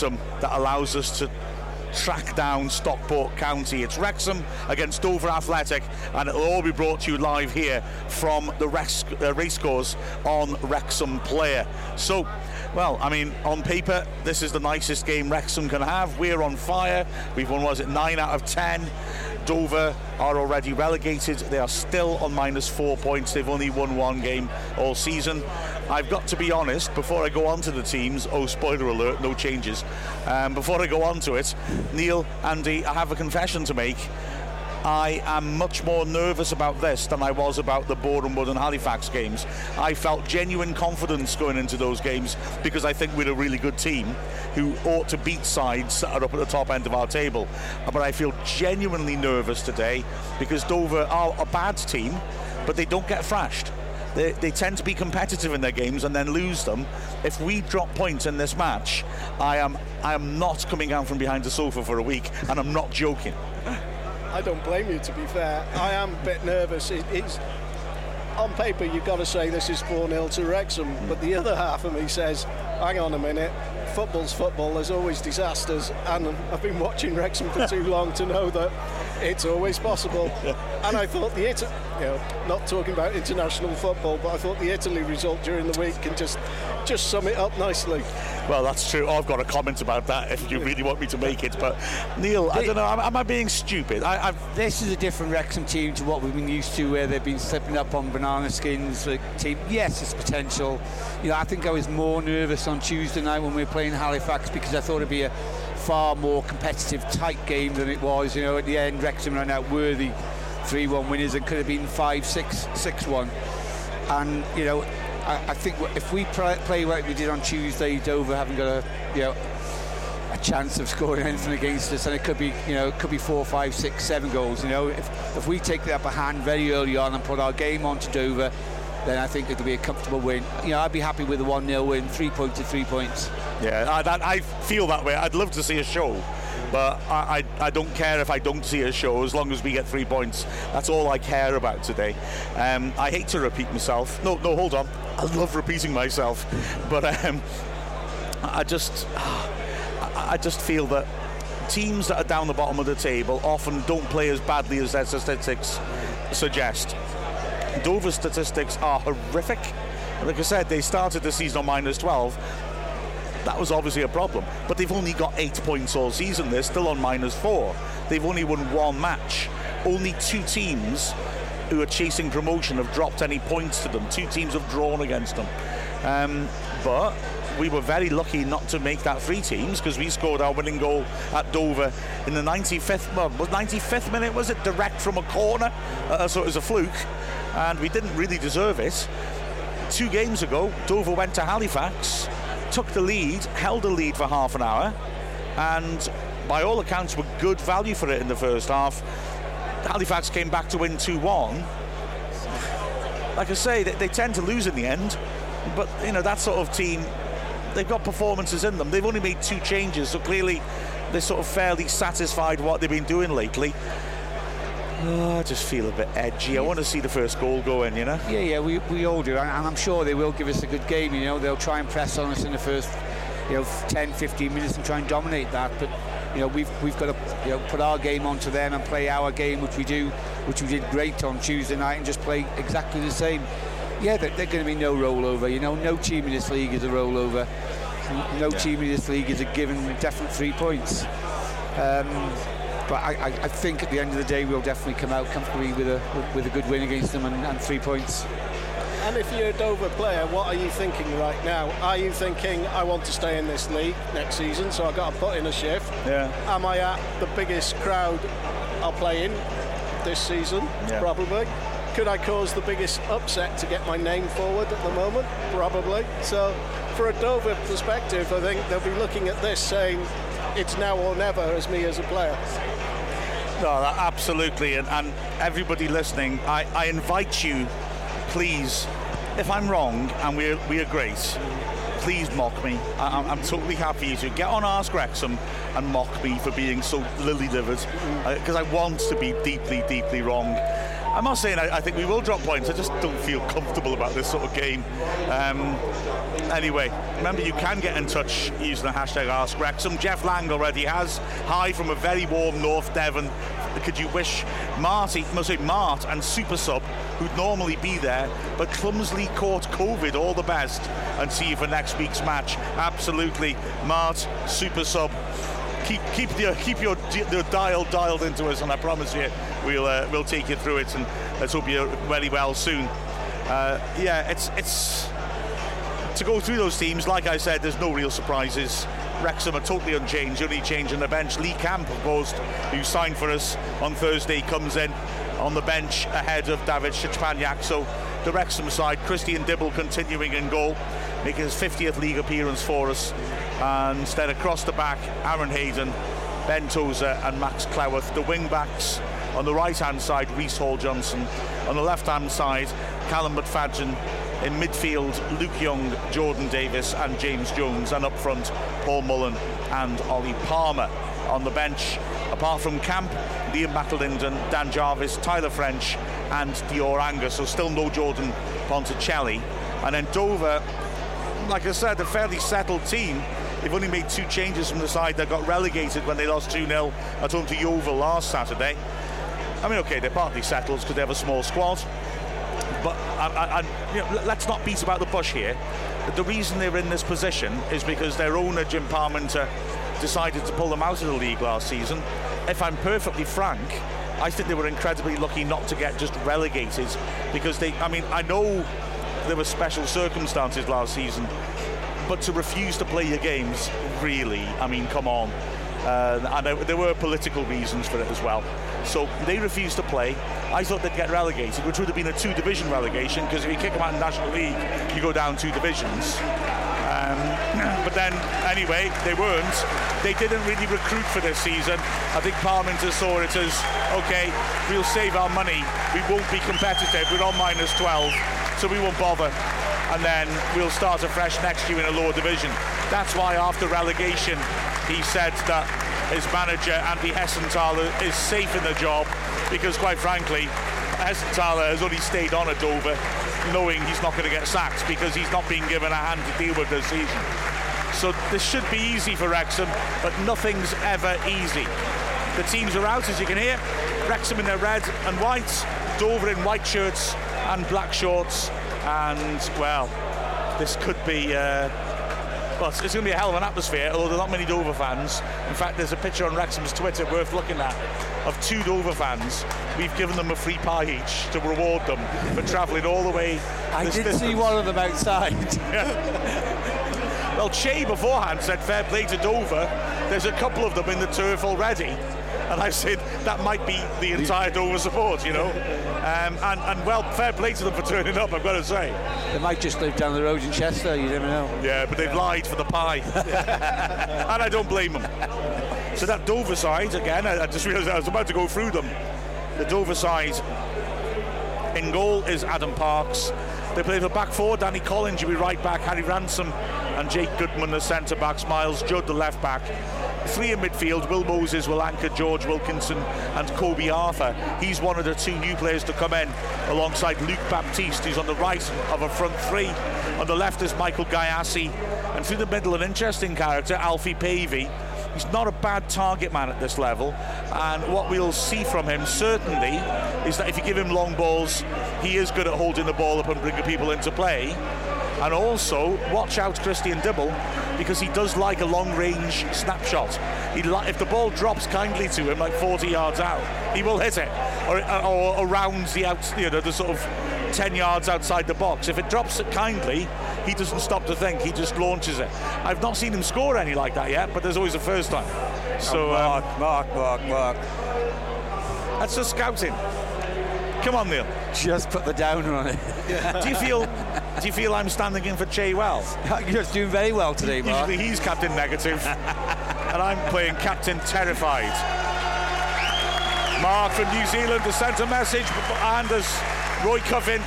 that allows us to track down Stockport County. It's Wrexham against Dover Athletic, and it'll all be brought to you live here from the race, uh, on Wrexham Player. So, well, I mean, on paper, this is the nicest game Wrexham can have. We're on fire. We've won, was it, 9 out of 10. Dover are already relegated. They are still on minus four points. They've only won one game all season. I've got to be honest, before I go on to the teams, oh, spoiler alert, no changes. Um, before I go on to it, Neil, Andy, I have a confession to make. I am much more nervous about this than I was about the Wood and Halifax games. I felt genuine confidence going into those games because I think we're a really good team who ought to beat sides that are up at the top end of our table. But I feel genuinely nervous today because Dover are a bad team, but they don't get thrashed. They, they, tend to be competitive in their games and then lose them. If we drop points in this match, I am I am not coming down from behind the sofa for a week, and I'm not joking. I don't blame you, to be fair. I am a bit nervous. It, it's on paper, you've got to say this is 4 0 to Wrexham, but the other half of me says, hang on a minute, football's football, there's always disasters, and I've been watching Wrexham for too long to know that it's always possible. and I thought the Italy, you know, not talking about international football, but I thought the Italy result during the week can just just sum it up nicely. Well, that's true. I've got a comment about that if you really want me to make it. But Neil, I don't know. Am, am I being stupid? I, this is a different Wrexham team to what we've been used to, where they've been slipping up on banana skins. team, yes, it's potential. You know, I think I was more nervous on Tuesday night when we were playing Halifax because I thought it'd be a far more competitive, tight game than it was. You know, at the end, Wrexham ran out worthy 3-1 winners and could have been 5-6, 6-1. And, you know, I, I think if we play, play like we did on Tuesday, Dover haven't got a, you know, a chance of scoring anything against us, and it could be, you know, it could be four, five, six, seven goals. You know, if if we take the upper hand very early on and put our game on to Dover, then I think it'll be a comfortable win. You know, I'd be happy with a 1 0 win, three points to three points. Yeah, I, I, feel that way. I'd love to see a show, but I, I, I, don't care if I don't see a show as long as we get three points. That's all I care about today. Um, I hate to repeat myself. No, no, hold on. I love repeating myself, but um, I just, I just feel that teams that are down the bottom of the table often don't play as badly as their statistics suggest. Dover's statistics are horrific. Like I said, they started the season on minus 12. That was obviously a problem. But they've only got eight points all season. They're still on minus four. They've only won one match. Only two teams who are chasing promotion have dropped any points to them. Two teams have drawn against them. Um, but we were very lucky not to make that three teams because we scored our winning goal at Dover in the 95th, well, 95th minute, was it? Direct from a corner. Uh, so it was a fluke and we didn't really deserve it. Two games ago, Dover went to Halifax, took the lead, held the lead for half an hour, and by all accounts were good value for it in the first half. Halifax came back to win 2 1. Like I say, they, they tend to lose in the end, but you know, that sort of team, they've got performances in them. They've only made two changes, so clearly they're sort of fairly satisfied with what they've been doing lately. Oh, I just feel a bit edgy. I want to see the first goal go in, you know? Yeah, yeah, we, we all do. And, and I'm sure they will give us a good game, you know. They'll try and press on us in the first, you know, 10, 15 minutes and try and dominate that. But, you know, we've, we've got to you know, put our game onto them and play our game, which we do, which we did great on Tuesday night, and just play exactly the same. Yeah, they're, they're going to be no rollover. You know, no team in this league is a rollover. No yeah. team in this league is a given definite three points. Um, but I, I, think at the end of the day we'll definitely come out comfortably with a with a good win against them and, and three points. And if you're a Dover player, what are you thinking right now? Are you thinking I want to stay in this league next season, so I've got to put in a shift? Yeah. Am I at the biggest crowd I'll play in this season? Yeah. Probably. Could I cause the biggest upset to get my name forward at the moment? Probably. So, for a Dover perspective, I think they'll be looking at this saying, it's now or never as me as a player. No, absolutely. And, and everybody listening, I, I invite you, please, if I'm wrong and we we are great, please mock me. I, am totally happy to get on Ask Wrexham and mock me for being so lily livered because uh, I want to be deeply, deeply wrong. I'm not saying I, I, think we will drop points. I just don't feel comfortable about this sort of game. Um, anyway, remember you can get in touch using the hashtag Ask Wrexham. Jeff Lang already has. Hi from a very warm North Devon. Could you wish Marty, must say Mart and Super Sub, who'd normally be there, but clumsily caught COVID, all the best, and see you for next week's match. Absolutely, Mart, Super Sub keep keep your keep your, your dial dialed into us, and I promise you, we'll uh, we'll take you through it, and let's hope you're very well soon. Uh, yeah, it's it's to go through those teams. Like I said, there's no real surprises. Wrexham are totally unchanged. Only change on the bench, Lee Camp, of course, who signed for us on Thursday, comes in on the bench ahead of David Szczepaniak. So the Wrexham side, Christian Dibble continuing in goal, making his 50th league appearance for us. And instead across the back, Aaron Hayden, Ben Tozer and Max Cleworth. The wing backs on the right hand side, Reese Hall Johnson. On the left hand side, Callum McFadzean. In midfield, Luke Young, Jordan Davis, and James Jones. And up front, Paul Mullen and Ollie Palmer. On the bench, apart from Camp, Liam McAlinden, Dan Jarvis, Tyler French, and Dior Angus. So still no Jordan Ponticelli. And then Dover, like I said, a fairly settled team They've only made two changes from the side that got relegated when they lost 2 0 at home to Yeovil last Saturday. I mean, okay, they're partly settled because they have a small squad. But I, I, you know, let's not beat about the bush here. The reason they're in this position is because their owner, Jim Parmenter, decided to pull them out of the league last season. If I'm perfectly frank, I think they were incredibly lucky not to get just relegated because they, I mean, I know there were special circumstances last season but to refuse to play your games, really, I mean, come on. Uh, and there were political reasons for it as well. So they refused to play. I thought they'd get relegated, which would have been a two division relegation because if you kick them out in the National League, you go down two divisions. Um, but then, anyway, they weren't. They didn't really recruit for this season. I think Parmenter saw it as okay, we'll save our money, we won't be competitive, we're on minus 12, so we won't bother and then we'll start afresh next year in a lower division. That's why after relegation, he said that his manager Andy Hessenthaler is safe in the job because, quite frankly, Hessenthaler has only stayed on at Dover knowing he's not going to get sacked because he's not being given a hand to deal with this season. So this should be easy for Wrexham, but nothing's ever easy. The teams are out, as you can hear. Wrexham in their red and white, Dover in white shirts and black shorts and well, this could be. Uh, well, it's, going to be a hell of an atmosphere, although there's not many Dover fans. In fact, there's a picture on Wrexham's Twitter worth looking at of two Dover fans. We've given them a free pie each to reward them for travelling all the way. I did distance. see one of them outside. well, Che beforehand said fair play to Dover. There's a couple of them in the turf already and I said that might be the entire Dover support, you know. Um, and, and well, fair play to them for turning up, I've got to say. They might just live down the road in Chester, you never know. Yeah, but they've lied for the pie. and I don't blame them. So that Dover side, again, I, I just realised I was about to go through them. The Dover side in goal is Adam Parks. They play the back four, Danny Collins, you be right back, Harry Ransom and Jake Goodman, the centre backs, Miles Judd, the left back. Three in midfield, Will Moses will anchor George Wilkinson and Koby Arthur. He's one of the two new players to come in alongside Luke Baptiste, who's on the right of a front three. On the left is Michael Gyasi, and through the middle, an interesting character, Alfie Pavey. He's not a bad target man at this level, and what we'll see from him certainly is that if you give him long balls, he is good at holding the ball up and bringing people into play. And also, watch out Christian Dibble because he does like a long range snapshot. He li- if the ball drops kindly to him, like 40 yards out, he will hit it, or, or around the out, you know, the sort of 10 yards outside the box. If it drops it kindly, he doesn't stop to think. He just launches it. I've not seen him score any like that yet, but there's always a first time. So oh, Mark, um, Mark, Mark, Mark. That's just scouting. Come on, Neil. Just put the downer on it. do you feel? Do you feel I'm standing in for Che well? You're doing very well today, Mark. Usually he's captain negative, and I'm playing captain terrified. Mark from New Zealand, the a message, and as Roy Cuffin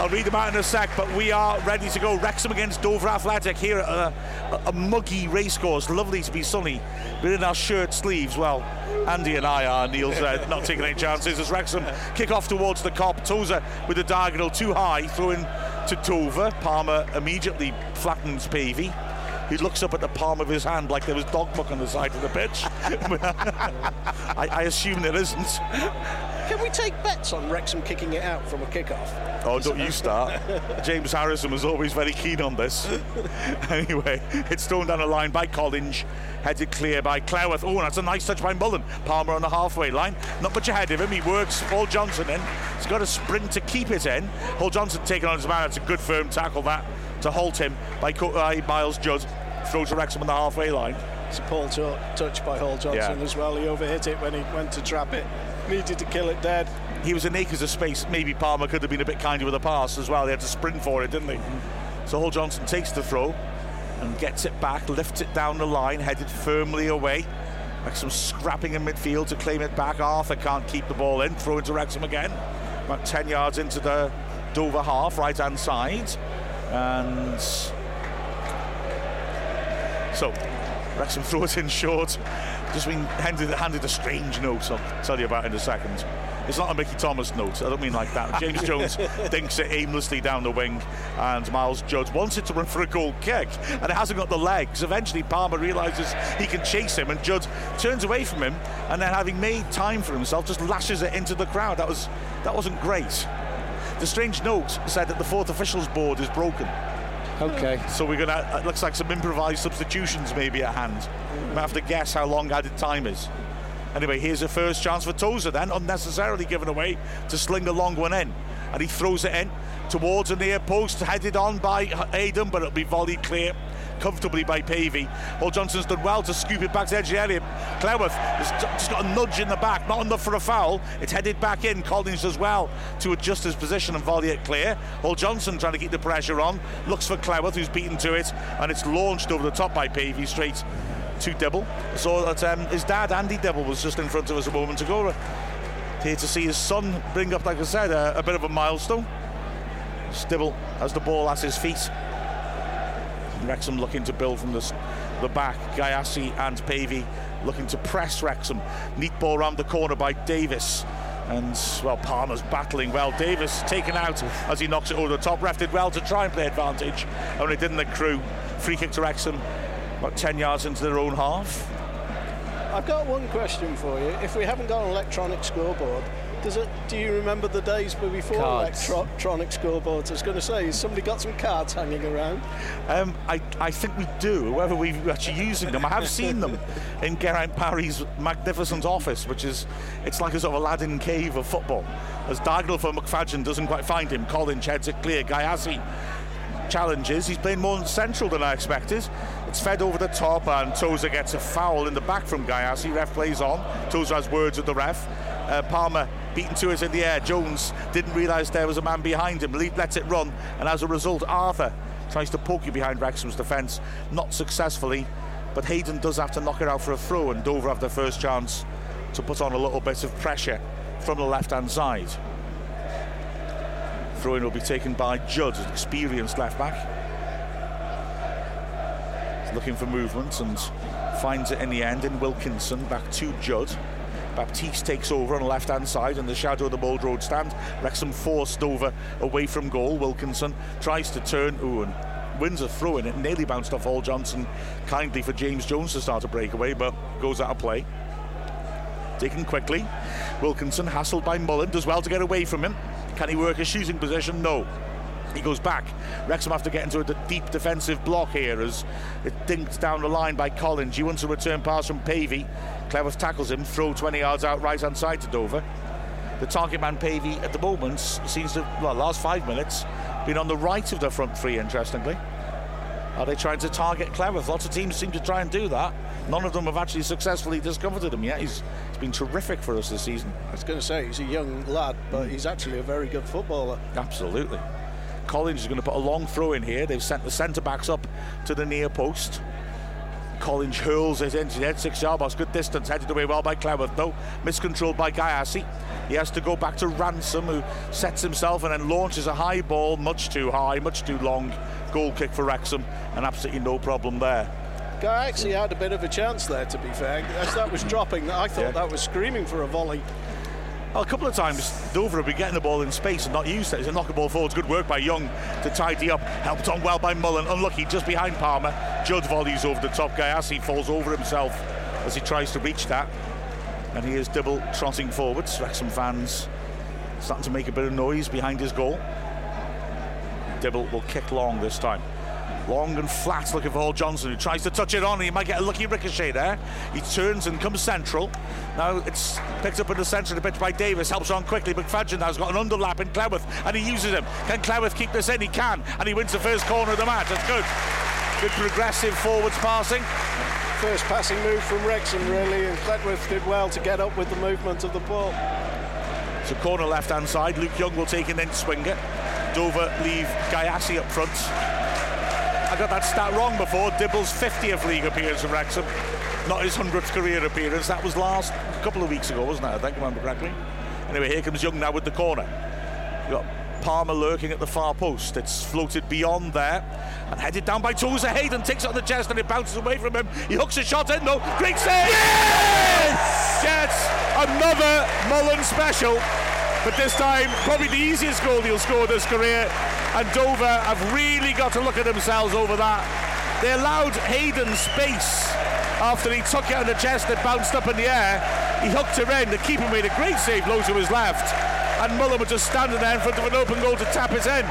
I'll read them out in a sec, but we are ready to go. Wrexham against Dover Athletic here at a, a, a muggy racecourse. Lovely to be sunny. We're in our shirt sleeves. Well, Andy and I are. Neil's uh, not taking any chances as Wrexham kick off towards the Kop. Tozer with the diagonal too high, throwing to Dover. Palmer immediately flattens Pavey. He looks up at the palm of his hand like there was dog muck on the side of the pitch. I, I assume there isn't. Can we take bets on Wrexham kicking it out from a kickoff? Oh, don't you start. James Harrison was always very keen on this. anyway, it's thrown down the line by Collins, headed clear by Cleworth. Oh, that's a nice touch by Mullen. Palmer on the halfway line. Not much ahead of him. He works Hall Johnson in. He's got a sprint to keep it in. Hall Johnson taking on his man. It's a good firm tackle that to halt him by uh, Miles Judd. Throws to Wrexham on the halfway line. It's a Paul t- touch by Hall Johnson yeah. as well. He overhit it when he went to trap it needed to kill it dead. He was in acres of space. Maybe Palmer could have been a bit kinder with a pass as well. They had to sprint for it, didn't they? So Hall Johnson takes the throw and gets it back, lifts it down the line, headed firmly away. Wrexham scrapping in midfield to claim it back. Arthur can't keep the ball in. Throw into Wrexham again. About 10 yards into the Dover half, right hand side. And so Wrexham throw it in short just been handed, handed a strange note. I'll tell you about in a second. It's not a Mickey Thomas note. I don't mean like that. James Jones dinks it aimlessly down the wing, and Miles Judd wants it to run for a goal kick, and it hasn't got the legs. Eventually, Palmer realizes he can chase him, and Judd turns away from him, and then, having made time for himself, just lashes it into the crowd. That was that wasn't great. The strange note said that the fourth officials board is broken. Okay. So we're gonna. It looks like some improvised substitutions maybe at hand. We have to guess how long added time is. Anyway, here's a first chance for Tozer then, unnecessarily given away to sling a long one in. And he throws it in towards the near post, headed on by Hayden, but it'll be volleyed clear comfortably by Pavey. Hall Johnson's done well to scoop it back to edge of the area. Has just got a nudge in the back, not enough for a foul. It's headed back in. Collins as well to adjust his position and volley it clear. Hall Johnson trying to keep the pressure on. Looks for Cleworth, who's beaten to it, and it's launched over the top by Pavey straight to Dibble. So that um, his dad, Andy Dibble, was just in front of us a moment ago. Here to see his son bring up, like I said, a, a bit of a milestone. Dibble has the ball at his feet. Wrexham looking to build from the, the back. Gyasi and Pavey looking to press Wrexham. Neat ball around the corner by Davis. And, well, Palmer's battling well. Davis taken out as he knocks it over the top. Ref did well to try and play advantage. Only didn't the crew. Free kick to Wrexham about 10 yards into their own half. I've got one question for you. If we haven't got an electronic scoreboard, does it? Do you remember the days before cards. electronic scoreboards? I was going to say, has somebody got some cards hanging around? Um, I, I think we do. Whether we're actually using them, I have seen them in Geraint Parry's magnificent office, which is it's like a sort of Aladdin cave of football. As diagonal for McFadzean doesn't quite find him, Colin heads it clear. Gyasi challenges. He's playing more central than I expected. It's fed over the top, and Tozer gets a foul in the back from Gyasi. Ref plays on. Tozer has words with the ref. Uh, Palmer beaten to it in the air. Jones didn't realise there was a man behind him. lets it run, and as a result, Arthur tries to poke you behind Wrexham's defence, not successfully. But Hayden does have to knock it out for a throw, and Dover have their first chance to put on a little bit of pressure from the left-hand side. Throwing will be taken by Judd, an experienced left back. He's looking for movement and finds it in the end in Wilkinson back to Judd. Baptiste takes over on the left hand side in the shadow of the Mold Road stand. Wrexham forced over away from goal. Wilkinson tries to turn. Ooh, and wins a throw in it. Nearly bounced off Hall Johnson kindly for James Jones to start a breakaway, but goes out of play. Taken quickly. Wilkinson hassled by Mullen. Does well to get away from him. Can he work a shooting position? No. He goes back. Wrexham have to get into a deep defensive block here as it dinked down the line by Collins. He wants a return pass from Pavey. Cleworth tackles him, throw 20 yards out right hand side to Dover. The target man Pavey at the moment seems to, well, last five minutes, been on the right of the front three, interestingly. Are they trying to target Cleworth? Lots of teams seem to try and do that. None of them have actually successfully discomfited him yet. He's, he's been terrific for us this season. I was going to say, he's a young lad, but he's actually a very good footballer. Absolutely. Collins is going to put a long throw in here. They've sent the centre backs up to the near post. Collins hurls it into the end six yard box. Good distance, headed away well by Cleworth, though. Miscontrolled by Gyasi. He has to go back to Ransom, who sets himself and then launches a high ball, much too high, much too long. Goal kick for Wrexham, and absolutely no problem there. Guy actually had a bit of a chance there, to be fair. As that was dropping, I thought Yeah. that was screaming for a volley. A couple of times Dover have been getting the ball in space and not used it. It's a knockable forwards. Good work by Young to tidy up. Helped on well by Mullen. Unlucky just behind Palmer. Judd volleys over the top guy as he falls over himself as he tries to reach that. And he is double trotting forwards. Wrexham fans starting to make a bit of noise behind his goal. Dibble will kick long this time. Long and flat looking for Hall Johnson who tries to touch it on he might get a lucky ricochet there. He turns and comes central. Now it's picked up in the centre of the pitch by Davis, helps on quickly. McFadzean now's got an underlap in Cleworth and he uses him. Can Cleworth keep this in? He can and he wins the first corner of the match. That's good. Good progressive forwards passing. First passing move from Wrexham, really, and Cleworth did well to get up with the movement of the ball. So corner left hand side. Luke Young will take then swing it. Dover leave Gyasi up front. I got that stat wrong before. Dibble's 50th league appearance for Wrexham, not his 100th career appearance. That was last a couple of weeks ago, wasn't it? I think, I remember correctly. Anyway, here comes Young now with the corner. You got Palmer lurking at the far post. It's floated beyond there and headed down by Tozer. Hayden takes it on the chest and it bounces away from him. He hooks a shot in though. Great save! Yes! Yes! Another Mullen special. But this time, probably the easiest goal he'll score this career. And Dover have really got to look at themselves over that. They allowed Hayden space after he took it on the chest that bounced up in the air. He hooked her in. The keeper made a great save low to his left. And Mullen was just standing there in front of an open goal to tap it in.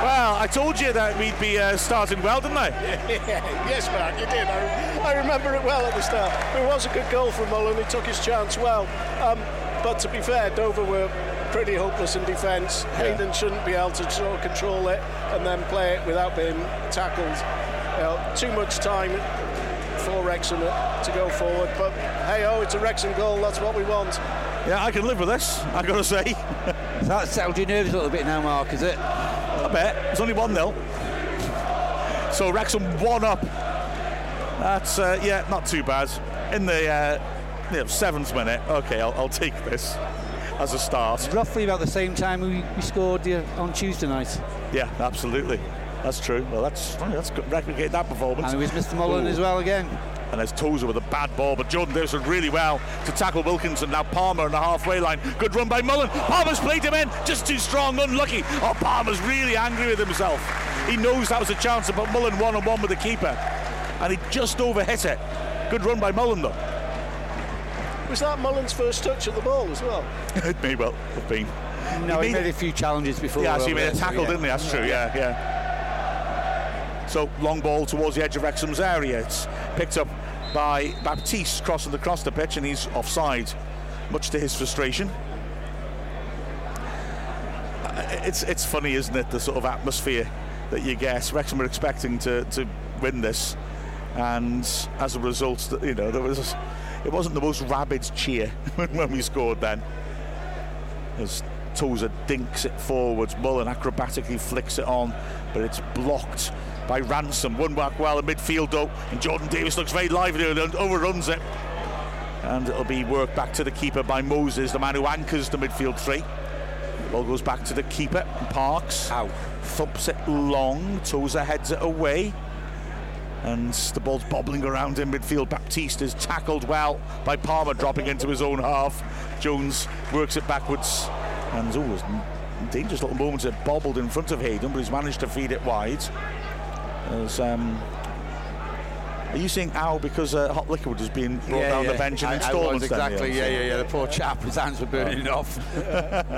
Well, I told you that we'd be uh, starting well, didn't I? yes, Mark, you did. I, I remember it well at the start. It was a good goal from Mullen. He took his chance well. Um, but to be fair, Dover were pretty hopeless in defence. Hayden shouldn't be able to sort of control it and then play it without being tackled. You know, too much time for Wrexham to go forward. But hey, oh, it's a Wrexham goal. That's what we want. Yeah, I can live with this, I've got to say. That settled your nerves a little bit now, Mark, is it? I bet. It's only 1 0. So Wrexham 1 up. That's, uh, yeah, not too bad. In the uh, know, seventh minute, okay, I'll, I'll take this as a start. Roughly about the same time we, we scored on Tuesday night. Yeah, absolutely. That's true. Well, that's that's good. replicate that performance. And it was Mr. Mullen Ooh. as well again. And there's Tozer with a bad ball, but Jordan Davis did really well to tackle Wilkinson. Now Palmer on the halfway line. Good run by Mullen. Palmer's played him in, just too strong, unlucky. Oh, Palmer's really angry with himself. He knows that was a chance to put Mullen one on one with the keeper, and he just overhit it. Good run by Mullen though. Was that Mullen's first touch at the ball as well? it may well have been. No, he made made a few challenges before. Yeah, so he over made a there, tackle, yeah. didn't he? That's true, yeah, yeah. So long ball towards the edge of Wrexham's area. It's picked up by Baptiste crossing across the pitch and he's offside, much to his frustration. Uh, It's it's funny, isn't it, the sort of atmosphere that you get. Wrexham were expecting to, to win this, and as a result, you know, there was it wasn't the most rabid cheer when we scored then as Tozer dinks it forwards. Mullen acrobatically flicks it on, but it's blocked by Ransom. One back well in midfield though, and Jordan Davis looks very lively and overruns it. And it'll be worked back to the keeper by Moses, the man who anchors the midfield three. Ball goes back to the keeper, Parks. Ow. Thumps it long, Tozer heads it away. And the ball's bobbling around in midfield. Baptiste is tackled well by Palmer, dropping into his own half. Jones works it backwards. And oh, there's dangerous little moments it bobbled in front of Hayden, but he's managed to feed it wide. As, um, are you saying ow because uh, hot liquid is being brought down the bench I installments? exactly, yeah, yeah, yeah, yeah. The poor chap, his hands were burning off. I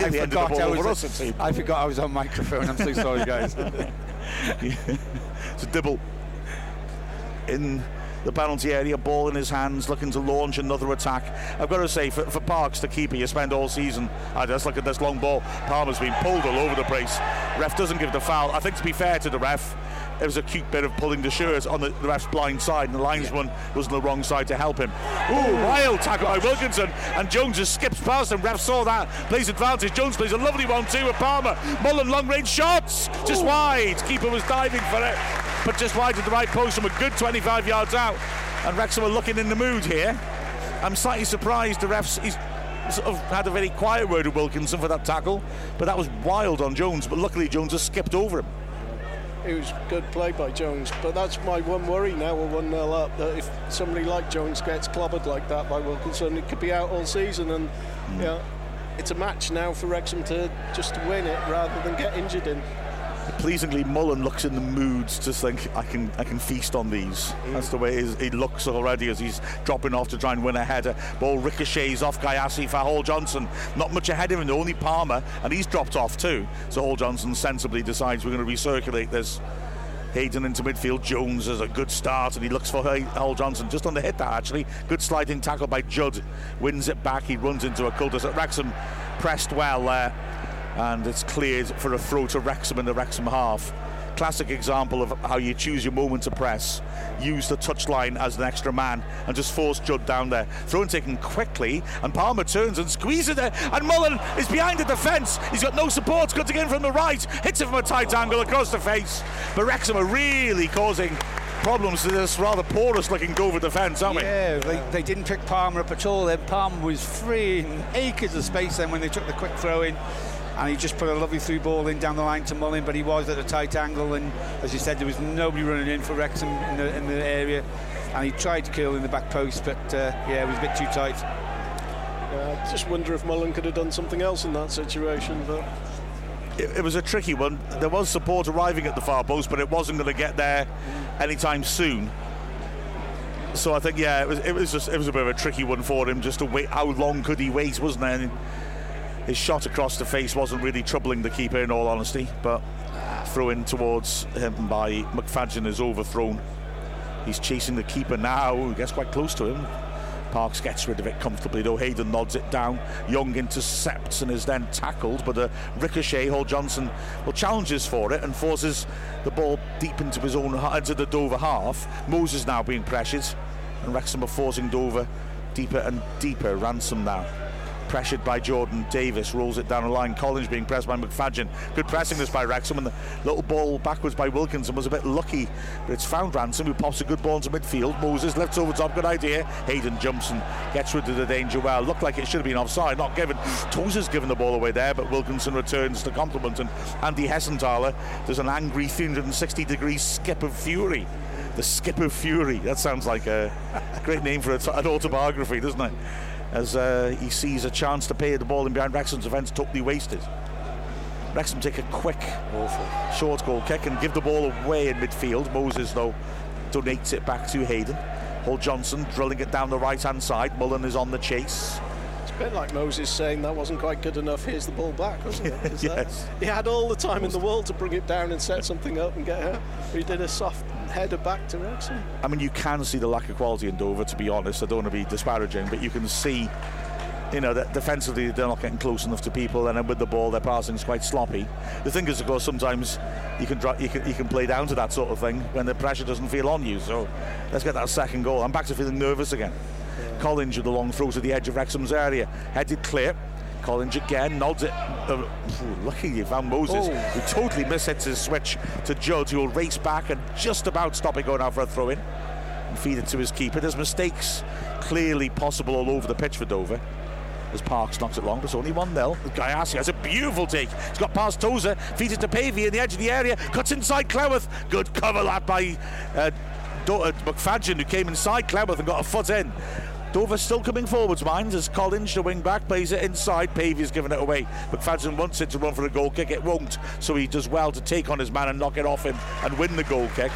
nearly ended up forgot, I, was, us, it seemed. I forgot I was on microphone. I'm so sorry, guys. So Dibble in the penalty area, ball in his hands, looking to launch another attack. I've got to say, for, for Parks, the keeper, you spend all season. I just look at this long ball. Palmer's been pulled all over the place. Ref doesn't give the foul. I think to be fair to the ref, it was a cute bit of pulling the shirt on the, the ref's blind side, and the linesman was on the wrong side to help him. Ooh, wild tackle by Wilkinson, and Jones just skips past him. Ref saw that, plays advantage. Jones plays a lovely one too with Palmer. Mullen long range shots, just wide. Keeper was diving for it. but just wide of the right post and a good 25 yards out. And Wrexham are looking in the mood here. I'm slightly surprised the refs. He's sort of had a very quiet word with Wilkinson for that tackle, but that was wild on Jones. But luckily, Jones has skipped over him. It was good play by Jones, but that's my one worry now. We're one 0 up. That if somebody like Jones gets clobbered like that by Wilkinson, it could be out all season. And mm. yeah, it's a match now for Wrexham to just win it rather than get injured in pleasingly Mullen looks in the moods to think I can I can feast on these. That's the way he looks already as he's dropping off to try and win a header. Ball ricochets off Gyasi for Hall Johnson. Not much ahead of him, only Palmer, and he's dropped off too. So Hall Johnson sensibly decides we're going to recirculate this. Hayden into midfield. Jones has a good start, and he looks for Hall Johnson just on the hit. That actually good sliding tackle by Judd wins it back. He runs into a cul-de-sac. Wrexham pressed well there and it's cleared for a throw to Wrexham in the Wrexham half. Classic example of how you choose your moment to press. Use the touchline as an extra man and just force Judd down there. Throw and taken quickly, and Palmer turns and squeezes it, and Mullen is behind the defence. He's got no support, cutting in from the right, hits it from a tight angle across the face. But Wrexham are really causing problems to this rather porous looking Dover defence, aren't we? Yeah, they, they didn't pick Palmer up at all. Then Palmer was free in acres of space then when they took the quick throw in and he just put a lovely through ball in down the line to Mullen, but he was at a tight angle, and as you said, there was nobody running in for Wrexham in the, in the area, and he tried to kill in the back post, but uh, yeah, it was a bit too tight. I just wonder if Mullen could have done something else in that situation, but. It, it was a tricky one. There was support arriving at the far post, but it wasn't going to get there anytime soon. So I think, yeah, it was, it was just it was a bit of a tricky one for him. Just to wait, how long could he wait, wasn't there? His shot across the face wasn't really troubling the keeper in all honesty, but uh, throw in towards him by McFadzean is overthrown. He's chasing the keeper now, he gets quite close to him. Parks gets rid of it comfortably, though Hayden nods it down. Young intercepts and is then tackled, but a ricochet, Hall Johnson well challenges for it and forces the ball deep into his own into the Dover half. Moses now being pressured, and Wrexham are forcing Dover deeper and deeper. Ransom now pressured by Jordan Davis, rolls it down the line. Collins being pressed by McFadzean. Good pressing this by Wrexham, and the little ball backwards by Wilkinson was a bit lucky, but it's found Ransom who pops a good ball into midfield. Moses lifts over top, good idea. Hayden jumps and gets rid of the danger well. Looked like it should have been offside, not given. Tozer's given the ball away there, but Wilkinson returns the compliment, and Andy Hessenthaler does an angry 360 degree skip of fury the skip of fury. That sounds like a great name for an autobiography, doesn't it? As uh, he sees a chance to pay the ball in behind Wrexham's defence totally wasted. Wrexham take a quick, awful short goal kick and give the ball away in midfield. Moses, though, donates it back to Hayden. Hall Johnson drilling it down the right hand side. Mullen is on the chase. A bit like Moses saying that wasn't quite good enough. Here's the ball back, wasn't it? yes. That, he had all the time in the world to bring it down and set something up and get out. He did a soft header back to Wrexham. I mean, you can see the lack of quality in Dover, to be honest. I don't want to be disparaging, but you can see, you know, that defensively they're not getting close enough to people, and then with the ball, their passing is quite sloppy. The thing is, of course, sometimes you can, you can you can play down to that sort of thing when the pressure doesn't feel on you. So let's get that second goal. I'm back to feeling nervous again. Collins with the long throw to the edge of Wrexham's area, headed clear. Collins again nods it. Uh, lucky found Moses, oh. who totally mishits his switch to Judd, who will race back and just about stop it going out for a throw in and feed it to his keeper. There's mistakes clearly possible all over the pitch for Dover. As Parks knocks it long, but it's only 1 0. Gyasi has a beautiful take. He's got past Tozer, feeds it to Pavey in the edge of the area, cuts inside Cleworth. Good cover that by uh, uh McFadzean, who came inside Cleworth and got a foot in. Dover still coming forwards, minds, as Collins, the wing back, plays it inside. Pavey's given it away. McFadzean wants it to run for a goal kick. It won't. So he does well to take on his man and knock it off him and win the goal kick.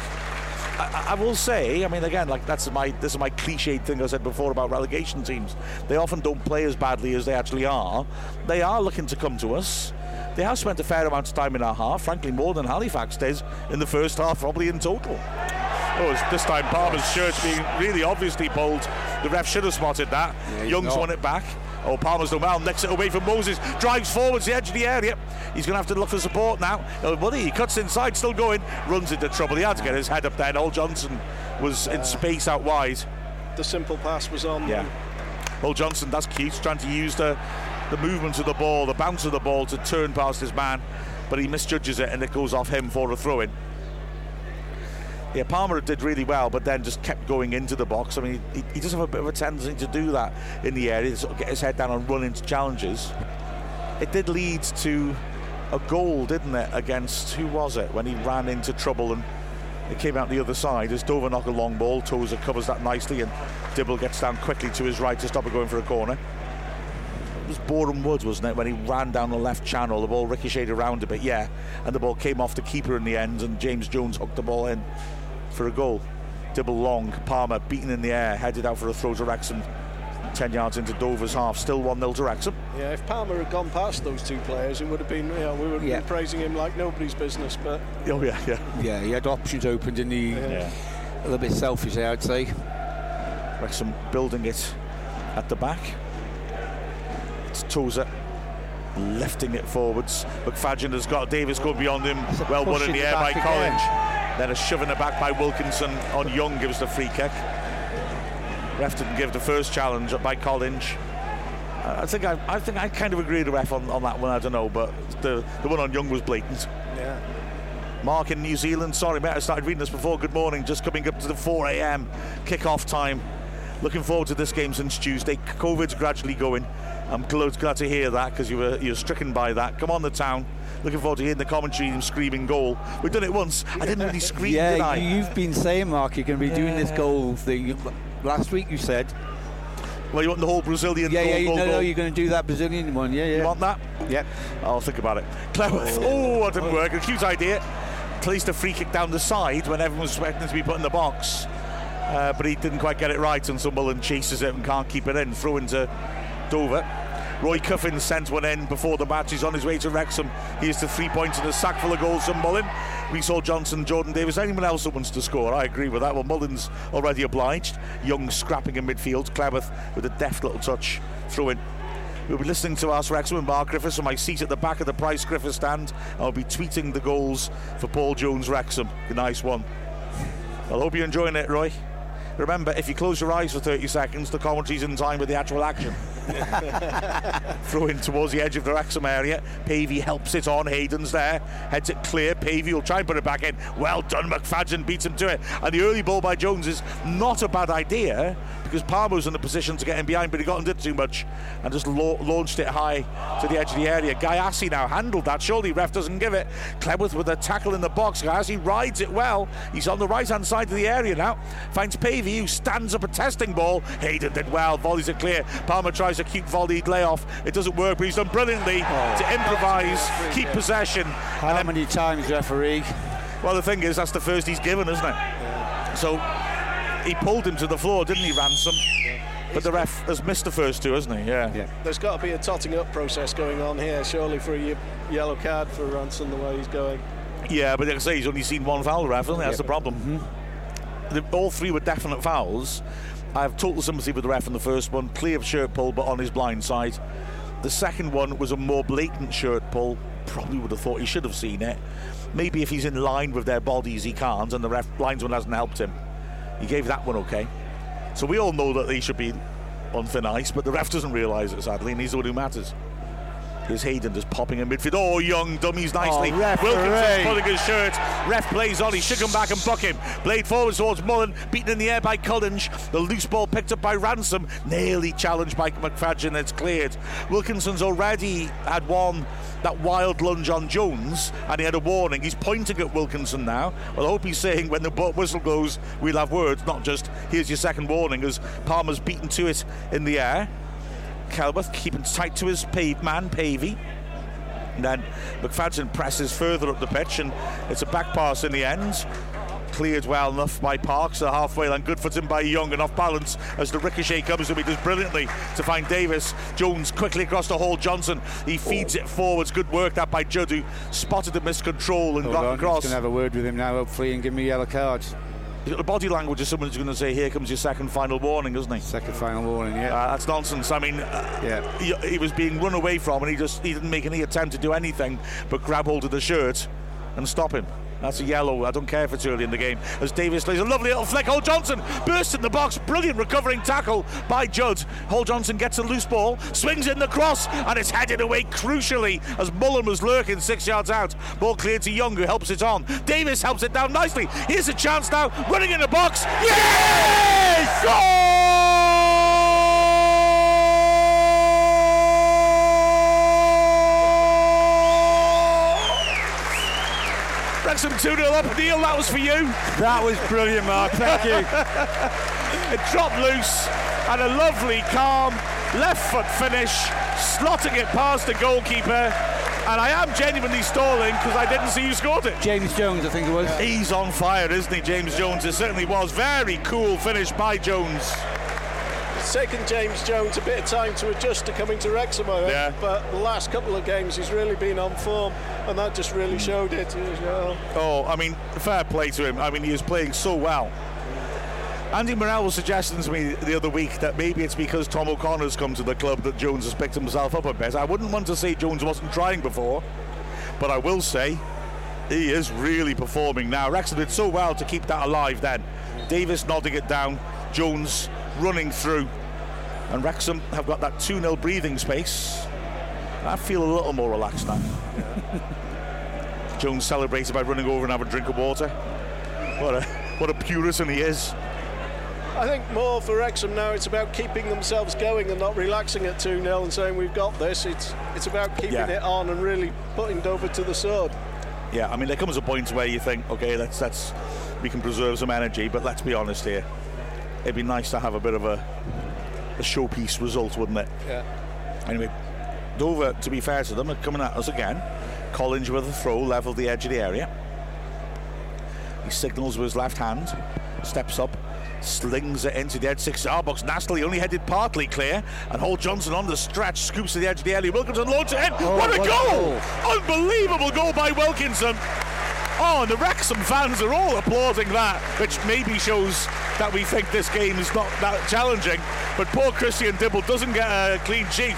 I, I, will say, I mean, again, like that's my this is my cliched thing I said before about relegation teams. They often don't play as badly as they actually are. They are looking to come to us. They have spent a fair amount of time in our half, frankly, more than Halifax did in the first half, probably in total. Oh, this time Palmer's shirt being really obviously pulled. The ref should have spotted that. Yeah, Young's not. won it back. Oh, Palmer's done well. Next it away from Moses. Drives forwards the edge of the area. He's going to have to look for support now. Oh, buddy, he cuts inside, still going. Runs into trouble. He had to get his head up there. Hall Johnson was in space out wide. The simple pass was on. Yeah. Hall Johnson, that's key. He's trying to use the, the movement of the ball, the bounce of the ball to turn past his man. But he misjudges it and it goes off him for a throw in. Yeah, Palmer did really well, but then just kept going into the box. I mean, he, he does have a bit of a tendency to do that in the area, sort of get his head down and run into challenges. It did lead to a goal, didn't it, against who was it when he ran into trouble and it came out the other side as Dover knock a long ball. Tozer covers that nicely and Dibble gets down quickly to his right to stop it going for a corner. It was Boreham Woods, wasn't it, when he ran down the left channel, the ball ricocheted around a bit, yeah, and the ball came off the keeper in the end and James Jones hooked the ball in for a goal. Dibble long, Palmer beaten in the air, headed out for a throw to Wrexham. 10 yards into Dover's half, still 1 0 to Wrexham. Yeah, if Palmer had gone past those two players, it would have been, you know, we would have Yeah. been praising him like nobody's business. But Oh, yeah, yeah. Yeah, he had options open, didn't he? yeah. A little bit selfish, there, I'd say. Wrexham building it at the back. It's Tozer lifting it forwards. McFadzean has got Davis going beyond him. Well won in the air by Collins. Then a shove in the back by Wilkinson on Young gives the free kick. Ref didn't give the first challenge by Collins. I think I, I think I kind of agree with the ref on, on that one. I don't know, but the the one on Young was blatant. yeah, Mark in New Zealand. Sorry, mate, I started reading this before. Good morning. Just coming up to the 4 a.m. kick-off time. Looking forward to this game since Tuesday. COVID's gradually going. I'm glad, glad to hear that because you were you're stricken by that. Come on, the town. Looking forward to hearing the commentary and screaming goal. We've done it once. I didn't really scream, did Yeah, I? you've been saying, Mark, you're going to be doing this goal thing. Last week you said. Well, you want the whole Brazilian Yeah, goal, yeah, you- goal, no, goal. no, you're going to do that Brazilian one. Yeah, yeah. You want that? Yep. I'll think about it. Cleworth. Oh, that didn't work. A cute idea. Placed a free kick down the side when everyone was expecting to be put in the box. Uh, but he didn't quite get it right, and Sunderland chases it and can't keep it in. Throw into Dover. Roy Cuffin sent one in before the match. He's on his way to Wrexham. Here's to three points and a sack full of goals from Mullen. We saw Johnson, Jordan Davis. Anyone else that wants to score? I agree with that. Well, Mullen's already obliged. Young scrapping in midfield. Cleworth with a deft little touch. Throw in. We'll be listening to Ask Wrexham and Mark Griffiths from my seat at the back of the Pryce Griffiths stand. I'll be tweeting the goals for Paul Jones Wrexham. A nice one. I hope you're enjoying it, Roy. Remember, if you close your eyes for 30 seconds, the commentary's in time with the actual action. Throw in towards the edge of the Wrexham area. Pavey helps it on. Hayden's there. Heads it clear. Pavey will try and put it back in. Well done. McFadzean beats him to it. And the early ball by Jones is not a bad idea because Palmer was in a position to get him behind, but he got into it too much and just la- launched it high to the edge of the area. Gyasi now handled that. Surely ref doesn't give it. Cleworth with a tackle in the box. Gyasi rides it well. He's on the right hand side of the area now. Finds Pavey who stands up a testing ball. Hayden did well. Volleys it clear. Palmer tries a cute volleyed layoff. It doesn't work, but he's done brilliantly oh. to improvise, keep possession. How many times, referee? Well, the thing is, that's the first he's given, isn't it? So he pulled him to the floor, didn't he, Ransom? But the ref has missed the first two, hasn't he? Yeah. Yeah. there's got to be a totting up process going on here, surely, for a yellow card for Ransom the way he's going. Yeah, but like I say, he's only seen one foul, ref, hasn't he? That's the problem. Mm-hmm. The, all three were definite fouls. I have total sympathy with the ref in the first one, clear of shirt pull, but on his blind side. The second one was a more blatant shirt pull. Probably would have thought he should have seen it. Maybe if he's in line with their bodies, he can't, and the ref linesman hasn't helped him. He gave that one okay. So we all know that they should be on thin ice, but the ref doesn't realise it, sadly, and he's the one who matters. Here's Hayden just popping in midfield. Oh, young dummies nicely. Oh. Wilkinson's pulling his shirt. Ref plays on. He should come back and buck him. Blade forward towards Mullen. Beaten in the air by Cullinge. The loose ball picked up by Ransom. Nearly challenged by McFadzean. It's cleared. Wilkinson's already had one that wild lunge on Jones, and he had a warning. He's pointing at Wilkinson now. Well, I hope he's saying when the whistle goes, we'll have words, not just here's your second warning, as Palmer's beaten to it in the air. Cleworth keeping tight to his paved man, Pavey. And then McFadzean presses further up the pitch, and it's a back pass in the end. Cleared well enough by Parks, the halfway line. Good footing by Young, and off balance as the ricochet comes, and he does brilliantly to find Davis. Jones quickly across the hall. Johnson, he feeds it forwards. Good work that by Judd, who spotted the miscontrol and Hold got on, across. Going to have a word with him now, hopefully, and give me a yellow card. The body language of someone who's going to say, "Here comes your second final warning," isn't he? Second final warning, yeah. Uh, that's nonsense. I mean, uh, yeah. he, he was being run away from, and he just he didn't make any attempt to do anything but grab hold of the shirt and stop him. That's a yellow. I don't care if it's early in the game. As Davis lays a lovely little flick. Hall Johnson bursts in the box. Brilliant recovering tackle by Judd. Hall Johnson gets a loose ball, swings in the cross, and it's headed away crucially as Mullen was lurking six yards out. Ball cleared to Young, who helps it on. Davis helps it down nicely. Here's a chance now, running in the box. Yes! Goal! Wrexham 2 0 up. Neil, that was for you. That was brilliant, Mark. Thank you. it dropped loose and a lovely, calm left foot finish, slotting it past the goalkeeper. And I am genuinely stalling because I didn't see who scored it. James Jones, I think it was. He's on fire, isn't he, James Jones? It certainly was. Very cool finish by Jones. It's taken James Jones a bit of time to adjust to coming to Wrexham, I think. Yeah. But the last couple of games, he's really been on form, and that just really mm. showed it. you know. Oh, I mean, fair play to him. I mean, he is playing so well. Andy Morrell was suggesting to me the other week that maybe it's because Tom O'Connor's come to the club that Jones has picked himself up a bit. I wouldn't want to say Jones wasn't trying before, but I will say he is really performing now. Wrexham did so well to keep that alive then. Davis nodding it down, Jones running through, and Wrexham have got that 2 0 breathing space. I feel a little more relaxed now. Jones celebrated by running over and having a drink of water. What a what a puritan he is. I think more for Wrexham now, it's about keeping themselves going and not relaxing at 2 0 and saying we've got this. It's it's about keeping Yeah. it on and really putting Dover to the sword. Yeah, I mean there comes a point where you think, okay, let's let's we can preserve some energy, but let's be honest here. It'd be nice to have a bit of a a showpiece result, wouldn't it? Yeah. Anyway, Dover, to be fair to them, are coming at us again. Collins with a throw, level the edge of the area. He signals with his left hand, steps up, slings it into the edge six yard box. Nastily only headed partly clear, and Hall Johnson on the stretch scoops to the edge of the area. Wilkinson launches it in. Oh, what a what a goal! Unbelievable goal by Wilkinson. Oh, and the Wrexham fans are all applauding that, which maybe shows that we think this game is not that challenging. But poor Christian Dibble doesn't get a clean sheet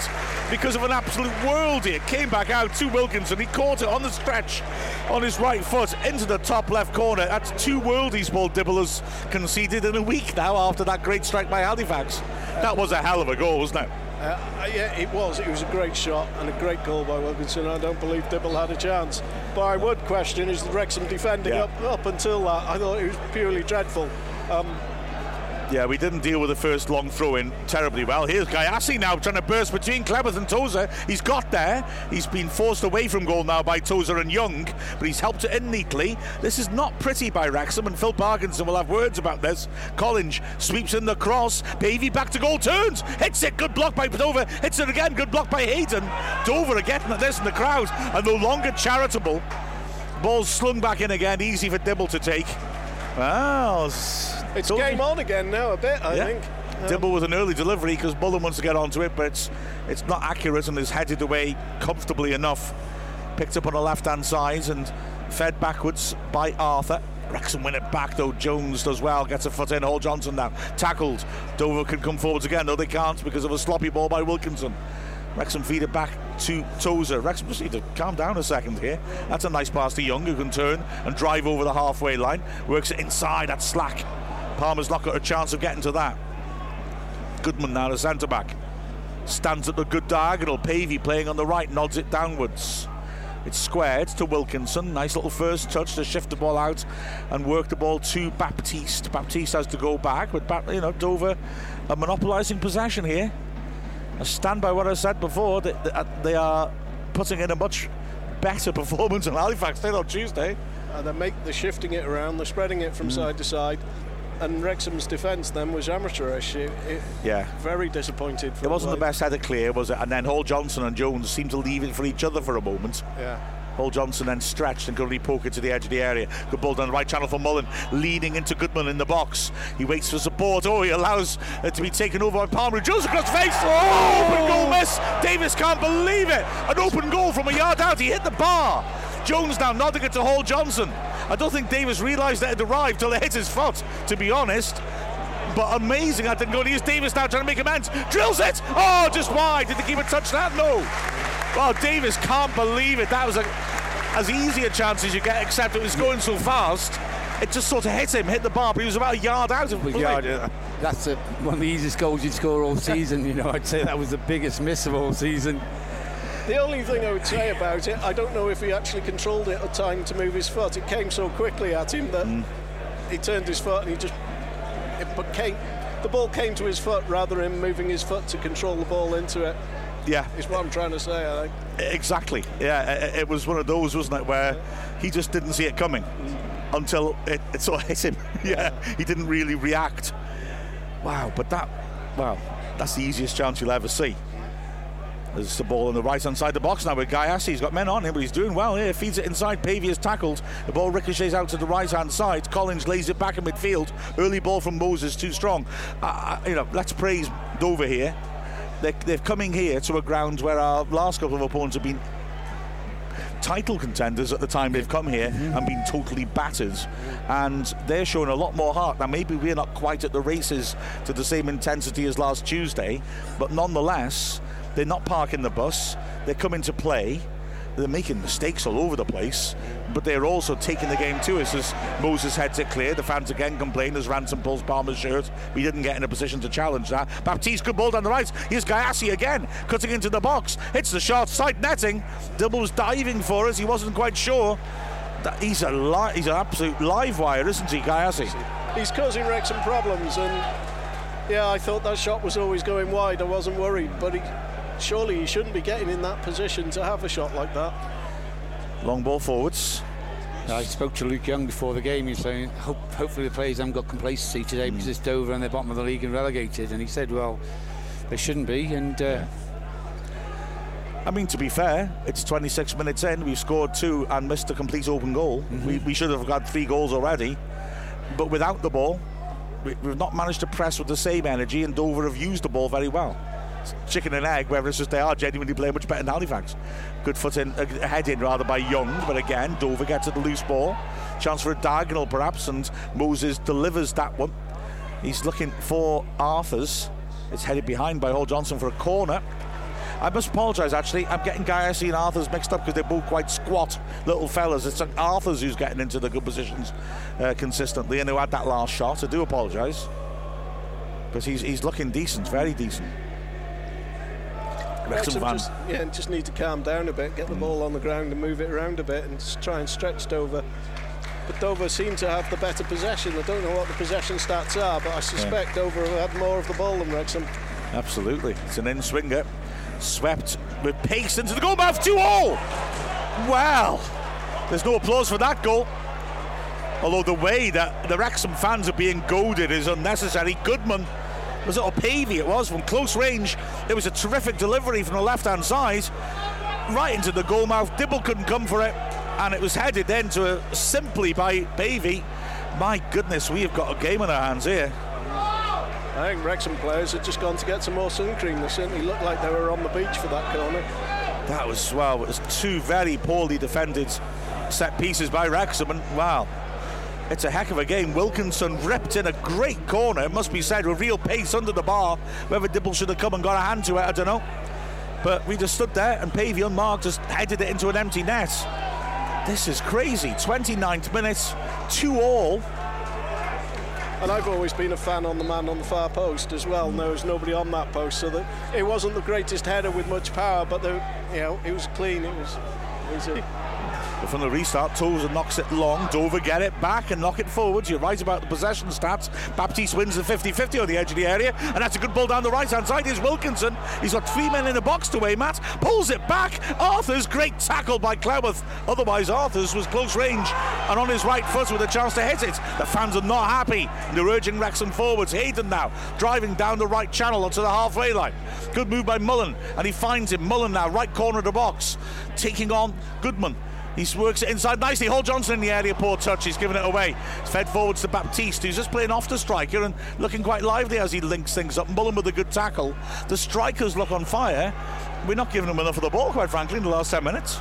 because of an absolute worldie. It came back out to Wilkinson. He caught it on the stretch on his right foot into the top left corner. That's two worldies Paul Dibble has conceded in a week now after that great strike by Halifax. That was a hell of a goal, wasn't it? Uh, yeah, it was. It was a great shot and a great goal by Wilkinson. I don't believe Dibble had a chance. But I would question is the Wrexham defending Yeah. up up until that. I thought it was purely dreadful. Um, Yeah, we didn't deal with the first long throw in terribly well. Here's Gyasi now trying to burst between Cleworth and Tozer. He's got there. He's been forced away from goal now by Tozer and Young, but he's helped it in neatly. This is not pretty by Wrexham, and Phil Parkinson will have words about this. Collins sweeps in the cross. Pavey back to goal, turns, hits it. Good block by Dover. Hits it again. Good block by Hayden. Dover are getting at this, and the crowd are no longer charitable. Ball's slung back in again, easy for Dibble to take. Well, it's told game on again now a bit. I Yeah. think. Um, Dibble with an early delivery because Mullen wants to get onto it, but it's, it's not accurate and is headed away comfortably enough. Picked up on the left hand side and fed backwards by Arthur. Wrexham win it back though. Jones does well, gets a foot in. Hall Johnson now tackled. Dover can come forwards again, though they can't because of a sloppy ball by Wilkinson. Wrexham feed it back to Tozer. Wrexham just need to calm down a second here. That's a nice pass to Young who can turn and drive over the halfway line. Works it inside at slack. Palmer's not got a chance of getting to that. Goodman now, the centre back. Stands at the good diagonal. Pavey playing on the right, nods it downwards. It's squared to Wilkinson. Nice little first touch to shift the ball out and work the ball to Baptiste. Baptiste has to go back, but you know Dover are monopolising possession here. I stand by what I said before. That that they are putting in a much better performance than Halifax did on Tuesday. And they make the shifting it around, they're spreading it from Mm. side to side. And Wrexham's defence then was amateurish. It, it, Yeah. Very disappointed. It wasn't the best header clear, was it? And then Hall Johnson and Jones seemed to leave it for each other for a moment. Yeah. Hall Johnson then stretched and could only poke it to the edge of the area. Good ball down the right channel for Mullen, leading into Goodman in the box. He waits for support. Oh, he allows it to be taken over by Palmer. Jones across the face. Oh, open goal miss. Davis can't believe it. An open goal from a yard out. He hit the bar. Jones now nodding it to Hall Johnson. I don't think Davis realised that it arrived till it hit his foot, to be honest. But amazing I didn't go. Here's Davis now trying to make amends. Drills it. Oh, just wide. Did the keeper touch that? No. Well, Davis can't believe it. That was a as easy a chance as you get, except it was going so fast. It just sort of hit him, hit the bar, but he was about a yard out of play. Yeah, that's a, one of the easiest goals you'd score all season. You know, I'd say that was the biggest miss of all season. The only thing I would say about it, I don't know if he actually controlled it at time to move his foot. It came so quickly at him that Mm. he turned his foot and he just it but came. The ball came to his foot rather than moving his foot to control the ball into it. Yeah, Is what I'm trying to say. I think. exactly. Yeah, it, it was one of those, wasn't it, where he just didn't see it coming until it, it sort of hit him. yeah, he didn't really react. Wow, but that, wow, that's the easiest chance you'll ever see. There's the ball on the right hand side of the box now with Gyasi. He's got men on him, but he's doing well here. Feeds it inside. Pavey is tackled. The ball ricochets out to the right hand side. Collins lays it back in midfield. Early ball from Moses, too strong. Uh, you know, let's praise Dover here. They're, they're coming here to a ground where our last couple of opponents have been title contenders at the time they've come here and been totally battered. And they're showing a lot more heart. Now, maybe we're not quite at the races to the same intensity as last Tuesday, but nonetheless, they're not parking the bus. They're coming to play. They're making mistakes all over the place, but they're also taking the game to us as Moses heads it clear. The fans again complain as Ransom pulls Palmer's shirt. We didn't get in a position to challenge that. Baptiste good ball down the right. Here's Gyasi again, cutting into the box. Hits the short side netting. Dibble was diving for us. He wasn't quite sure. He's a li- he's an absolute live wire, isn't he, Gyasi? He's causing Wrexham problems, and yeah, I thought that shot was always going wide. I wasn't worried, but he, surely he shouldn't be getting in that position to have a shot like that. Long ball forwards. I spoke to Luke Young before the game. He's saying, Hope, hopefully the players haven't got complacency today because it's Dover and they're bottom of the league and relegated. And he said, well, they shouldn't be. And uh, I mean, to be fair, it's 26 minutes in. We've scored two and missed a complete open goal. We, we should have got three goals already. But without the ball, we, we've not managed to press with the same energy, and Dover have used the ball very well. Chicken and egg, whether it's just they are genuinely playing much better than Halifax. Good foot in, a head in rather by Young, but again, Dover gets at the loose ball. Chance for a diagonal perhaps, and Moses delivers that one. He's looking for Arthurs. It's headed behind by Hall Johnson for a corner. I must apologise actually. I'm getting Gyasi and Arthurs mixed up because they're both quite squat little fellas. It's Arthurs who's getting into the good positions uh, consistently and who had that last shot. I do apologise. Because he's, he's looking decent, very decent. Wrexham Wrexham just, yeah, just need to calm down a bit, get the mm. ball on the ground and move it around a bit and try and stretch Dover. But Dover seem to have the better possession. I don't know what the possession stats are, but I suspect Dover have had more of the ball than Wrexham. Absolutely. It's an in swinger. Swept with pace into the goal mouth. 2 all. Well, there's no applause for that goal. Although the way that the Wrexham fans are being goaded is unnecessary. Goodman was it Pavey it was from close range. It was a terrific delivery from the left hand side. Right into the goal mouth. Dibble couldn't come for it. And it was headed then to a, simply by Pavey. My goodness, we have got a game on our hands here. I think Wrexham players had just gone to get some more sun cream. They certainly looked like they were on the beach for that corner. That was well. It was two very poorly defended set pieces by Wrexham, and wow, it's a heck of a game. Wilkinson ripped in a great corner. It must be said with real pace under the bar. Whether Dibble should have come and got a hand to it, I don't know. But we just stood there, and Pavey unmarked just headed it into an empty net. This is crazy. 29th minute, two all. And I've always been a fan on the man on the far post as well. There was nobody on that post, so that it wasn't the greatest header with much power, but the, you know it was clean. It was, it was a, But from the restart, Tozer knocks it long. Dover get it back and knock it forwards. You're right about the possession stats. Baptiste wins the 50-50 on the edge of the area, and that's a good ball down the right-hand side. Here's Wilkinson. He's got three men in the box to weigh, Matt. Pulls it back. Arthur's great tackle by Cleworth. Otherwise, Arthur's was close range and on his right foot with a chance to hit it. The fans are not happy. They're urging Wrexham forwards. Hayden now driving down the right channel onto the halfway line. Good move by Mullen, and he finds him. Mullen now, right corner of the box, taking on Goodman. He works it inside nicely. Hall Johnson in the area, poor touch. He's given it away. It's fed forwards to Baptiste, who's just playing off the striker and looking quite lively as he links things up. Mullen with a good tackle. The strikers look on fire. We're not giving them enough of the ball, quite frankly, in the last 10 minutes.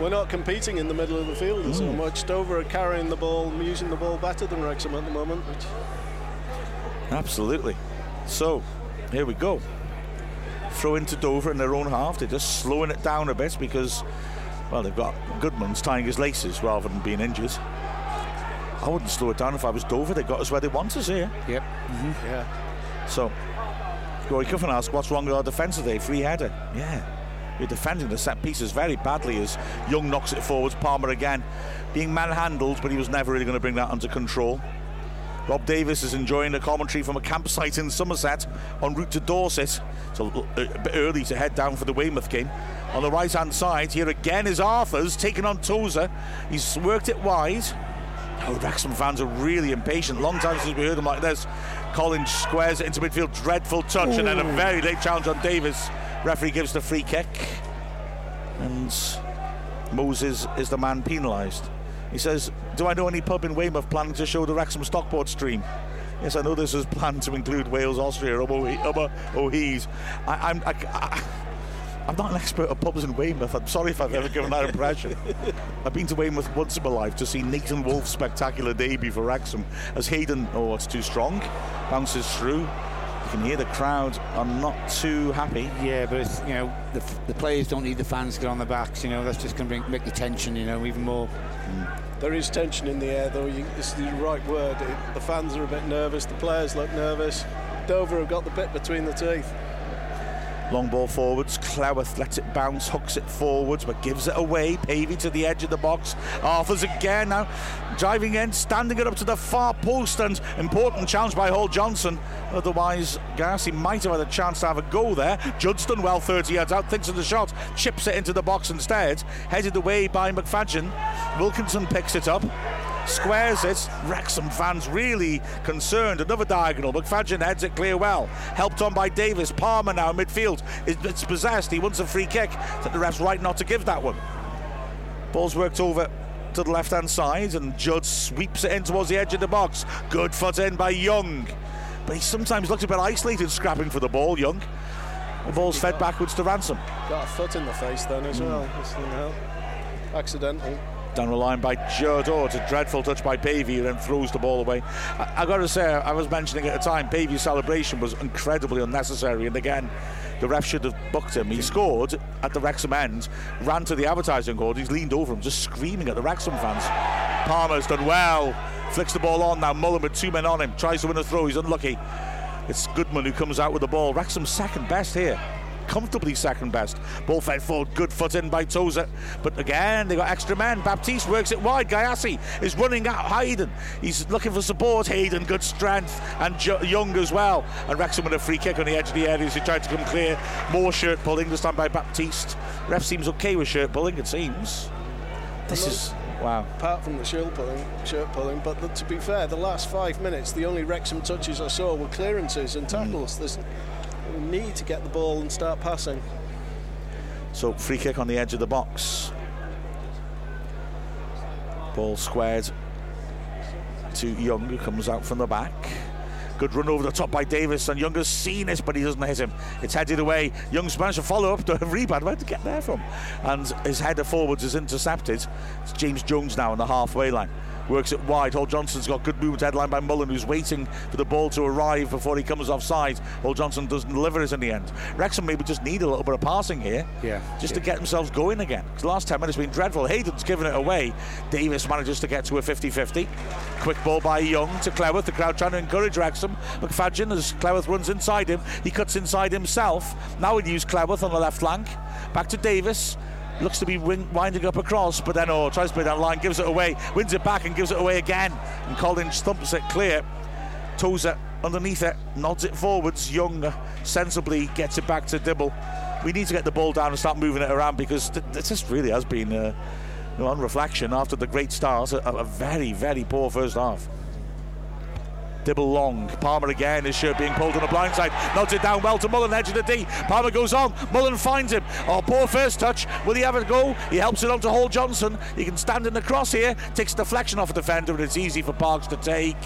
we're not competing in the middle of the field so mm. much. Dover are carrying the ball, using the ball better than Wrexham at the moment. Which, Absolutely. So, here we go. Throw into Dover in their own half. They're just slowing it down a bit because Well, they've got Goodman's tying his laces rather than being injured. I wouldn't slow it down if I was Dover. They got us where they want us here. Yep. Mm-hmm. Mm-hmm. Yeah. So, Rory Cuffin asks, what's wrong with our defence today? Free header. Yeah. You're defending the set pieces very badly as Young knocks it forwards. Palmer again being manhandled, but he was never really going to bring that under control. Rob Davis is enjoying the commentary from a campsite in Somerset en route to Dorset. It's a, a bit early to head down for the Weymouth game. On the right hand side, here again is Arthurs taking on Tozer. He's worked it wide. Oh, Wrexham fans are really impatient. Long time since we heard them like this. Collins squares it into midfield. Dreadful touch, Ooh. and then a very late challenge on Davis. Referee gives the free kick. And Moses is the man penalised. He says, Do I know any pub in Weymouth planning to show the Wrexham Stockport stream? Yes, I know this is planned to include Wales, Austria, Upper O'Hees. I, I'm. I, I, I'm not an expert at pubs in Weymouth. I'm sorry if I've ever given that impression. I've been to Weymouth once in my life to see Nathan Wolf's spectacular debut for Wrexham as Hayden, oh, it's too strong, bounces through You can hear the crowd are not too happy. Yeah, but it's, you know the, the players don't need the fans to get on their backs. You know that's just going to make the tension. You know even more. Mm. There is tension in the air, though. You, this is the right word. It, the fans are a bit nervous. The players look nervous. Dover have got the bit between the teeth. Long ball forwards. Cleworth lets it bounce, hooks it forwards, but gives it away. Pavey to the edge of the box. Arthurs again now driving in, standing it up to the far post, and important challenge by Hall Johnson. Otherwise, Garcia might have had a chance to have a go there. Judson, well 30 yards out, thinks of the shot, chips it into the box instead. Headed away by McFadzean. Wilkinson picks it up squares it. Wrexham fans really concerned. Another diagonal. McFadzean heads it clear well. Helped on by Davis. Palmer now in midfield. It's possessed. He wants a free kick. That the ref's right not to give that one. Ball's worked over to the left hand side and Judd sweeps it in towards the edge of the box. Good foot in by Young. But he sometimes looks a bit isolated scrapping for the ball, Young. The ball's fed backwards to Ransom. Got a foot in the face then as mm. well. Accidental down the line by Judd. Oh, it's a dreadful touch by Pavey, who then throws the ball away. I, have got to say, I was mentioning at the time, Pavey's celebration was incredibly unnecessary. And again, the ref should have booked him. He scored at the Wrexham end, ran to the advertising board. He's leaned over him, just screaming at the Wrexham fans. Palmer's done well, flicks the ball on now. Mullen with two men on him, tries to win a throw. He's unlucky. It's Goodman who comes out with the ball. Wrexham's second best here comfortably second best. Ball fed forward, good foot in by Tozer. But again, they got extra men. Baptiste works it wide. Gyasi is running at Hayden. He's looking for support. Hayden, good strength. And Young as well. And Wrexham with a free kick on the edge of the area as he tried to come clear. More shirt pulling, this time by Baptiste. Ref seems okay with shirt pulling, it seems. This is. Wow. Apart from the shirt pulling, shirt pulling, but the, to be fair, the last five minutes, the only Wrexham touches I saw were clearances and tackles. Mm. There's need to get the ball and start passing. So free kick on the edge of the box. Ball squared to Young, who comes out from the back. Good run over the top by Davis, and Young has seen it, but he doesn't hit him. It's headed away. Young's managed to follow up the rebound. Where to get there from? And his header forwards is intercepted. It's James Jones now on the halfway line works it wide. Hall Johnson's got good movement headline by Mullen, who's waiting for the ball to arrive before he comes offside. Hall Johnson doesn't deliver it in the end. Wrexham maybe just need a little bit of passing here, yeah, just yeah. to get themselves going again. Because the last 10 minutes have been dreadful. Hayden's given it away. Davis manages to get to a 50-50. Quick ball by Young to Cleworth. The crowd trying to encourage Wrexham. McFadzean, as Cleworth runs inside him, he cuts inside himself. Now he'd use Cleworth on the left flank. Back to Davis looks to be winding up across, but then oh, tries to play that line, gives it away, wins it back and gives it away again. And Collins thumps it clear. Tozer underneath it, nods it forwards. Young sensibly gets it back to Dibble. We need to get the ball down and start moving it around because th- this just really has been, uh, on reflection, after the great start, a, a very, very poor first half. Dibble long. Palmer again, his shirt being pulled on the blind side. Nods it down well to Mullen, edge of the D. Palmer goes on. Mullen finds him. Oh, poor first touch. Will he have a go? He helps it on to Hall Johnson. He can stand in the cross here. Takes deflection off a defender, and it's easy for Parks to take.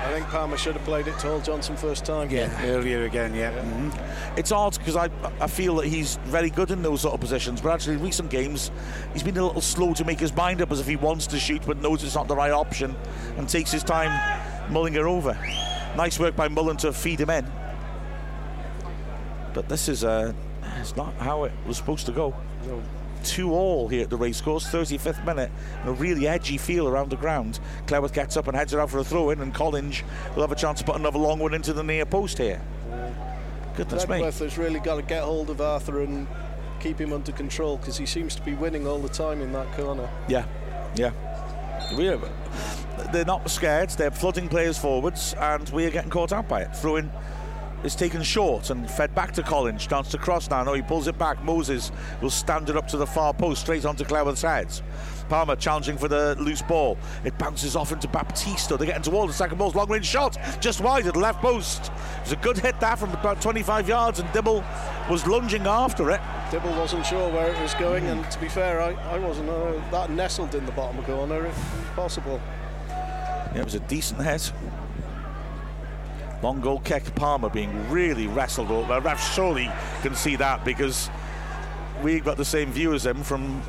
I think Palmer should have played it to Hall Johnson first time. Yeah, earlier again, yeah. yeah. Mm-hmm. It's odd because I, I feel that he's very good in those sort of positions, but actually in recent games he's been a little slow to make his mind up as if he wants to shoot but knows it's not the right option and takes his time Mullinger over. Nice work by Mullen to feed him in. But this is uh, it's not how it was supposed to go. No. two all here at the racecourse, 35th minute, and a really edgy feel around the ground. Cleworth gets up and heads it out for a throw in, and Collinge will have a chance to put another long one into the near post here. Goodness Redworth me. has really got to get hold of Arthur and keep him under control because he seems to be winning all the time in that corner. Yeah, yeah. We are, they're not scared, they're flooding players forwards, and we are getting caught out by it. Throwing is taken short and fed back to Collins. Chance to cross now. No, he pulls it back. Moses will stand it up to the far post, straight onto Cleworth's heads. Palmer challenging for the loose ball. It bounces off into Baptiste. They get into wall. The second ball's long range shot, just wide at the left post. It was a good hit there from about 25 yards, and Dibble was lunging after it. Dibble wasn't sure where it was going, and to be fair, I, I wasn't uh, that nestled in the bottom corner, if possible. It was a decent hit. Long goal kick, Palmer being really wrestled over. Ref surely can see that because we got the same view as him from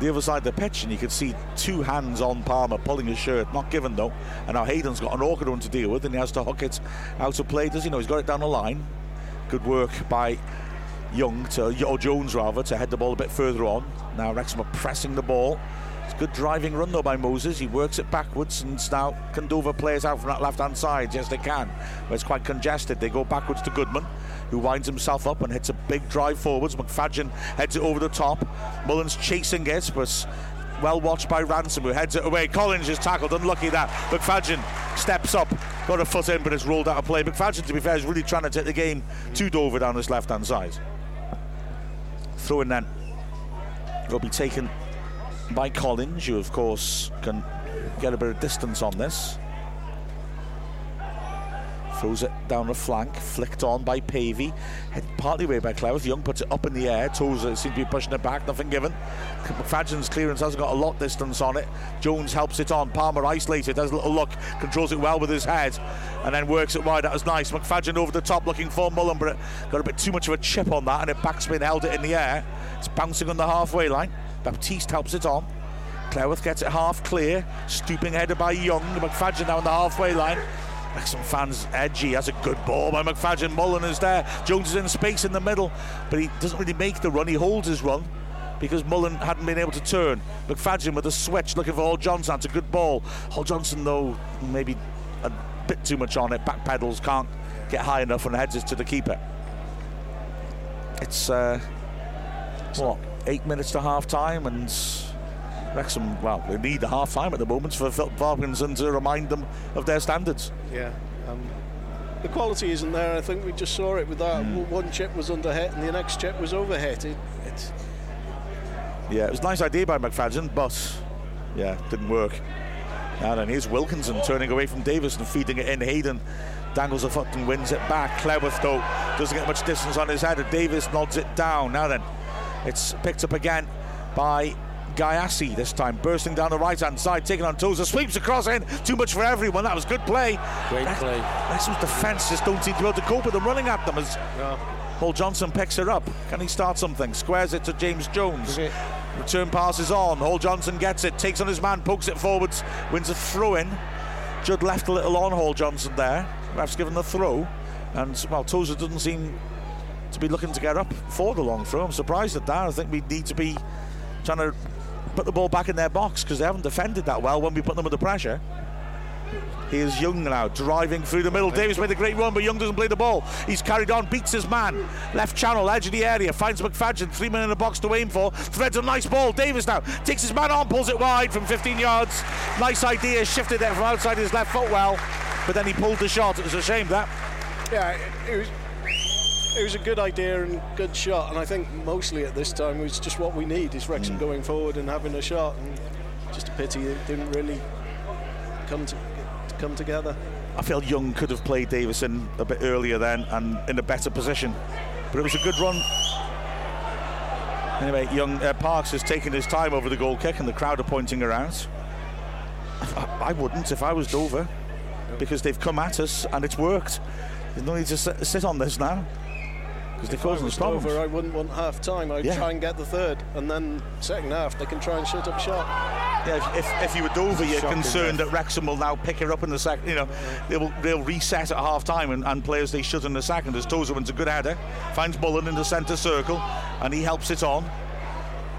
the other side of the pitch, and you could see two hands on Palmer pulling his shirt, not given though. And now Hayden's got an awkward one to deal with, and he has to hook it out of play. Does he know he's got it down the line? Good work by Young to or Jones rather to head the ball a bit further on. Now Wrexham are pressing the ball. Good driving run though by Moses. He works it backwards and now Condover plays out from that left hand side. Yes, they can. But it's quite congested. They go backwards to Goodman, who winds himself up and hits a big drive forwards. McFadzean heads it over the top. Mullen's chasing it, but well watched by Ransom, who heads it away. Collins is tackled, unlucky that. McFadzean steps up, got a foot in, but it's rolled out of play. McFadzean, to be fair, is really trying to take the game to Dover down this left hand side. Throw in then will be taken by Collins, who of course can get a bit of distance on this. Throws it down the flank, flicked on by Pavey, head partly way by Cleworth. Young puts it up in the air. Tozer seems to be pushing it back, nothing given. McFadzean's clearance hasn't got a lot distance on it. Jones helps it on. Palmer isolated, has a little look, controls it well with his head, and then works it wide. That was nice. McFadzean over the top looking for Mullen, but it got a bit too much of a chip on that, and it backspin held it in the air. It's bouncing on the halfway line. Baptiste helps it on. Cleworth gets it half clear, stooping header by Young. McFadzean now on the halfway line. Some fans edgy. Has a good ball by McFadzean. Mullen is there. Jones is in space in the middle, but he doesn't really make the run. He holds his run because Mullen hadn't been able to turn. McFadzean with a switch looking for Hall Johnson. That's a good ball. Hall Johnson, though, maybe a bit too much on it. Back pedals, can't get high enough and heads it to the keeper. It's, uh, what, eight minutes to half time and. Wrexham, well, they need a half time at the moment for Phil Parkinson to remind them of their standards. Yeah. Um, the quality isn't there. I think we just saw it with that. Hmm. One chip was under hit and the next chip was over hit. It, it's Yeah, it was a nice idea by McFadzean, but yeah, didn't work. And then here's Wilkinson turning away from Davis and feeding it in. Hayden dangles a foot and wins it back. Cleworth, though, doesn't get much distance on his head. And Davis nods it down. Now then, it's picked up again by Gyasi this time, bursting down the right hand side, taking on Tozer, sweeps across in. Too much for everyone. That was good play. Great play. Wrexham's defence just don't seem to be able to cope with them running at them as Hall Johnson picks her up. Can he start something? Squares it to James Jones. Okay. Return passes on. Hall Johnson gets it, takes on his man, pokes it forwards, wins a throw in. Judd left a little on Hall Johnson there. Perhaps given the throw. And, well, Tozer doesn't seem to be looking to get up for the long throw. I'm surprised at that. I think we need to be trying to put the ball back in their box because they haven't defended that well when we put them under pressure. Here's Young now driving through the middle. Davis made a great run, but Young doesn't play the ball. He's carried on, beats his man. Left channel, edge of the area, finds McFadzean. Three men in the box to aim for. Threads a nice ball. Davis now takes his man on, pulls it wide from 15 yards. Nice idea, shifted there from outside his left foot well, but then he pulled the shot. It was a shame that. yeah, it was. It was a good idea and good shot, and I think mostly at this time it's just what we need is Wrexham Mm. going forward and having a shot. And just a pity it didn't really come to, to come together. I feel Young could have played Davison a bit earlier then and in a better position. But it was a good run. Anyway, Young uh, Parks has taken his time over the goal kick and the crowd are pointing around. I, I wouldn't if I was Dover because they've come at us and it's worked. There's no need to sit, sit on this now because they're If I causing us was problems. Dover, I wouldn't want half time. I'd Yeah. try and get the third, and then second half they can try and shut up shop. Yeah, if, if, if you were Dover, you're Shocking, concerned that Wrexham will now pick her up in the second. You know, they'll they'll reset at half time and, and players they should in the second. As Tozer wins a good header, finds Mullen in the centre circle, and he helps it on.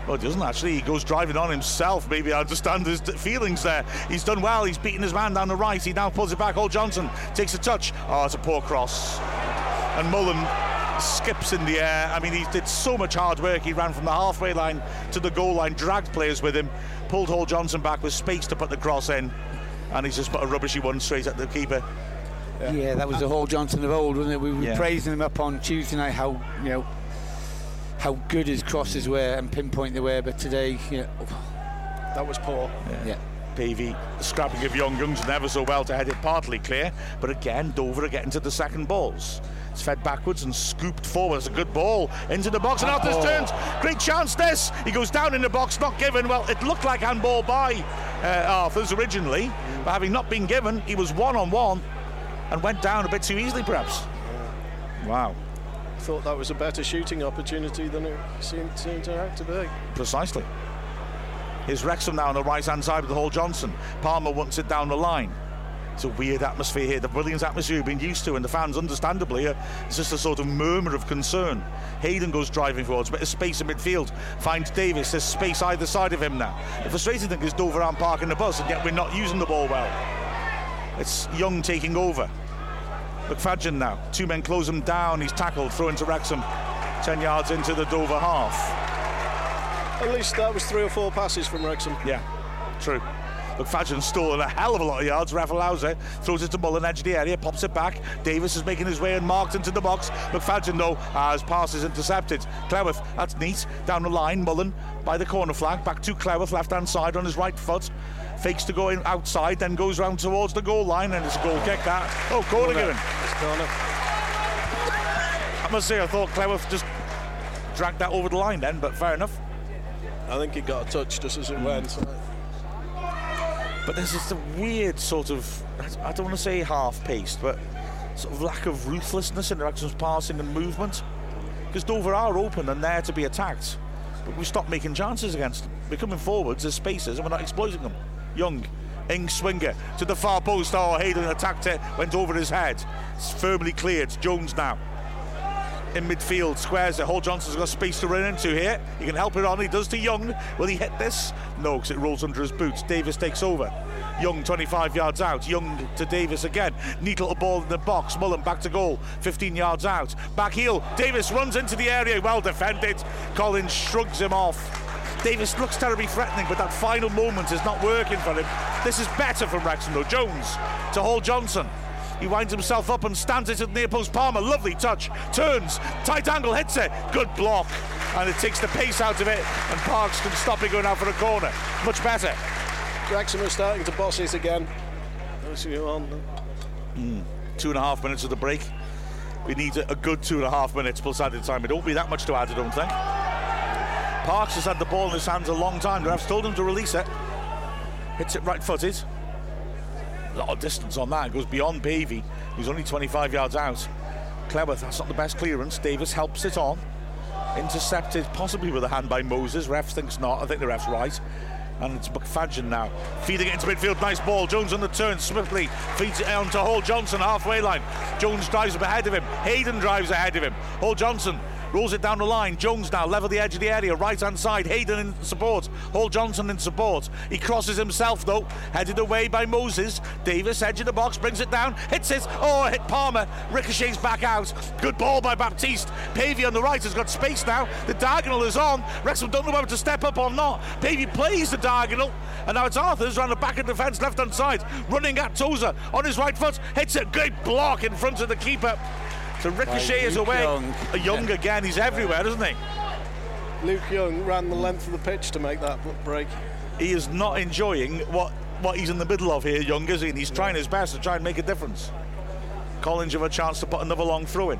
Well, he doesn't actually. He goes driving on himself. Maybe I understand his feelings there. He's done well. He's beaten his man down the right. He now pulls it back. Hall Johnson takes a touch. Oh, it's a poor cross. And Mullen skips in the air. I mean, he did so much hard work. He ran from the halfway line to the goal line, dragged players with him, pulled Hall Johnson back with space to put the cross in, and he's just put a rubbishy one straight at the keeper. Yeah, yeah that was the Hall Johnson of old, wasn't it? We were yeah. praising him up on Tuesday night how you know how good his crosses were and pinpoint they were, but today, you know, that was poor. Yeah. yeah. Pavey scrapping of Young Guns never so well to head it partly clear, but again Dover are getting to the second balls. It's fed backwards and scooped forward. It's a good ball into the box, and Arthur's oh. turns. Great chance this. He goes down in the box, not given. Well, it looked like handball by uh, Arthur's originally, but having not been given, he was one on one and went down a bit too easily, perhaps. Wow thought that was a better shooting opportunity than it seemed, seemed to have to be. Precisely. Here's Wrexham now on the right hand side with the Hall Johnson. Palmer wants it down the line. It's a weird atmosphere here, the brilliant atmosphere we've been used to, and the fans, understandably, are, it's just a sort of murmur of concern. Hayden goes driving forwards, but there's space in midfield, finds Davis, there's space either side of him now. The frustrating thing is Dover aren't parking the bus, and yet we're not using the ball well. It's Young taking over. McFadzean now. Two men close him down. He's tackled, throw into Wrexham. 10 yards into the Dover half. At least that was three or four passes from Wrexham. Yeah, true. McFadzean's stolen a hell of a lot of yards. Ref allows it, throws it to Mullen, edge of the area, pops it back. Davis is making his way and marked into the box. McFadzean, though, has passes intercepted. Cleworth, that's neat. Down the line, Mullen by the corner flag. Back to Cleworth, left hand side on his right foot fakes to go in outside, then goes round towards the goal line, and it's a goal kick. That oh, corner given. corner. I must say, I thought Cleworth just dragged that over the line then, but fair enough. I think he got a touch just as it mm. went. But there's just a weird sort of, I don't want to say half-paced, but sort of lack of ruthlessness in Wrexham's passing and movement. Because Dover are open and there to be attacked, but we stop making chances against them. We're coming forwards, there's spaces, and we're not exploiting them. Young, Ing swinger to the far post. Oh, Hayden attacked it, went over his head. It's firmly cleared. Jones now in midfield, squares it. Hall Johnson's got space to run into here. He can help it on. He does to Young. Will he hit this? No, because it rolls under his boots. Davis takes over. Young 25 yards out. Young to Davis again. Neat little ball in the box. Mullen back to goal. 15 yards out. Back heel. Davis runs into the area. Well defended. Collins shrugs him off. Davis looks terribly threatening, but that final moment is not working for him. This is better from Wrexham though. Jones to Hall Johnson. He winds himself up and stands it at the near post. Palmer, lovely touch, turns, tight angle, hits it, good block, and it takes the pace out of it. And Parks can stop it going out for a corner. Much better. Wrexham are starting to boss it again. Mm, two and a half minutes of the break. We need a, a good two and a half minutes plus added time. It won't be that much to add, I don't think. Parks has had the ball in his hands a long time. Ref's told him to release it. Hits it right footed. A lot of distance on that. Goes beyond Pavey, He's only 25 yards out. Cleworth, that's not the best clearance. Davis helps it on. Intercepted possibly with a hand by Moses. Ref thinks not. I think the ref's right. And it's McFadzean now. Feeding it into midfield. Nice ball. Jones on the turn. Swiftly feeds it on to Hall Johnson, halfway line. Jones drives up ahead of him. Hayden drives ahead of him. Hall Johnson rolls it down the line. Jones now level the edge of the area, right hand side. Hayden in support. Hall Johnson in support. He crosses himself though, headed away by Moses. Davis edge of the box, brings it down, hits it. Oh, hit Palmer. Ricochets back out. Good ball by Baptiste. Pavey on the right has got space now. The diagonal is on. Wrexham don't know whether to step up or not. Pavey plays the diagonal, and now it's Arthur's around the back of defence, left hand side, running at Tozer on his right foot. Hits a great block in front of the keeper. So Ricochet is away. Young. Young yeah. again, he's everywhere, isn't he? Luke Young ran the length of the pitch to make that break. He is not enjoying what, what he's in the middle of here, Young, is he? And he's yeah. trying his best to try and make a difference. Collins have a chance to put another long throw in.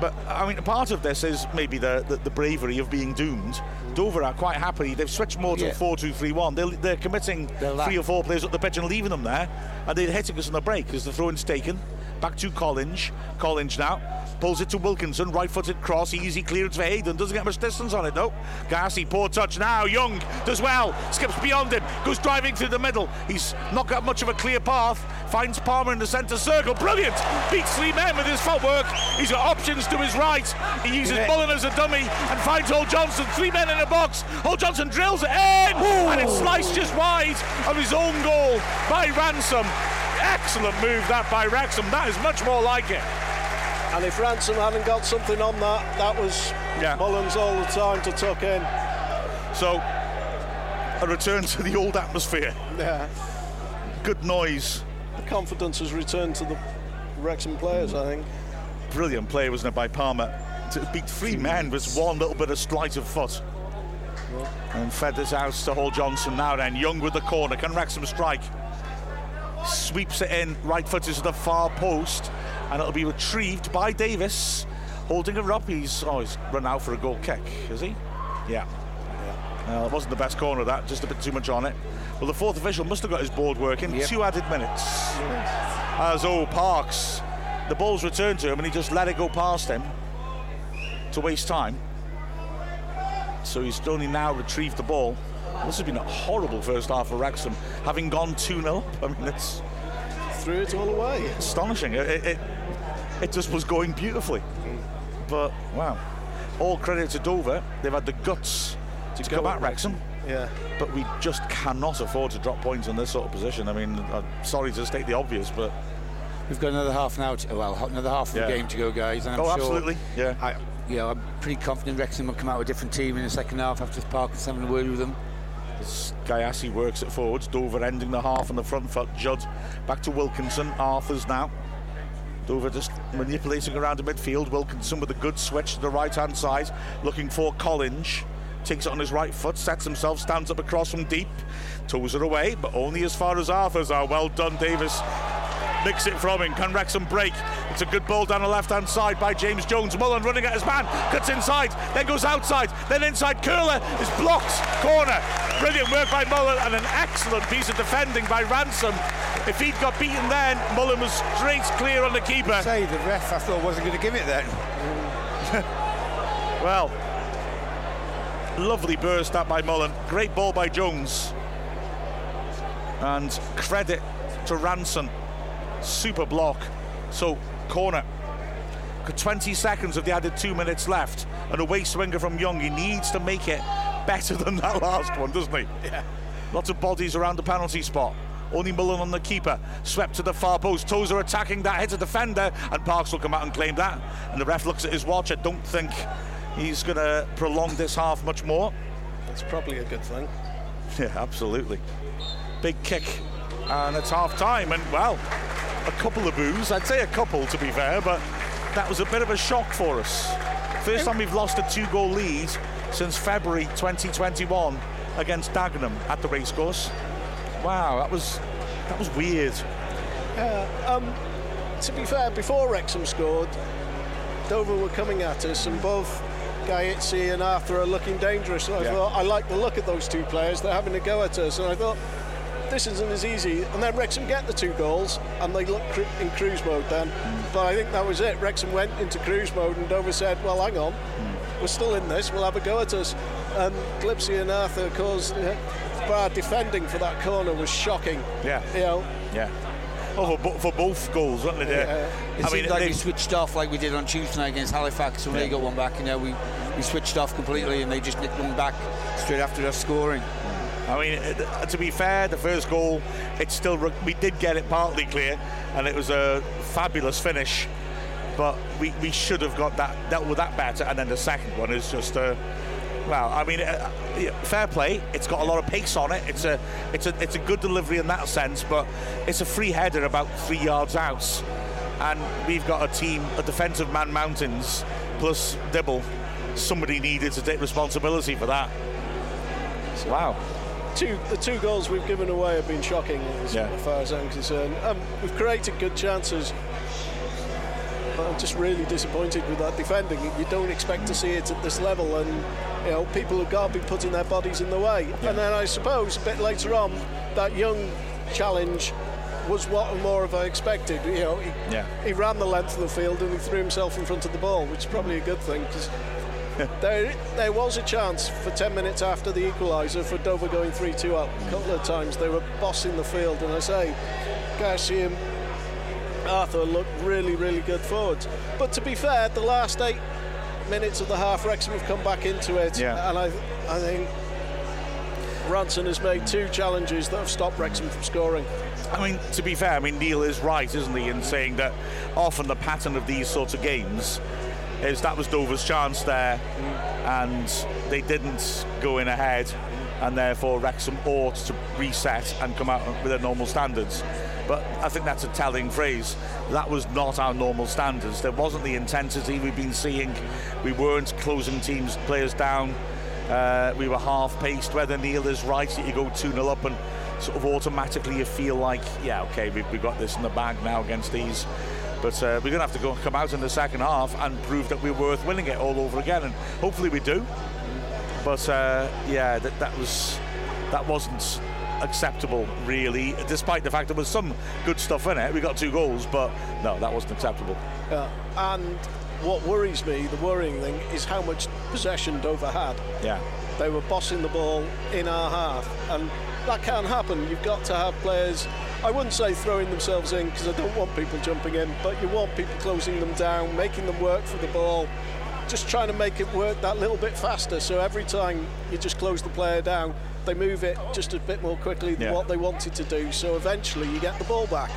But I mean, part of this is maybe the, the, the bravery of being doomed. Dover are quite happy. They've switched more to yeah. 4 2 3 1. They're, they're committing they're three or four players up the pitch and leaving them there. And they're hitting us on the break because the throw in's taken Back to Collins. Collins now. Pulls it to Wilkinson, right footed cross, easy clearance for Hayden. Doesn't get much distance on it though. Gyasi, poor touch now. Young does well, skips beyond him, goes driving through the middle. He's not got much of a clear path. Finds Palmer in the centre circle. Brilliant! Beats three men with his footwork. He's got options to his right. He uses Mullen as a dummy and finds Hall Johnson. Three men in a box. Hall Johnson drills it in, Ooh. and it's sliced just wide of his own goal by Ransom. Excellent move that by Wrexham. That is much more like it. And if Ransom hadn't got something on that, that was yeah. Mullen's all the time to tuck in. So, a return to the old atmosphere. Yeah. Good noise. The confidence has returned to the Wrexham players, I think. Brilliant play, wasn't it, by Palmer? To beat three men with one little bit of sleight of foot. Yeah. And fed this out to Hall Johnson now then. Young with the corner. Can Wrexham strike? Sweeps it in, right foot is to the far post and it'll be retrieved by Davis, holding it up. He's oh, he's run out for a goal kick, is he? Yeah. yeah. Uh, it wasn't the best corner that, just a bit too much on it. Well, the fourth official must have got his board working. Yep. Two added minutes. Yes. As oh Parks, the ball's returned to him and he just let it go past him to waste time. So he's only now retrieved the ball. This has been a horrible first half for Wrexham, having gone 2 0. I mean, it's threw it all away. Astonishing. It, it, it just was going beautifully. But wow, all credit to Dover. They've had the guts to, to come at Wrexham. Yeah. But we just cannot afford to drop points in this sort of position. I mean, I'm sorry to state the obvious, but we've got another half now. To, well, another half of yeah. the game to go, guys. And I'm oh, sure, absolutely. Yeah. I, yeah, I'm pretty confident Wrexham will come out with a different team in the second half after Parkins having a word with them. As Gyasi works it forwards, Dover ending the half on the front foot. Judd back to Wilkinson. Arthur's now. Dover just manipulating around the midfield. Wilkinson with a good switch to the right hand side, looking for Collins. Takes it on his right foot, sets himself, stands up across from deep, toes it away, but only as far as Arthur's are. Well done, Davis nicks it from him. Can Wrexham break? It's a good ball down the left hand side by James Jones. Mullen running at his man, cuts inside, then goes outside, then inside. Curler is blocked. Corner. Brilliant work by Mullen and an excellent piece of defending by Ransom. If he'd got beaten then, Mullen was straight clear on the keeper. Say the ref, I thought wasn't going to give it then. well, lovely burst that by Mullen. Great ball by Jones. And credit to Ransom super block. So, corner. 20 seconds of the added two minutes left, and a waste swinger from Young. He needs to make it better than that last one, doesn't he? Yeah. Lots of bodies around the penalty spot. Only Mullen on the keeper. Swept to the far post. Tozer attacking that, hits a defender, and Parks will come out and claim that. And the ref looks at his watch. I don't think he's going to prolong this half much more. That's probably a good thing. Yeah, absolutely. Big kick, and it's half time. And well, a couple of boos. I'd say a couple to be fair, but that was a bit of a shock for us. First time we've lost a two-goal lead since February 2021 against Dagenham at the racecourse. Wow, that was that was weird. Uh, um, to be fair, before Wrexham scored, Dover were coming at us, and both Gyasi and Arthur are looking dangerous. So I yeah. thought I like the look of those two players. They're having a go at us, and I thought this isn't as easy. And then Wrexham get the two goals and they look in cruise mode then. Mm. But I think that was it. Wrexham went into cruise mode and Dover said, well, hang on, mm. we're still in this, we'll have a go at us. And Gyasi and Arthur caused. Uh, defending for that corner was shocking. Yeah. You know. Yeah. Oh, for, for both goals, wasn't it? Yeah. It I seemed mean, like we switched off like we did on Tuesday night against Halifax when yeah. they got one back. You know, we, we switched off completely and they just nicked one back straight after us scoring. I mean, uh, to be fair, the first goal, it's still we did get it partly clear, and it was a fabulous finish. But we, we should have got that dealt with that better. And then the second one is just a. Well, I mean, uh, fair play. It's got a lot of pace on it. It's a, it's a, it's a good delivery in that sense. But it's a free header about three yards out, and we've got a team, a defensive man mountains plus Dibble. Somebody needed to take responsibility for that. Wow two the two goals we've given away have been shocking as yeah. far as I'm concerned. Um, we've created good chances. But I'm just really disappointed with that defending. You don't expect to see it at this level, and you know people have got to be putting their bodies in the way. Yeah. And then I suppose a bit later on, that young challenge was what more of I expected. You know, he, Yeah. he ran the length of the field and he threw himself in front of the ball, which is probably a good thing because there, there was a chance for 10 minutes after the equaliser for Dover going 3 2 up. A couple of times they were bossing the field, and I say, Garcia Arthur looked really, really good forwards. But to be fair, the last eight minutes of the half, Wrexham have come back into it, Yeah. and I, I think Ransom has made two challenges that have stopped Wrexham from scoring. I mean, to be fair, I mean Neil is right, isn't he, in saying that often the pattern of these sorts of games is that was Dover's chance there, mm. and they didn't go in ahead, and therefore Wrexham ought to reset and come out with their normal standards. But I think that's a telling phrase. That was not our normal standards. There wasn't the intensity we've been seeing. We weren't closing teams, players down. Uh, we were half paced. Whether Neil is right that you go 2 0 up and sort of automatically you feel like, yeah, okay, we've, we've got this in the bag now against these. But uh, we're going to have to go come out in the second half and prove that we're worth winning it all over again, and hopefully we do. But uh, yeah, that, that was that wasn't acceptable really, despite the fact there was some good stuff in it. We got two goals, but no, that wasn't acceptable. Yeah. And what worries me, the worrying thing, is how much possession Dover had. Yeah, They were bossing the ball in our half, and that can't happen. You've got to have players. I wouldn't say throwing themselves in because I don't want people jumping in, but you want people closing them down, making them work for the ball, just trying to make it work that little bit faster. So every time you just close the player down, they move it just a bit more quickly than Yeah. what they wanted to do. So eventually you get the ball back.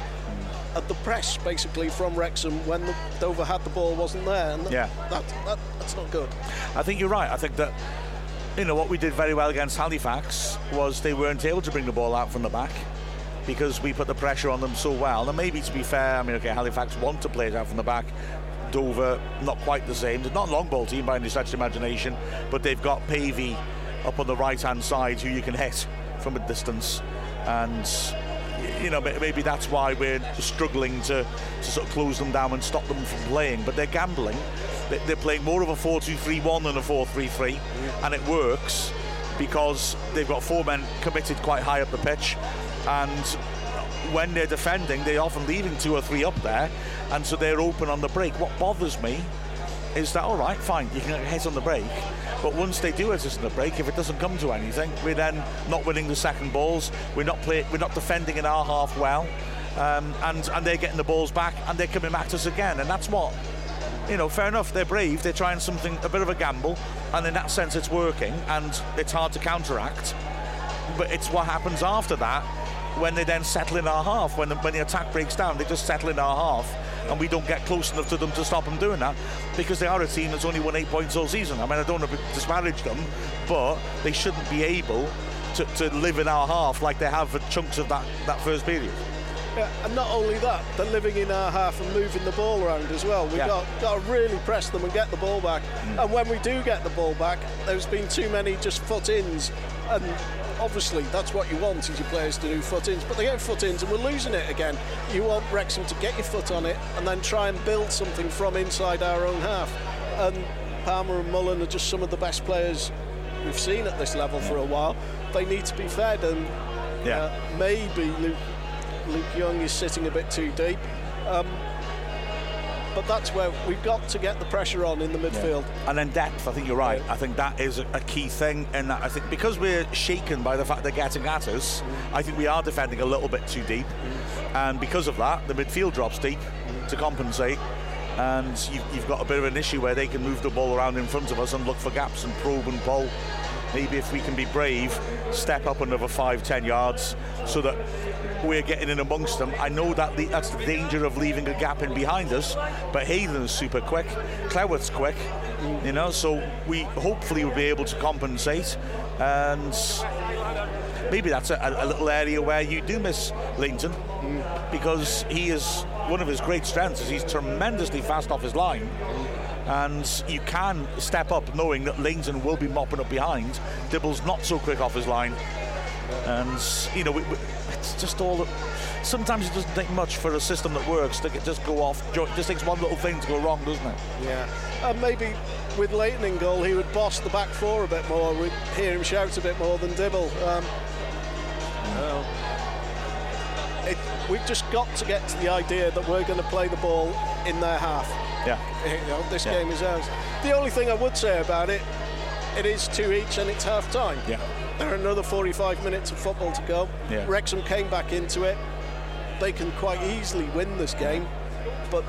And the press basically from Wrexham when the Dover had the ball wasn't there, and Yeah. that, that, that's not good. I think you're right. I think that you know what we did very well against Halifax was they weren't able to bring the ball out from the back because we put the pressure on them so well. And maybe to be fair, I mean, okay, Halifax want to play it out from the back. Dover, not quite the same. They're not a long ball team by any stretch of imagination, but they've got Pavey up on the right hand side who you can hit from a distance. And you know, maybe that's why we're struggling to, to sort of close them down and stop them from playing. But they're gambling. They're playing more of a 4 2 3 1 than a 4 3 3, and it works because they've got four men committed quite high up the pitch. And when they're defending, they're often leaving two or three up there, and so they're open on the break. What bothers me is that, all right, fine, you can hit on the break, but once they do hit on the break, if it doesn't come to anything, we're then not winning the second balls. We're not play, we're not defending in our half well, um, and and they're getting the balls back and they're coming to us again, and that's what. You know, fair enough. They're brave. They're trying something, a bit of a gamble, and in that sense, it's working, and it's hard to counteract. But it's what happens after that when they then settle in our half. When the, when the attack breaks down, they just settle in our half, and we don't get close enough to them to stop them doing that because they are a team that's only won eight points all season. I mean, I don't want to disparage them, but they shouldn't be able to, to live in our half like they have for chunks of that, that first period. Yeah, and not only that, they're living in our half and moving the ball around as well. We've Yeah. got, got to really press them and get the ball back. And when we do get the ball back, there's been too many just foot-ins. And obviously, that's what you want is your players to do foot-ins. But they get foot-ins and we're losing it again. You want Wrexham to get your foot on it and then try and build something from inside our own half. And Palmer and Mullen are just some of the best players we've seen at this level for a while. They need to be fed and Yeah. uh, maybe Luke, Luke Young is sitting a bit too deep. Um, but that's where we've got to get the pressure on in the midfield. And then depth, I think you're right. I think that is a, key thing. And I think because we're shaken by the fact they're getting at us, I think we are defending a little bit too deep. And because of that, the midfield drops deep to compensate. And you've, you've got a bit of an issue where they can move the ball around in front of us and look for gaps and probe and pull. Maybe if we can be brave, step up another five, ten yards so that we're getting in amongst them. I know that the, that's the danger of leaving a gap in behind us, but Hayden's super quick, Cleworth's quick, you know, so we hopefully will be able to compensate and maybe that's a, a little area where you do miss Lainton because he is one of his great strengths is he's tremendously fast off his line and you can step up knowing that Lainton will be mopping up behind Dibble's not so quick off his line and you know we, we, it's just all sometimes it doesn't take much for a system that works to just go off it just takes one little thing to go wrong doesn't it Yeah. And maybe with Lainton in goal, he would boss the back four a bit more. We'd hear him shout a bit more than Dibble. Um, well, it, we've just got to get to the idea that we're going to play the ball in their half. Yeah. You know, this Yeah. game is ours. The only thing I would say about it, it is two each and it's half time. Yeah. There are another 45 minutes of football to go. Yeah. Wrexham came back into it. They can quite easily win this game, but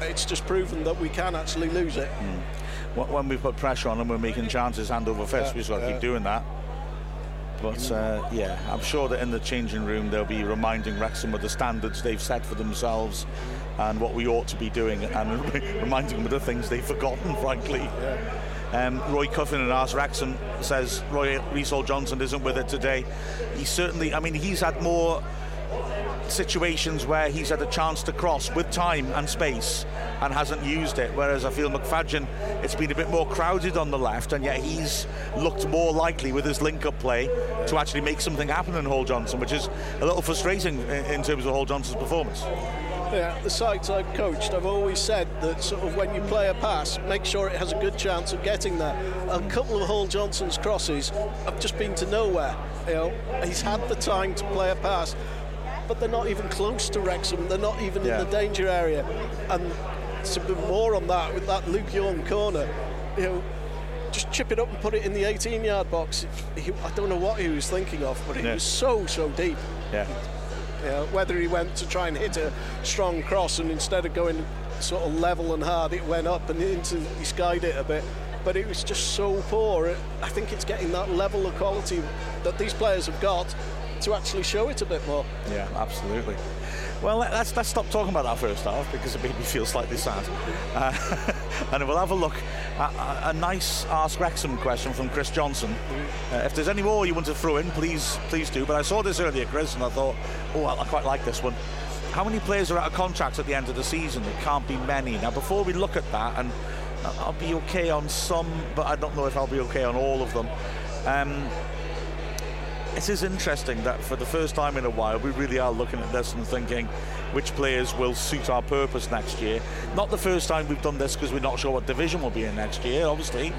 it's just proven that we can actually lose it. Hmm. Wh- When we put pressure on them, we're making chances hand over fist. Yeah, We've just got to yeah. keep doing that. But uh, yeah, I'm sure that in the changing room they'll be reminding Wrexham of the standards they've set for themselves and what we ought to be doing, and reminding them of the things they've forgotten, frankly. Um, Roy Cuffin and Ask Wrexham says Roy Reece Johnson isn't with it today. He certainly, I mean, he's had more situations where he's had a chance to cross with time and space and hasn't used it. Whereas I feel McFadzean, it's been a bit more crowded on the left, and yet he's looked more likely with his link-up play to actually make something happen in Hall Johnson, which is a little frustrating in, in terms of Hall Johnson's performance. Yeah, the sides I've coached, I've always said that sort of when you play a pass, make sure it has a good chance of getting there. A couple of Hall Johnson's crosses have just been to nowhere. You know, he's had the time to play a pass, but they're not even close to Wrexham. They're not even Yeah. in the danger area. And to be more on that with that Luke Young corner, you know, just chip it up and put it in the 18-yard box. He, I don't know what he was thinking of, but it Yeah. was so so deep. Yeah. You know, whether he went to try and hit a strong cross and instead of going sort of level and hard, it went up and into he skied it a bit. But it was just so poor. I think it's getting that level of quality that these players have got to actually show it a bit more. Yeah, absolutely. Well, let- let's let's stop talking about that first half because it made me feel slightly sad. Uh, and we'll have a look at a, nice Ask Wrexham question from Chris Johnson. Uh, if there's any more you want to throw in, please please do. But I saw this earlier, Chris, and I thought, oh, I, I quite like this one. How many players are out of contract at the end of the season? It can't be many. Now, before we look at that, and I'll be okay on some, but I don't know if I'll be okay on all of them. Um, it is interesting that for the first time in a while we really are looking at this and thinking which players will suit our purpose next year. Not the first time we've done this because we're not sure what division we'll be in next year, obviously.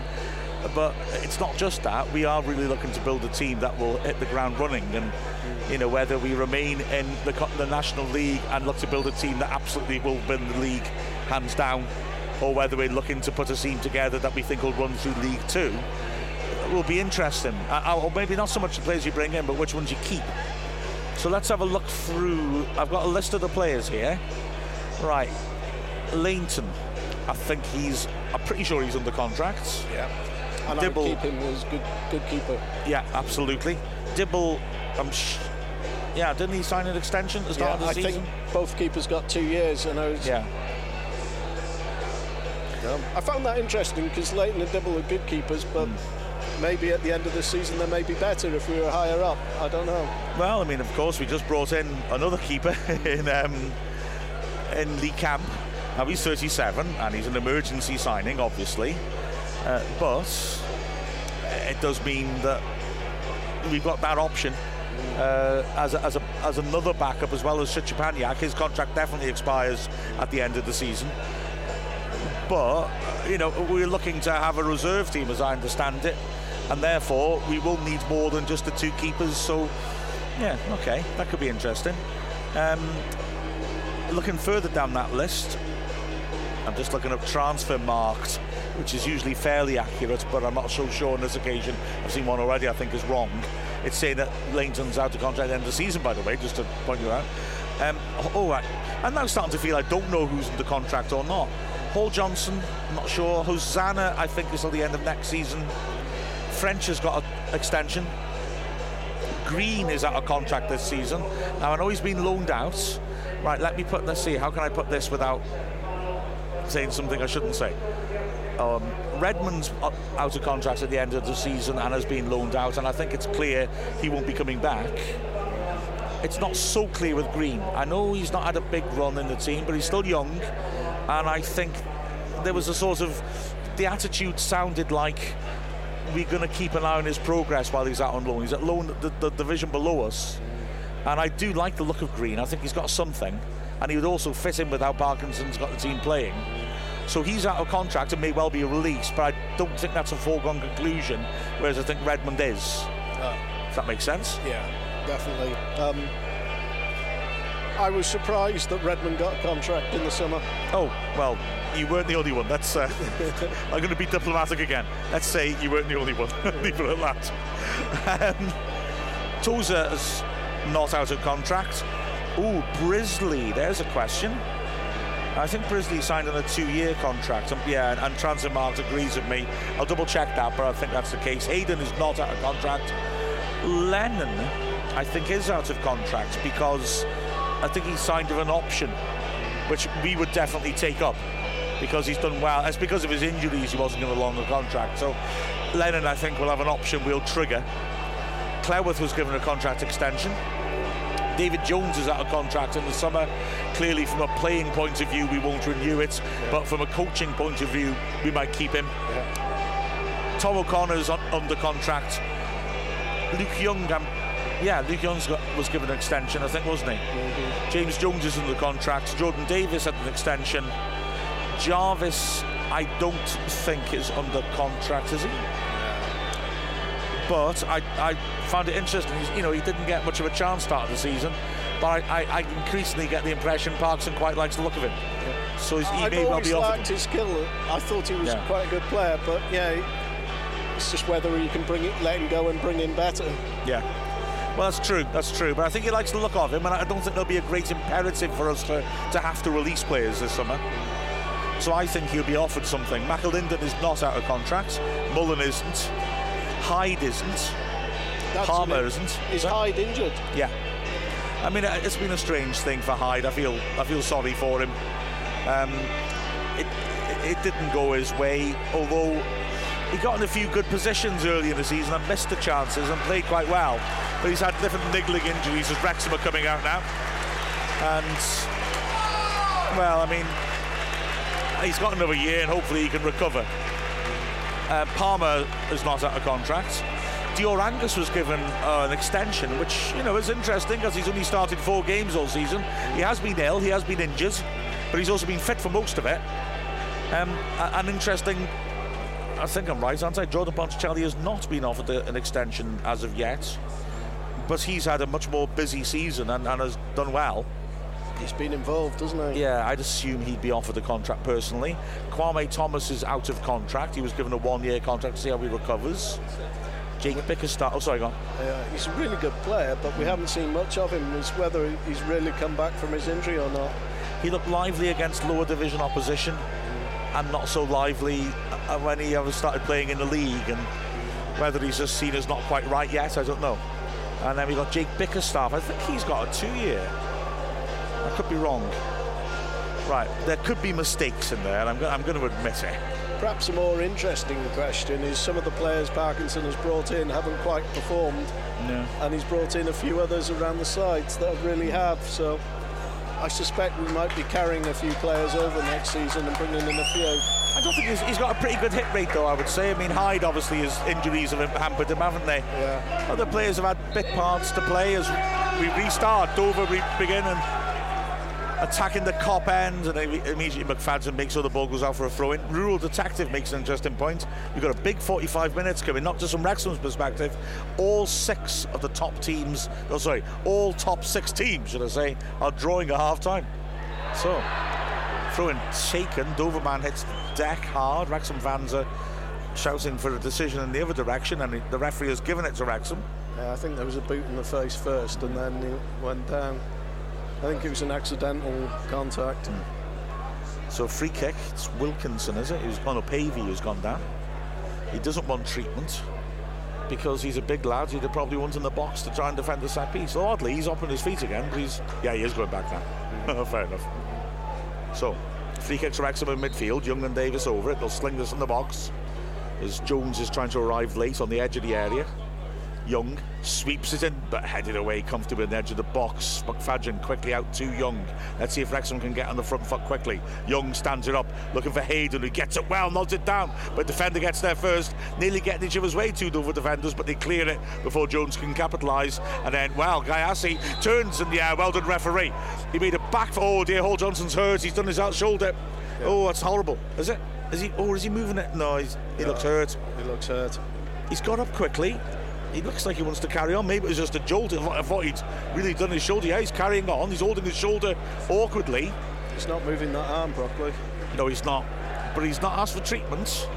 But it's not just that. We are really looking to build a team that will hit the ground running, and you know whether we remain in the, the National League and look to build a team that absolutely will win the league hands down, or whether we're looking to put a team together that we think will run through League Two will be interesting. Uh, or maybe not so much the players you bring in, but which ones you keep. So let's have a look through. I've got a list of the players here. Right, Lainton. I think he's. I'm pretty sure he's under contract. Yeah. And Dibble. I keep him as good good keeper. Yeah, absolutely. Dibble. I'm. Sh- yeah, didn't he sign an extension at the start Yeah, of the I season? think both keepers got two years, and I was. Yeah. Um, I found that interesting because Lainton and Dibble are good keepers, but Hmm. Maybe at the end of the season they may be better if we were higher up. I don't know. Well, I mean, of course, we just brought in another keeper in um, in Lee Camp. Now he's 37 and he's an emergency signing, obviously, uh, but it does mean that we've got that option uh, as, a, as, a, as another backup as well as Shichapaniak. His contract definitely expires at the end of the season. But, you know, we're looking to have a reserve team as I understand it, and therefore we will need more than just the two keepers. So, yeah, okay, that could be interesting. Um, looking further down that list, I'm just looking up Transfermarkt, which is usually fairly accurate, but I'm not so sure on this occasion. I've seen one already, I think is wrong. It's saying that Lainton's out of contract at the end of the season, by the way, just to point you out. Um, all right, I'm now starting to feel I don't know who's under contract or not. Hall Johnson, I'm not sure. Hosannah, I think, is till the end of next season. French has got an extension. Green is out of contract this season. Now I know he's been loaned out. Right, let me put. Let's see. How can I put this without saying something I shouldn't say? Um, Redmond's out of contract at the end of the season and has been loaned out, and I think it's clear he won't be coming back. It's not so clear with Green. I know he's not had a big run in the team, but he's still young, and I think there was a sort of the attitude sounded like we're going to keep an eye on his progress while he's out on loan. He's at loan the, the division below us, and I do like the look of Green. I think he's got something, and he would also fit in with how Parkinson's got the team playing. So he's out of contract and may well be released, but I don't think that's a foregone conclusion. Whereas I think Redmond is. If that makes sense. Yeah, definitely. Um, I was surprised that Redmond got a contract in the summer. Oh, well, you weren't the only one. That's uh, I'm going to be diplomatic again. Let's say you weren't the only one. Leave it at that. Um, Tozer is not out of contract. Ooh, Brisley. There's a question. I think Brisley signed on a two-year contract. And, yeah, and, and agrees with me. I'll double check that, but I think that's the case. Hayden is not out of contract. Lennon, I think, is out of contract because I think he signed with an option, which we would definitely take up because he's done well. It's because of his injuries he wasn't given a longer contract. So Lennon, I think, will have an option we'll trigger. Cleworth was given a contract extension. David Jones is out of contract in the summer. Clearly, from a playing point of view, we won't renew it, yeah. but from a coaching point of view, we might keep him. Yeah. Tom O'Connor's on, under contract. Luke Young, um, yeah, Luke Young was given an extension, I think, wasn't he? Mm-hmm. James Jones is under contract. Jordan Davis had an extension. Jarvis, I don't think is under contract, is he? But I, I found it interesting. He's, you know, he didn't get much of a chance start of the season, but I, I, I increasingly get the impression Parkinson quite likes the look of him. Yeah. So he I've may well be liked his skill. I thought he was yeah. quite a good player, but yeah, it's just whether you can bring it, let him go and bring in better. Yeah. Well, that's true. That's true. But I think he likes the look of him, and I don't think there'll be a great imperative for us to, to have to release players this summer. So I think he'll be offered something. McAlinden is not out of contract. Mullen isn't. Hyde isn't. That's Palmer isn't. Is Hyde injured? Yeah. I mean, it's been a strange thing for Hyde. I feel I feel sorry for him. Um, it it didn't go his way, although he got in a few good positions early in the season and missed the chances and played quite well. But he's had different niggling injuries as Wrexham are coming out now. And well, I mean, he's got another year and hopefully he can recover. Uh, Palmer is not out of contract. Dior Angus was given uh, an extension, which you know is interesting because he's only started four games all season. He has been ill, he has been injured, but he's also been fit for most of it. Um, an interesting, I think I'm right, aren't I? Jordan Ponticelli has not been offered an extension as of yet, but he's had a much more busy season and, and has done well. He's been involved, doesn't he? Yeah, I'd assume he'd be offered a contract personally. Kwame Thomas is out of contract. He was given a one-year contract to see how he recovers. Jake Bickerstaff. Oh, sorry, go on. Yeah, he's a really good player, but we haven't seen much of him. It's whether he's really come back from his injury or not. He looked lively against lower division opposition, and not so lively uh, when he ever started playing in the league. And whether he's just seen as not quite right yet, I don't know. And then we've got Jake Bickerstaff. I think he's got a two-year. I could be wrong. Right, there could be mistakes in there, and I'm, I'm going to admit it. Perhaps a more interesting question is some of the players Parkinson has brought in haven't quite performed. No. And he's brought in a few others around the sides that really have. So I suspect we might be carrying a few players over next season and bringing in a few. I don't think he's, he's got a pretty good hit rate, though, I would say. I mean, Hyde, obviously, his injuries have hampered him, haven't they? Yeah. Other players have had bit parts to play as we restart. Dover re- begin and attacking the Kop end, and immediately McFadzean makes sure the ball goes out for a throw in. Rural Detective makes an interesting point. You've got a big 45 minutes coming, not just from Wrexham's perspective. All six of the top teams, oh, sorry, all top six teams, should I say, are drawing at half time. So, throw in taken. Doverman hits deck hard. Wrexham fans are shouting for a decision in the other direction, and the referee has given it to Wrexham. Yeah, I think there was a boot in the face first, and then he went down. I think it was an accidental contact. Mm. So free kick, it's Wilkinson, is it? Who's gone up Pavey who's gone down. He doesn't want treatment because he's a big lad. He'd probably want in the box to try and defend the set piece. So oddly, he's up on his feet again, but he's yeah, he is going back now. Mm. Fair enough. So free kick to Wrexham in midfield. Young and Davis over it. They'll sling this in the box as Jones is trying to arrive late on the edge of the area. Young sweeps it in, but headed away comfortably on the edge of the box. McFadzean quickly out to Young. Let's see if Wrexham can get on the front foot quickly. Young stands it up, looking for Hayden, who gets it well, nods it down, but defender gets there first, nearly getting each other's way, two Dover defenders, but they clear it before Jones can capitalise. And then, well, Gyasi turns and yeah, well done, referee. He made a back for, oh dear, Hall Johnson's hurt, he's done his out shoulder. Yeah. Oh, that's horrible. Is it? Is he? Or oh, is he moving it? No, he looks hurt. He looks hurt. He's got up quickly he looks like he wants to carry on. Maybe it was just a jolt. I thought he'd really done his shoulder. Yeah, he's carrying on. He's holding his shoulder awkwardly. He's not moving that arm properly. No, he's not. But he's not asked for treatment.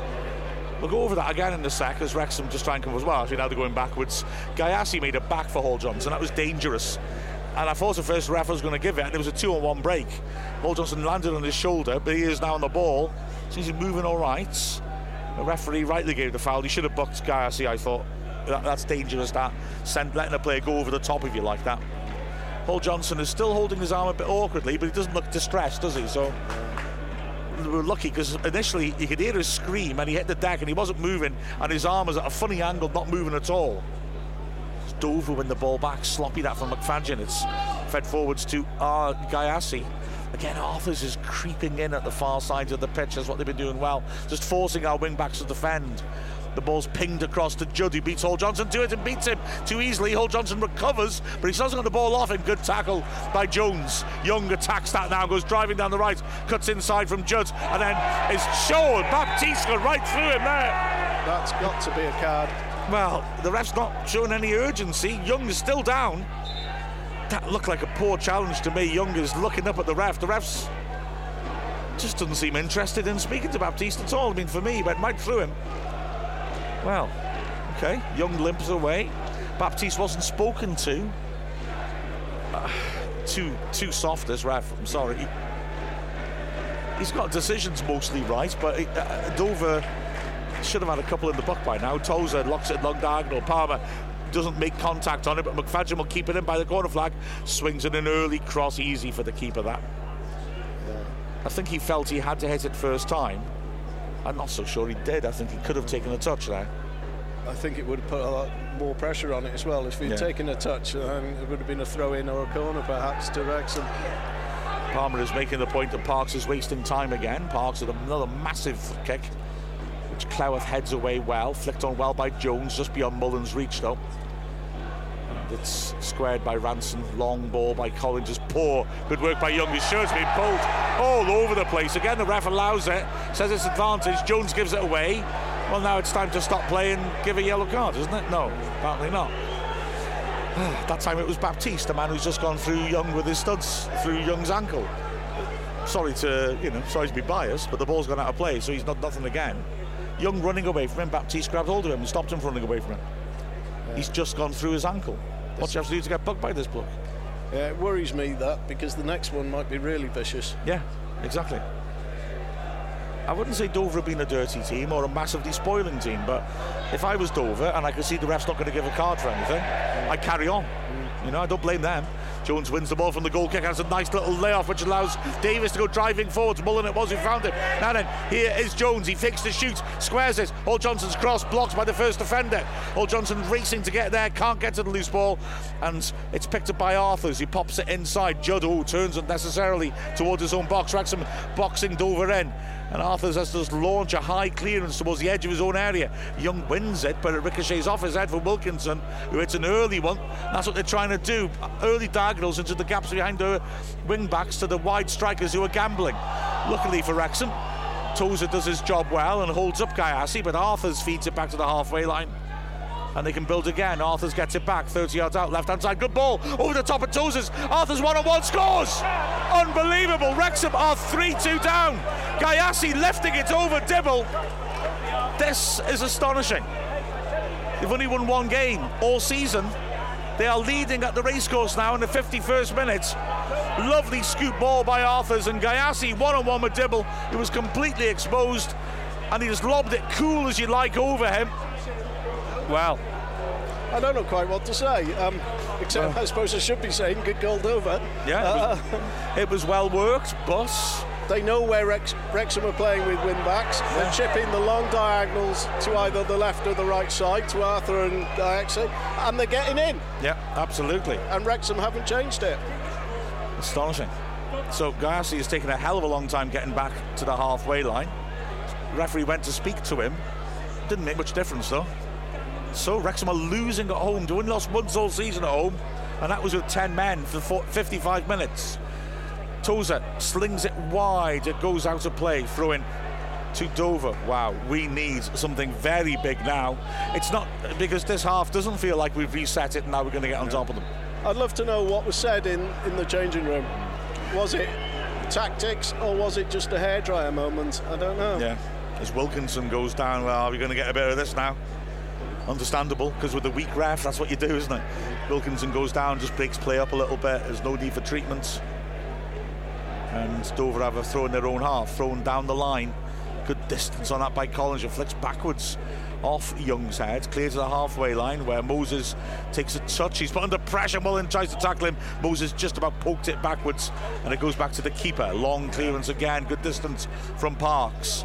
We'll go over that again in a sec as Wrexham just trying and come as well. Actually, now they're going backwards. Gyasi made a back for Hall Johnson. That was dangerous. And I thought the first ref was going to give it, and it was a two on one break. Hall Johnson landed on his shoulder, but he is now on the ball. Seems he's moving all right. The referee rightly gave the foul. He should have booked Gyasi, I thought. That, that's dangerous, that. Send, letting a player go over the top of you like that. Hall Johnson is still holding his arm a bit awkwardly, but he doesn't look distressed, does he? So we were lucky because initially you could hear his scream and he hit the deck and he wasn't moving and his arm was at a funny angle, not moving at all. It's Dover win the ball back, sloppy that from McFadzean. It's fed forwards to uh, Gyasi. Again, Arthurs is creeping in at the far side of the pitch. That's what they've been doing well. Just forcing our wing backs to defend. The ball's pinged across to Judd, who beats Hall Johnson to it and beats him too easily. Hall Johnson recovers, but he doesn't get the ball off him. Good tackle by Jones. Young attacks that now, goes driving down the right, cuts inside from Judd, and then is shown. Baptiste right through him there. That's got to be a card. Well, the ref's not showing any urgency. Young is still down. That looked like a poor challenge to me. Young is looking up at the ref. The ref's just doesn't seem interested in speaking to Baptiste at all. I mean, for me, he went right through him. Well, okay. Young limps away. Baptiste wasn't spoken to. Uh, too too soft this ref. I'm sorry. He's got decisions mostly right, but uh, Dover should have had a couple in the book by now. Tozer locks it long diagonal. Palmer doesn't make contact on it, but McFadzean will keep it in by the corner flag. Swings in an early cross, easy for the keeper. That. Yeah. I think he felt he had to hit it first time. I'm not so sure he did. I think he could have taken a touch there. I think it would have put a lot more pressure on it as well. If he'd yeah. taken a touch, then it would have been a throw in or a corner perhaps to Wrexham. Palmer is making the point that Parks is wasting time again. Parks with another massive kick, which Cleworth heads away well, flicked on well by Jones, just beyond Mullen's reach though. It's squared by Ransom. Long ball by Collinge. Just poor. Good work by Young. His shirt's been pulled all over the place. Again, the ref allows it. Says it's advantage. Jones gives it away. Well, now it's time to stop playing. Give a yellow card, isn't it? No, apparently not. that time it was Baptiste, the man who's just gone through Young with his studs through Young's ankle. Sorry to, you know, sorry to be biased, but the ball's gone out of play, so he's not nothing again. Young running away from him, Baptiste grabbed hold of him and stopped him from running away from him. He's just gone through his ankle. What do you have to do to get bugged by this bloke? Yeah, it worries me that because the next one might be really vicious. Yeah, exactly. I wouldn't say Dover have been a dirty team or a massively spoiling team, but if I was Dover and I could see the ref's not going to give a card for anything, I'd carry on. Mm. You know, I don't blame them. Jones wins the ball from the goal kick, has a nice little layoff which allows Davis to go driving forwards. Mullen it was who found it. Now then, here is Jones. He fakes the shoot, squares it. Hall Johnson's cross blocked by the first defender. Hall Johnson racing to get there, can't get to the loose ball, and it's picked up by Arthurs. He pops it inside. Judd, who turns unnecessarily towards his own box. Wrexham boxing Dover in and Arthurs has to launch a high clearance towards the edge of his own area. Young wins it, but it ricochets off his head for Wilkinson, who hits an early one. That's what they're trying to do. Early diagonals into the gaps behind the wing backs to the wide strikers who are gambling. Luckily for Wrexham, Tozer does his job well and holds up Gyasi, but Arthurs feeds it back to the halfway line and they can build again. Arthurs gets it back, 30 yards out, left hand side, good ball over the top of Tozers. Arthurs one on one scores! Unbelievable. Wrexham are 3 2 down. Gyasi lifting it over Dibble. This is astonishing. They've only won one game all season. They are leading at the racecourse now in the 51st minute. Lovely scoop ball by Arthurs and Gyasi one on one with Dibble. He was completely exposed and he just lobbed it cool as you like over him. Well, I don't know quite what to say. Um, except well, I suppose I should be saying good goal over. Yeah, uh, it, was, it was well worked, but they know where Rex, Wrexham are playing with win backs. Yeah. They're chipping the long diagonals to either the left or the right side to Arthur and Gyasi, and they're getting in. Yeah, absolutely. And Wrexham haven't changed it. Astonishing. So Garcia has taken a hell of a long time getting back to the halfway line. Referee went to speak to him. Didn't make much difference though. So Wrexham are losing at home. They only lost once all season at home, and that was with 10 men for 55 minutes. Tozer slings it wide. It goes out of play. Throw in. to Dover. Wow, we need something very big now. It's not because this half doesn't feel like we've reset it and now we're going to get on top of them. I'd love to know what was said in, in the changing room. Was it tactics or was it just a hairdryer moment? I don't know. Yeah. As Wilkinson goes down, well, are we going to get a bit of this now? Understandable, because with the weak ref, that's what you do, isn't it? Wilkinson goes down, just breaks play up a little bit. There's no need for treatments. And Dover have a throw in their own half, thrown down the line. Good distance on that by Collinge. It flicks backwards off Young's head, clear to the halfway line where Moses takes a touch. He's put under pressure. Mullen tries to tackle him. Moses just about poked it backwards and it goes back to the keeper. Long clearance again, good distance from Parks.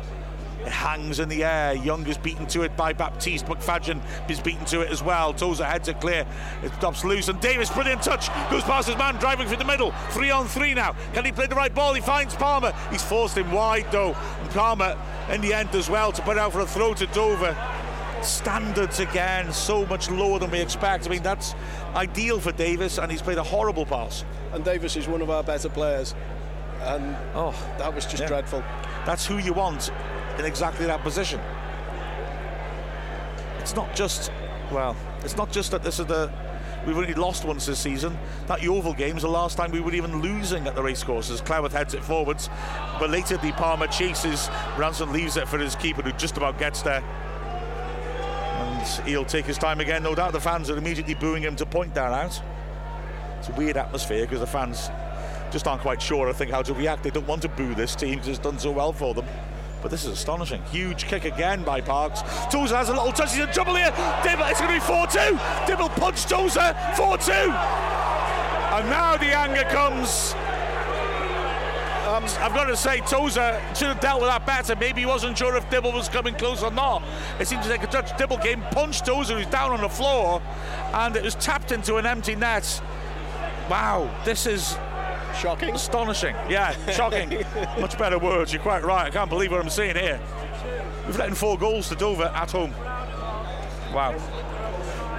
It hangs in the air. Young is beaten to it by Baptiste. McFadzean is beaten to it as well. Tozer heads it clear. It stops loose. And Davis, brilliant touch. Goes past his man, driving through the middle. Three on three now. Can he play the right ball? He finds Palmer. He's forced him wide though. And Palmer in the end as well to put out for a throw to Dover. Standards again, so much lower than we expect. I mean, that's ideal for Davis, and he's played a horrible pass. And Davis is one of our better players. And oh, that was just yeah. dreadful. That's who you want in exactly that position. It's not just, well, it's not just that this is the. We've only lost once this season. That Yeovil game is the last time we were even losing at the racecourses. Cleworth heads it forwards. Belatedly, Palmer chases. Ransom leaves it for his keeper, who just about gets there. And he'll take his time again. No doubt the fans are immediately booing him to point that out. It's a weird atmosphere because the fans just aren't quite sure, I think, how to react. They don't want to boo this team because it's done so well for them. But this is astonishing. Huge kick again by Parks. Tozer has a little touch. He's in trouble here. Dibble, it's going to be 4 2. Dibble punched Tozer. 4 2. And now the anger comes. Um, I've got to say, Tozer should have dealt with that better. Maybe he wasn't sure if Dibble was coming close or not. It seems to take a touch. Dibble came, punched Tozer, who's down on the floor, and it was tapped into an empty net. Wow, this is Shocking. Astonishing. Yeah, shocking. Much better words. You're quite right. I can't believe what I'm seeing here. We've let in four goals to Dover at home. Wow.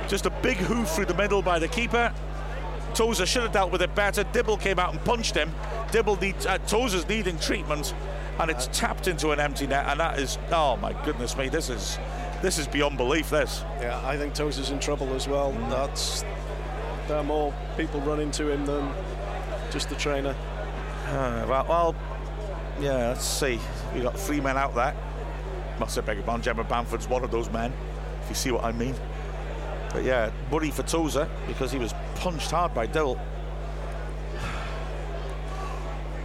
Just a big hoof through the middle by the keeper. Tozer should have dealt with it better. Dibble came out and punched him. Dibble needs, uh, Tozer's needing treatment, and it's tapped into an empty net. And that is, oh my goodness me, this is this is beyond belief. This. Yeah, I think Tozer's in trouble as well. That's there are more people running to him than just the trainer. Uh, well, well, yeah, let's see. We got three men out there. Must have beg your pardon, Gemma Bamford's one of those men, if you see what I mean. But yeah, worry for Tozer because he was punched hard by Dill.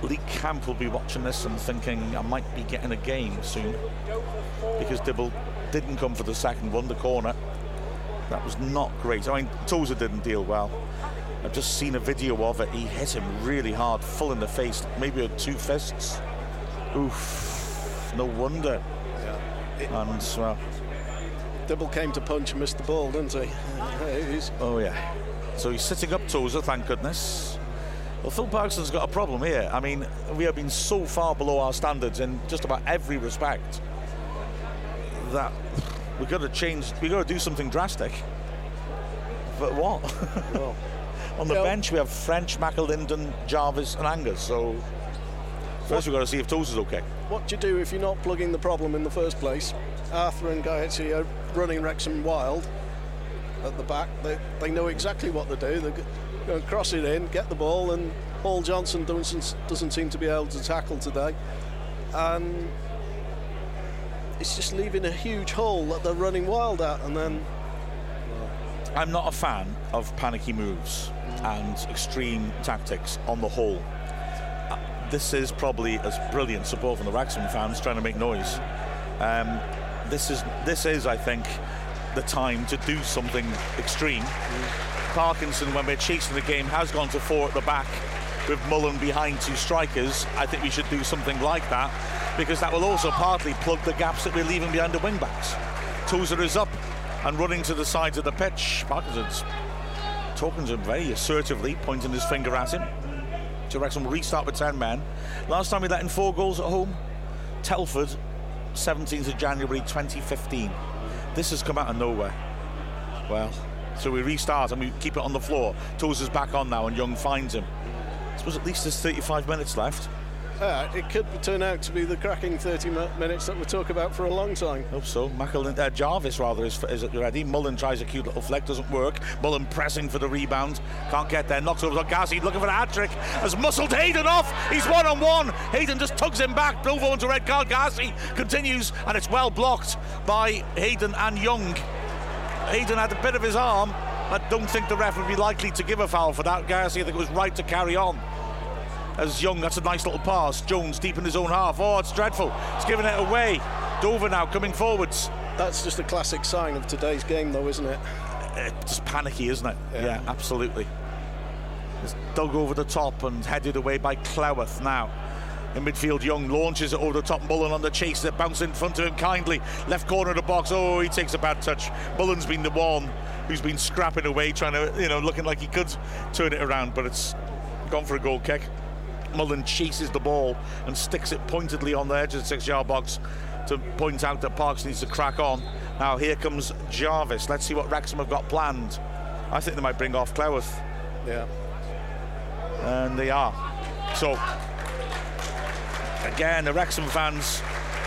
Lee Camp will be watching this and thinking I might be getting a game soon because Dibble didn't come for the second one, the corner. That was not great. I mean, Tozer didn't deal well. I've just seen a video of it. He hit him really hard, full in the face, maybe with two fists. Oof, no wonder. Yeah. And uh, well, Dibble came to punch and missed the ball, didn't he? oh yeah. So he's sitting up Tozer, thank goodness. Well, Phil Parkinson's got a problem here. I mean, we have been so far below our standards in just about every respect that we've got to change. We've got to do something drastic. But what? Well, on the bench, we have French, McAlinden, Jarvis, and Angus. So first, we've got to see if Toes is okay. What do you do if you're not plugging the problem in the first place? Arthur and Gyasi are running Wrexham wild at the back. They, they know exactly what to do. They're going to cross it in, get the ball, and Hall Johnson doesn't, doesn't seem to be able to tackle today. And it's just leaving a huge hole that they're running wild at, and then. I'm not a fan of panicky moves and extreme tactics on the whole. Uh, this is probably as brilliant support from the Wrexham fans trying to make noise. Um, this is this is, I think, the time to do something extreme. Mm. Parkinson, when we're chasing the game, has gone to four at the back with Mullen behind two strikers. I think we should do something like that because that will also partly plug the gaps that we're leaving behind the wing backs. Tozer is up and running to the sides of the pitch. Parkinson's talking to him very assertively, pointing his finger at him. So Wrexham restart with 10 men. Last time we let in four goals at home, Telford, 17th of January 2015. This has come out of nowhere. Well, so we restart and we keep it on the floor. Tozer's back on now and Young finds him. I suppose at least there's 35 minutes left. Uh, it could turn out to be the cracking 30 minutes that we'll talk about for a long time. Hope so. Macklin, uh, Jarvis rather is, is ready. Mullen tries a cute little flick, doesn't work. Mullen pressing for the rebound, can't get there. Knocks over to Gyasi, looking for a hat trick. Has muscled Hayden off. He's one on one. Hayden just tugs him back. Over onto red card. Gyasi continues, and it's well blocked by Hayden and Young. Hayden had a bit of his arm. I don't think the ref would be likely to give a foul for that. Gyasi, I think it was right to carry on as Young. That's a nice little pass. Jones deep in his own half. Oh, it's dreadful. He's giving it away. Dover now coming forwards. That's just a classic sign of today's game, though, isn't it? It's just panicky, isn't it? Yeah, yeah absolutely. It's dug over the top and headed away by Cleworth now. In midfield, Young launches it over the top. Mullen on the chase that bounce in front of him kindly. Left corner of the box. Oh, he takes a bad touch. Mullen's been the one who's been scrapping away, trying to, you know, looking like he could turn it around, but it's gone for a goal kick. Mullen chases the ball and sticks it pointedly on the edge of the six yard box to point out that Parks needs to crack on. Now here comes Jarvis. Let's see what Wrexham have got planned. I think they might bring off Cleworth. Yeah. And they are. So, again, the Wrexham fans,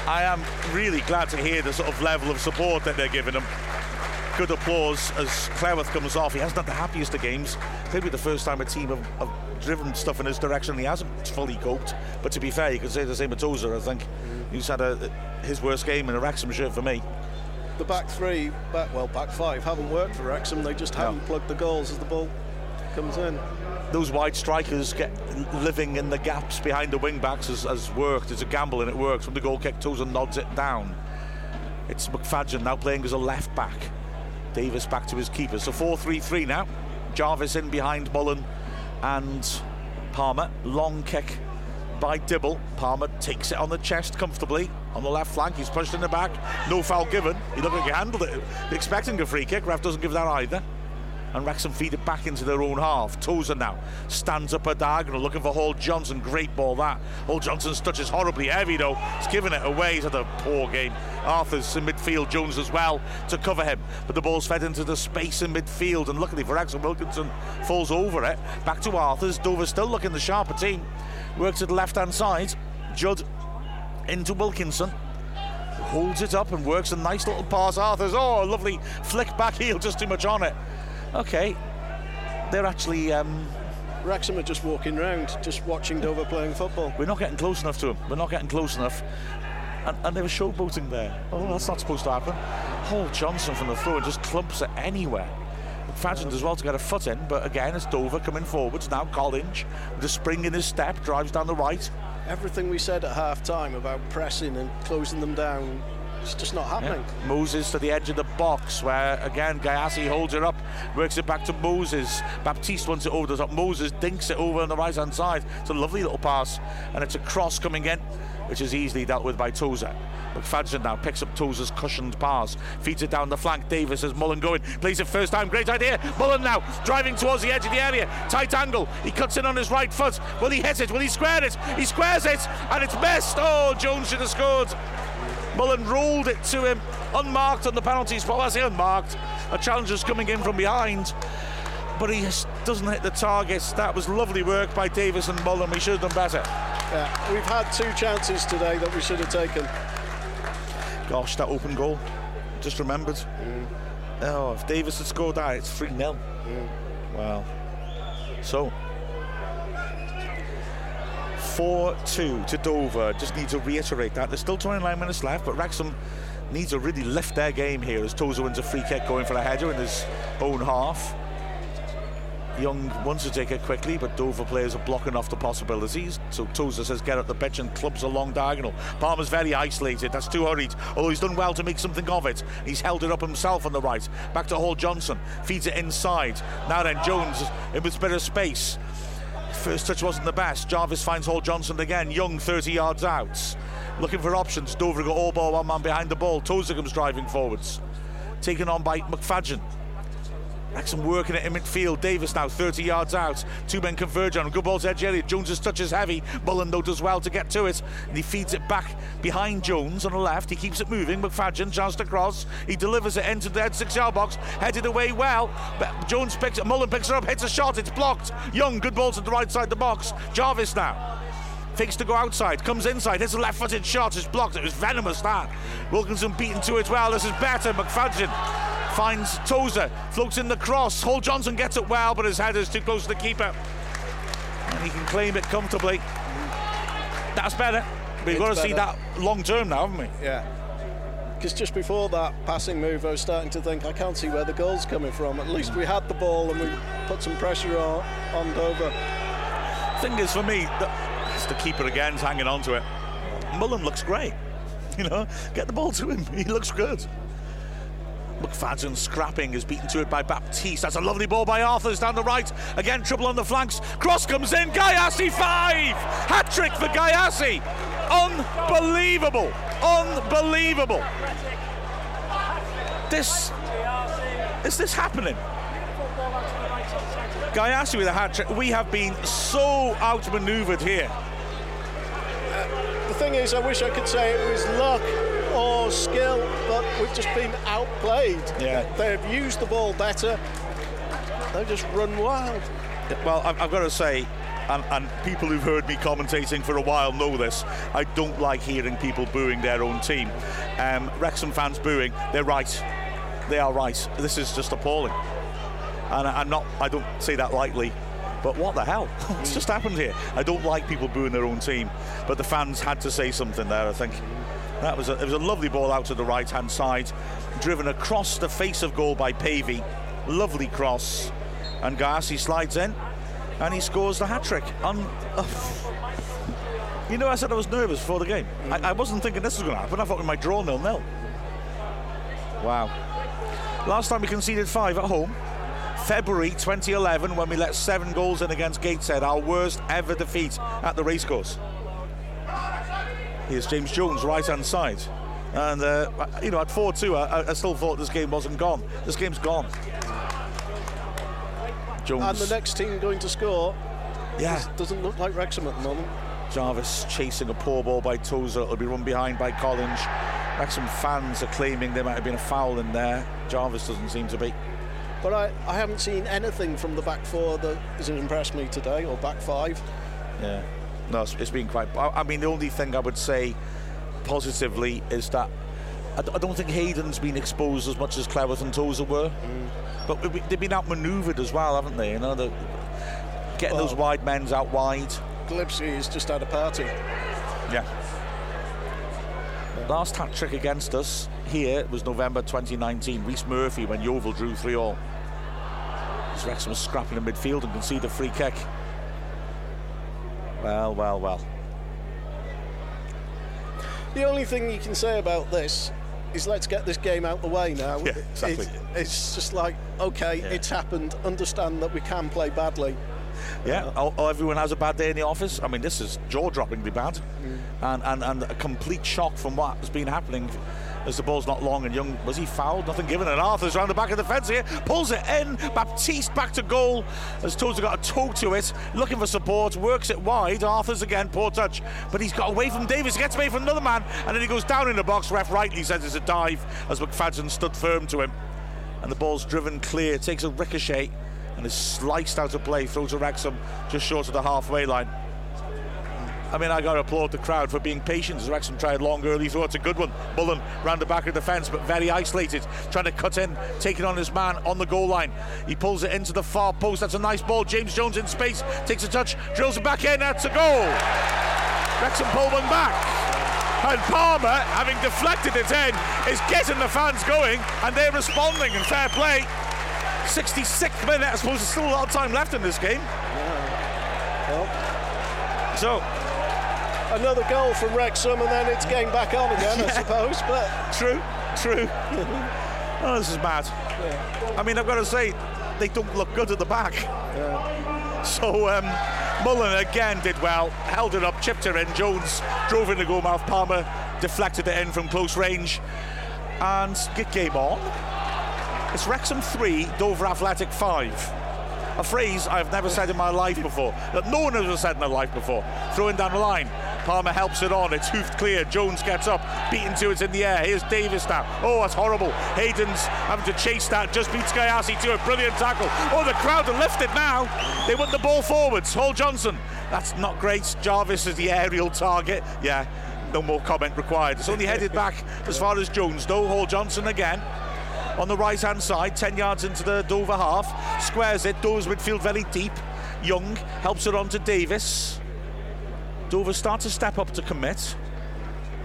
I am really glad to hear the sort of level of support that they're giving them. Good applause as Cleworth comes off. He hasn't had the happiest of games. Maybe the first time a team have, have driven stuff in his direction. He hasn't fully coped. But to be fair, you could say the same of Tozer, I think. Mm. He's had a, his worst game in a Wrexham shirt for me. The back three, back, well, back five haven't worked for Wrexham. They just haven't no. plugged the goals as the ball comes in. Those wide strikers get living in the gaps behind the wing backs has, has worked. It's a gamble and it works. When the goal kick, Tozer nods it down. It's McFadzean now playing as a left back. Davis back to his keeper. So 4 3 3 now. Jarvis in behind Mullen and Palmer. Long kick by Dibble. Palmer takes it on the chest comfortably on the left flank. He's pushed in the back. No foul given. He looked like he handled it. Expecting a free kick. Ref doesn't give that either and Wrexham feed it back into their own half. Tozer now stands up a diagonal looking for Hall Johnson. Great ball that. Hall Johnson's touch is horribly heavy though. He's given it away. He's had a poor game. Arthur's in midfield, Jones as well to cover him. But the ball's fed into the space in midfield and luckily for Wrexham, Wilkinson falls over it. Back to Arthur's. Dover still looking the sharper team. Works at the left hand side. Judd into Wilkinson holds it up and works a nice little pass. Arthur's, oh, lovely flick back heel, just too much on it okay, they're actually. Um, Wrexham are just walking around, just watching Dover playing football. We're not getting close enough to them. We're not getting close enough. And, and they were showboating there. Oh, that's not supposed to happen. Hall Johnson from the throw and just clumps it anywhere. McFadzean as well to get a foot in, but again, it's Dover coming forwards. Now Collinge with a spring in his step, drives down the right. Everything we said at half time about pressing and closing them down it's just not happening. Yeah. Moses to the edge of the box where again Gyasi holds it up, works it back to Moses. Baptiste wants it over the top. Moses dinks it over on the right hand side. It's a lovely little pass, and it's a cross coming in, which is easily dealt with by Tozer. McFadzean now picks up Tozer's cushioned pass, feeds it down the flank. Davis as Mullen going, plays it first time. Great idea. Mullen now driving towards the edge of the area. Tight angle. He cuts in on his right foot. Will he hit it? Will he square it? He squares it, and it's missed. Oh, Jones should have scored. Mullen rolled it to him, unmarked on the penalty spot. I say unmarked. A challenger's coming in from behind, but he doesn't hit the targets. That was lovely work by Davis and Mullen. We should have done better. Yeah, we've had two chances today that we should have taken. Gosh, that open goal. Just remembered. Mm. Oh, if Davis had scored that, it's 3 0. Mm. Wow. So, 4-2 to Dover. Just need to reiterate that. There's still 29 minutes left, but Wrexham needs to really lift their game here as Tozer wins a free kick going for a header in his own half. Young wants to take it quickly, but Dover players are blocking off the possibilities. So Tozer says get up the pitch and clubs a long diagonal. Palmer's very isolated. That's too hurried. Although he's done well to make something of it. He's held it up himself on the right. Back to Hall Johnson. Feeds it inside. Now then, Jones in with a bit of space. First touch wasn't the best. Jarvis finds Hall Johnson again. Young 30 yards out. Looking for options. Dover got all ball, one man behind the ball. Tozer comes driving forwards. Taken on by McFadzean. Wrexham working it in midfield. Davis now 30 yards out. Two men converge on. Good ball to Edge Elliott. Jones's touch is heavy. Mullen though does well to get to it. And he feeds it back behind Jones on the left. He keeps it moving. McFadzean chance to cross. He delivers it into the head six yard box. Headed away well. But Jones picks it. Mullen picks it up. Hits a shot. It's blocked. Young. Good ball to the right side of the box. Jarvis now fakes to go outside, comes inside, hits a left-footed shot, it's blocked. It was venomous that. Wilkinson beaten to it well. This is better. McFadzean finds Tozer, floats in the cross. Hall Johnson gets it well, but his head is too close to the keeper, and he can claim it comfortably. That's better. We've got to see that long term now, haven't we? Yeah. Because just before that passing move, I was starting to think I can't see where the goal's coming from. At least we had the ball and we put some pressure on, on Dover. Thing is, for me, it's the keeper again, hanging on to it. Mullen looks great. You know, get the ball to him. He looks good. McFadzean scrapping is beaten to it by Baptiste. That's a lovely ball by Arthurs down the right. Again, trouble on the flanks. Cross comes in. Gyasi five. Hat trick for Gyasi. Unbelievable. Unbelievable. This is this happening? Gyasi with a hat trick. We have been so outmaneuvered here. The thing is, I wish I could say it was luck or skill, but we've just been outplayed. Yeah. They've used the ball better. They've just run wild. Well, I've, I've got to say, and, and, people who've heard me commentating for a while know this. I don't like hearing people booing their own team. Um, Wrexham fans booing, they're right. They are right. This is just appalling. And I, I'm not. I don't say that lightly. But what the hell? What's just happened here? I don't like people booing their own team, but the fans had to say something there. I think that was a, it was a lovely ball out to the right hand side, driven across the face of goal by Pavey. Lovely cross, and Gyasi slides in and he scores the hat trick. Un- you know, I said I was nervous before the game. Mm. I-, I, wasn't thinking this was going to happen. I thought we might draw nil nil. Wow. Last time we conceded five at home, February 2011, when we let seven goals in against Gateshead, our worst ever defeat at the racecourse. Here's James Jones, right hand side. And, uh, you know, at 4 2, I, I still thought this game wasn't gone. This game's gone. Jones. And the next team going to score yeah. doesn't look like Wrexham at the moment. Jarvis chasing a poor ball by Tozer. It'll be run behind by Collins. Wrexham fans are claiming there might have been a foul in there. Jarvis doesn't seem to be. But I, I haven't seen anything from the back four that has impressed me today, or back five. Yeah. No, it's, it's been quite. I mean, the only thing I would say positively is that I, I don't think Hayden's been exposed as much as Cleworth and Tozer were. Mm. But they've been outmanoeuvred as well, haven't they? You know, the, getting well, those wide men's out wide. Glipsy has just had a party. Yeah. Last hat trick against us here was November 2019. Rhys Murphy when Yeovil drew 3 all. Wrexham was scrapping in midfield and conceded a free kick. Well, well, well. The only thing you can say about this is let's get this game out the way now. Yeah, exactly. It's, it's just like, okay, yeah. it's happened. Understand that we can play badly. Yeah, uh, oh, everyone has a bad day in the office. I mean, this is jaw-droppingly bad, mm. and, and and a complete shock from what has been happening as the ball's not long and young. Was he fouled? Nothing given. And Arthur's around the back of the fence here, pulls it in. Baptiste back to goal as Tozer got a toe to it, looking for support, works it wide. Arthur's again, poor touch, but he's got away from Davis, gets away from another man, and then he goes down in the box. Ref rightly says it's a dive as McFadzean stood firm to him, and the ball's driven clear, takes a ricochet and is sliced out of play, through to Wrexham just short of the halfway line. I mean, I got to applaud the crowd for being patient. As Wrexham tried long early through, it's a good one. Mullen round the back of the fence, but very isolated, trying to cut in, taking on his man on the goal line. He pulls it into the far post. That's a nice ball. James Jones in space, takes a touch, drills it back in. That's a goal. Wrexham pull one back. And Palmer, having deflected it in, is getting the fans going, and they're responding. And fair play. 66th minute. I suppose there's still a lot of time left in this game. Yeah. Well. So another goal from Wrexham, and then it's game back on again, yeah. I suppose. But true, true. oh, this is mad. Yeah. I mean, I've got to say, they don't look good at the back. Yeah. So um, Mullen again did well, held it up, chipped it in. Jones drove in the goal mouth. Palmer deflected it in from close range, and get game on. It's Wrexham three, Dover Athletic five a phrase I've never said in my life before, that no one has ever said in their life before, throwing down the line. Palmer helps it on. It's hoofed clear. Jones gets up, beaten to it in the air. Here's Davis now. Oh, that's horrible. Hayden's having to chase that. Just beats Gyasi to a brilliant tackle. Oh, the crowd are lifted now. They want the ball forwards. Hall Johnson. That's not great. Jarvis is the aerial target. Yeah, no more comment required. It's only headed back as far as Jones, though. Hall Johnson again on the right hand side, 10 yards into the Dover half. Squares it, Dover's midfield very deep. Young helps it on to Davis. Dover start to step up to commit.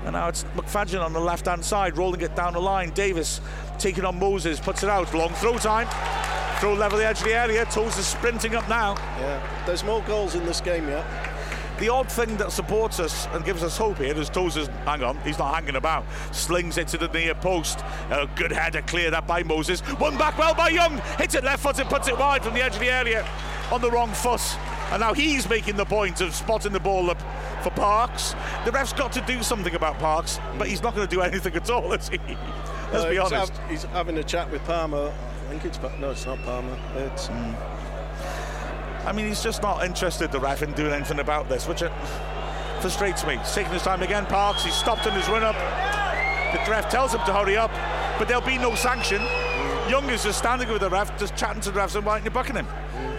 And now it's McFadzean on the left hand side, rolling it down the line. Davis taking on Moses, puts it out. Long throw time. Throw level the edge of the area. Toes is sprinting up now. Yeah, there's more goals in this game yet. The odd thing that supports us and gives us hope here is Tozer's, hang on, he's not hanging about. Slings it to the near post. A good header cleared up by Moses. One back well by Young. Hits it left foot and puts it wide from the edge of the area on the wrong foot. And now he's making the point of spotting the ball up for Parks. The ref's got to do something about Parks, but he's not going to do anything at all, is he? Let's Uh, be he's honest. he's having a chat with Palmer. I think it's no, it's not Palmer. It's I mean, he's just not interested, the ref, in doing anything about this, which frustrates me. He's taking his time again. Parks, he's stopped in his run up. The ref tells him to hurry up, but there'll be no sanction. Young is just standing with the ref, just chatting to the refs and why aren't you bucking him?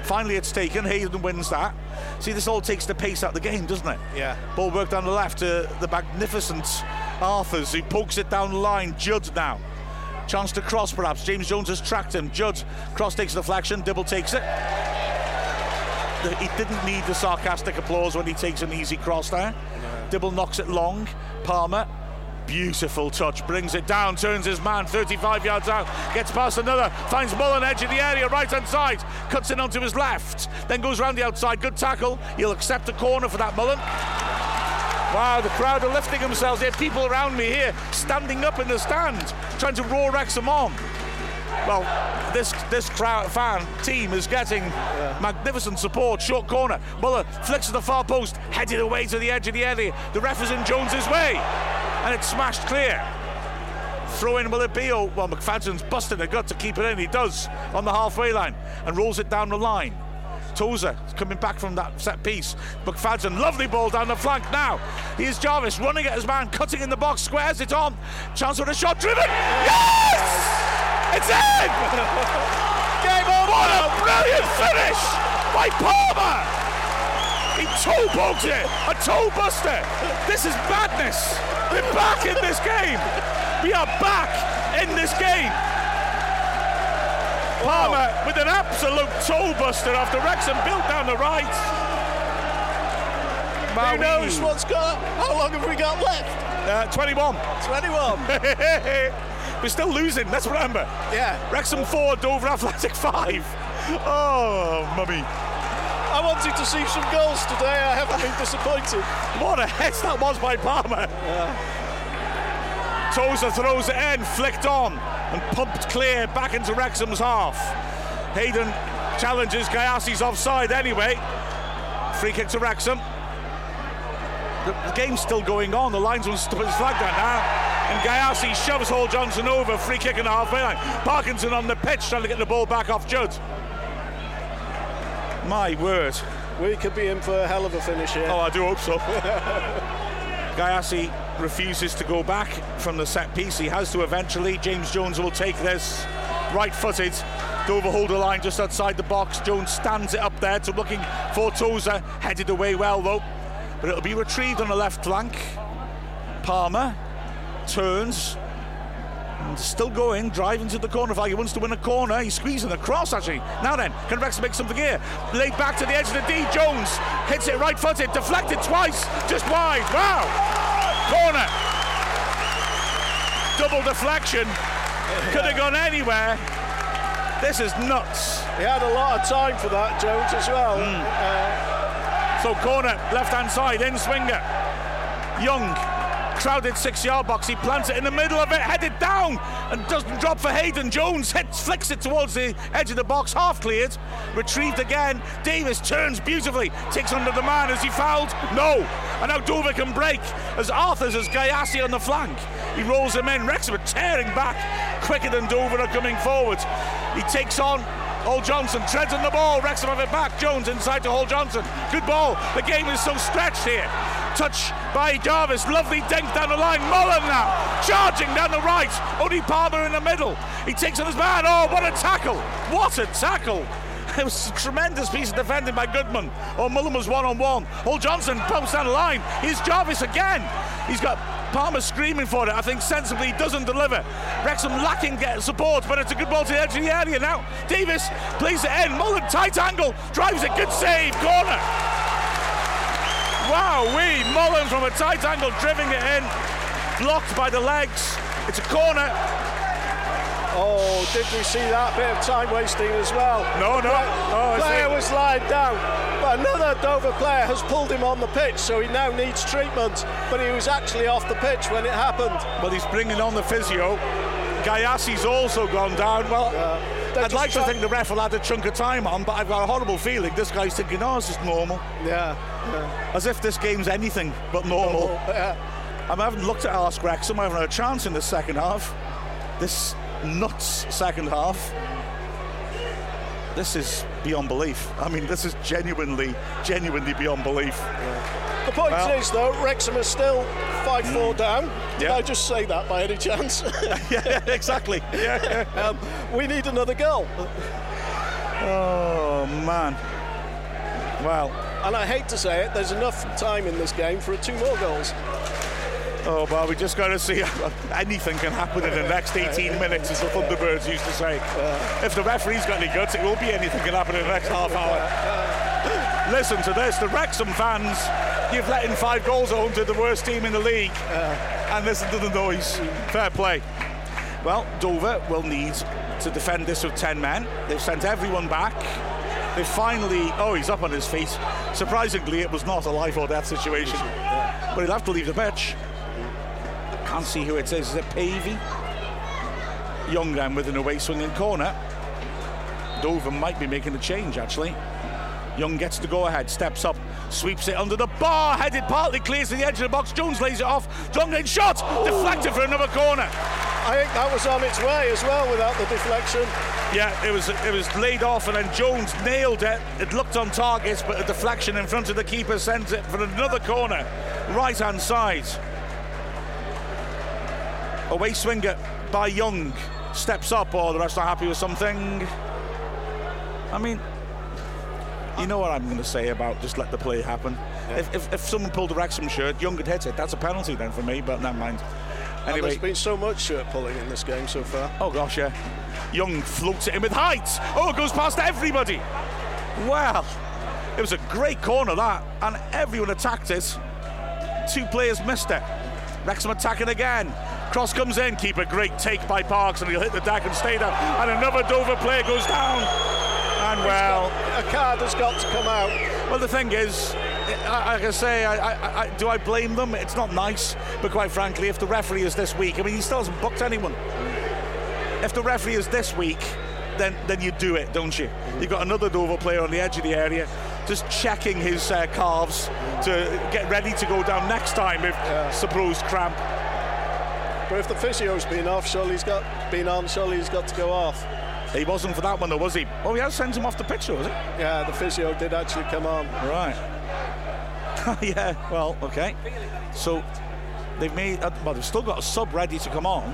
Finally, it's taken. Hayden wins that. See, this all takes the pace out of the game, doesn't it? Yeah. Ball work down the left to the magnificent Arthurs, who pokes it down the line. Judd now. Chance to cross, perhaps. James Jones has tracked him. Judd cross takes the deflection. Dibble takes it. He didn't need the sarcastic applause when he takes an easy cross there. Dibble knocks it long. Palmer, beautiful touch, brings it down, turns his man 35 yards out, gets past another, finds Mullen edge of the area, right hand side, cuts in onto his left, then goes round the outside. Good tackle. He'll accept the corner for that Mullen. Wow, the crowd are lifting themselves. There are people around me here standing up in the stand, trying to roar Wrexham on. Well, this this crowd fan team is getting magnificent support. Short corner. Mullen flicks to the far post, headed away to the edge of the area. The ref is in Jones's way, and it's smashed clear. Throw in will it be? Oh, well, McFadzean's busting a gut to keep it in. He does on the halfway line and rolls it down the line. Tozer coming back from that set piece. McFadzean, lovely ball down the flank now. Here's Jarvis running at his man, cutting in the box, squares it on. Chance for a shot driven. Yes! It's in! Game over! What a brilliant finish by Palmer! He toe pokes it, a toe buster. This is madness. We're back in this game. We are back in this game. Palmer with an absolute toe buster after Wrexham built down the right. who knows what's got? How long have we got left? Uh, 21. 21. We're still losing, let's remember. yeah. Wrexham 4, Dover Athletic 5. Oh, mummy. I wanted to see some goals today. I haven't been disappointed. What a hit that was by Palmer. Tozer throws it in, flicked on, and pumped clear back into Wrexham's half. Hayden challenges Gyasi's offside anyway. Free kick to Wrexham. The, the game's still going on. The linesman's put his flag down now. And Gyasi shoves Hall Johnson over. Free kick in the halfway line. Parkinson on the pitch trying to get the ball back off Judd. My word. We could be in for a hell of a finish here. Oh, I do hope so. Gyasi refuses to go back from the set piece. He has to eventually. James Jones will take this right footed. Dover hold the line just outside the box. Jones stands it up there to looking for Tozer. Headed away well though. But it'll be retrieved on the left flank. Palmer turns. And still going, driving to the corner flag. He wants to win a corner. He's squeezing the cross actually. Now then, can Rex make something here? Laid back to the edge of the D. Jones hits it right footed, deflected twice, just wide. Wow! Corner. Double deflection. Could have gone anywhere. This is nuts. He had a lot of time for that, Jones, as well. Hmm. Uh, So corner, left hand side, in swinger. Young, crowded six yard box. He plants it in the middle of it, headed down, and doesn't drop for Hayden. Jones hits, flicks it towards the edge of the box, half cleared, retrieved again. Davis turns beautifully, takes under the man. Is he fouled? No. And now Dover can break as Arthur's as Gyasi on the flank. He rolls him in. Wrexham are tearing back quicker than Dover are coming forward. He takes on Hall Johnson treads on the ball. Wrexham have it back. Jones inside to Hall Johnson. Good ball. The game is so stretched here. Touch by Jarvis. Lovely dink down the line. Mullen now charging down the right. Only Palmer in the middle. He takes on his man. Oh, what a tackle! What a tackle! It was a tremendous piece of defending by Goodman. Oh, Mullen was one on one. Hall Johnson pumps down the line. Here's Jarvis again. He's got Palmer screaming for it. I think sensibly he doesn't deliver. Wrexham lacking support, but it's a good ball to the edge of the area now. Davis plays it in. Mullen tight angle, drives it. Good save. Corner. Wow, we Mullen from a tight angle, driving it in, blocked by the legs. It's a corner. Oh, did we see that bit of time wasting as well? No, no. Oh, player was lying down, but another Dover player has pulled him on the pitch, so he now needs treatment. But he was actually off the pitch when it happened. Well, he's bringing on the physio. Gyasi's also gone down. Well, yeah. I'd like to think the ref will add a chunk of time on, but I've got a horrible feeling this guy's thinking, oh, it's just normal. Yeah. yeah. As if this game's anything but normal. normal yeah. I haven't looked at Ask Wrexham. I haven't had a chance in the second half. This nuts second half. This is beyond belief. I mean, this is genuinely, genuinely beyond belief. Yeah. The point well, is, though, Wrexham is still 5 4 mm, down. Yeah. Did I just say that by any chance? yeah, exactly. Yeah. um, we need another goal. Oh, man. Well. And I hate to say it, there's enough time in this game for two more goals. Oh, well, we just got to see anything can happen in the next 18 minutes, as the Thunderbirds used to say. If the referee's got any guts, it will be anything can happen in the next half hour. Listen to this, the Wrexham fans, you've let in five goals at home to the worst team in the league, and listen to the noise. Fair play. Well, Dover will need to defend this with 10 men. They've sent everyone back. They finally, oh, he's up on his feet. Surprisingly, it was not a life or death situation, but he'll have to leave the pitch. Can't see who it is. Is it Pavey? Young then with an away swinging corner. Dover might be making a change actually. Young gets to go ahead, steps up, sweeps it under the bar, headed partly clears to the edge of the box. Jones lays it off. Drumlin shot, deflected for another corner. I think that was on its way as well without the deflection. Yeah, it was it was laid off and then Jones nailed it. It looked on target, but a deflection in front of the keeper sends it for another corner, right hand side. Away swinger by Young steps up, or the rest are happy with something. I mean, you know what I'm going to say about just let the play happen. Yeah. If, if, if, someone pulled a Wrexham shirt, Young had hit it. That's a penalty then for me, but never mind. Anyway, and there's been so much shirt pulling in this game so far. Oh gosh, yeah. Young floats it in with height. Oh, it goes past everybody. Well, it was a great corner that, and everyone attacked it. Two players missed it. Wrexham attacking again. Cross comes in, keeper, great take by Parks, and he'll hit the deck and stay there. And another Dover player goes down. And well, got, a card has got to come out. Well, the thing is, like I can say, I, I, I, do I blame them? It's not nice, but quite frankly, if the referee is this week, I mean, he still hasn't booked anyone. If the referee is this week, then then you do it, don't you? You've got another Dover player on the edge of the area, just checking his uh, calves to get ready to go down next time if yeah. supposed cramp. But if the physio's been off, surely he's got been on, surely he's got to go off. He wasn't for that one though, was he? Oh, he has sent him off the pitch, was he? Yeah, the physio did actually come on. Right. yeah. Well, okay. So they've made. Uh, well, they've still got a sub ready to come on.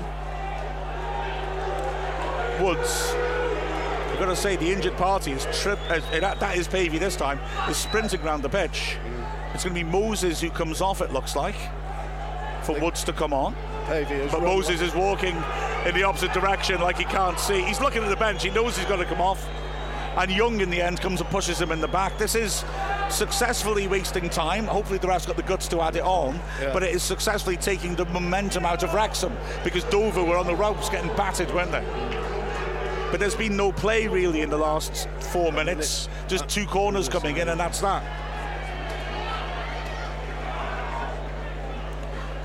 Woods. I've got to say, the injured party is trip. Uh, that is Pavey this time. Is sprinting around the pitch. It's going to be Moses who comes off. It looks like for Woods to come on. But Moses is walking in the opposite direction like he can't see. He's looking at the bench, he knows he's got to come off. And Young in the end comes and pushes him in the back. This is successfully wasting time. Hopefully, the rest got the guts to add it on. Yeah. But it is successfully taking the momentum out of Wrexham because Dover were on the ropes getting battered, weren't they? But there's been no play really in the last four minutes. Just two corners coming in, and that's that.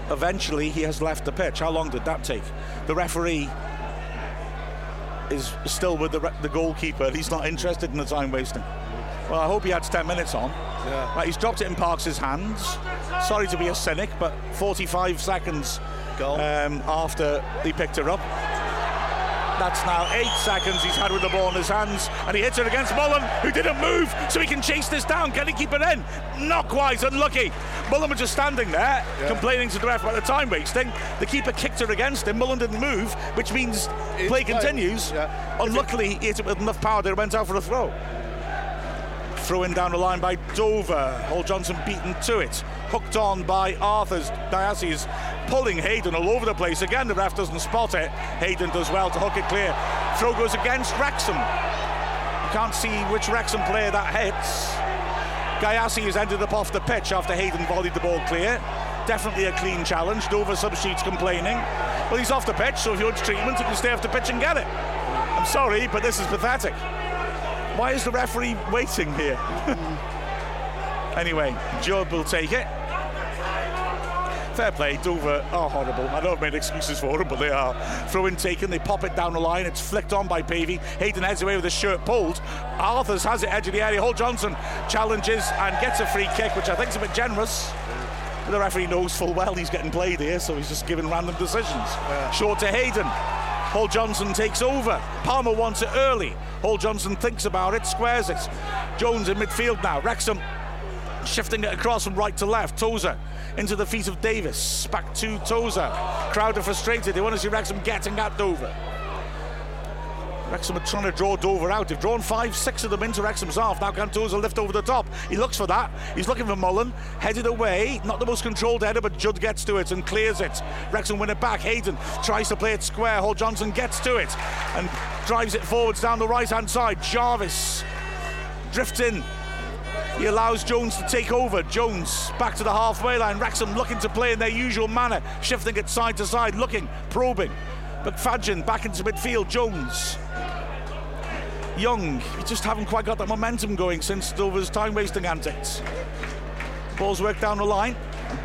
Eventually he has left the pitch. How long did that take? The referee is still with the, the goalkeeper. He's not interested in the time wasting. Well, I hope he adds 10 minutes on. Yeah. Right, he's dropped it in Parks' hands. Sorry to be a cynic, but 45 seconds um, after he picked her up. That's now eight seconds he's had with the ball in his hands, and he hits it against Mullen, who didn't move, so he can chase this down. Can he keep it in? Not quite, unlucky. Mullen was just standing there, yeah. complaining to the ref about the time wasting. The keeper kicked it against him. Mullen didn't move, which means it's play continues. Yeah. Unluckily, he hit it with enough power that it went out for a throw. Throw in down the line by Dover. Hall Johnson beaten to it. Hooked on by Arthurs. Gyasi is pulling Hayden all over the place. Again, the ref doesn't spot it. Hayden does well to hook it clear. Throw goes against Wrexham. You can't see which Wrexham player that hits. Gyasi has ended up off the pitch after Hayden volleyed the ball clear. Definitely a clean challenge. Dover substitutes complaining. Well, he's off the pitch, so if you want treatment, you can stay off the pitch and get it. I'm sorry, but this is pathetic. Why is the referee waiting here? anyway, Judd will take it. Fair play, Dover are horrible. I know I've made excuses for them, but they are. Throw in taken, they pop it down the line, it's flicked on by Pavey. Hayden heads away with his shirt pulled. Arthurs has it edge of the area. Hall Johnson challenges and gets a free kick, which I think is a bit generous. But the referee knows full well he's getting played here, so he's just giving random decisions. Yeah. Short to Hayden. Hall Johnson takes over. Palmer wants it early. Hall Johnson thinks about it, squares it. Jones in midfield now. Wrexham shifting it across from right to left. Tozer into the feet of Davis. Back to Tozer. Crowd are frustrated. They want to see Wrexham getting at Dover. Wrexham are trying to draw Dover out. They've drawn five, six of them into Wrexham's half. Now Cantosa lift over the top. He looks for that. He's looking for Mullen. Headed away. Not the most controlled header, but Judd gets to it and clears it. Wrexham win it back. Hayden tries to play it square. Hall Johnson gets to it and drives it forwards down the right hand side. Jarvis drifts in. He allows Jones to take over. Jones back to the halfway line. Wrexham looking to play in their usual manner, shifting it side to side, looking, probing. McFadzean back into midfield. Jones Young, you just haven't quite got that momentum going since Dover's time wasting antics. Ball's worked down the line.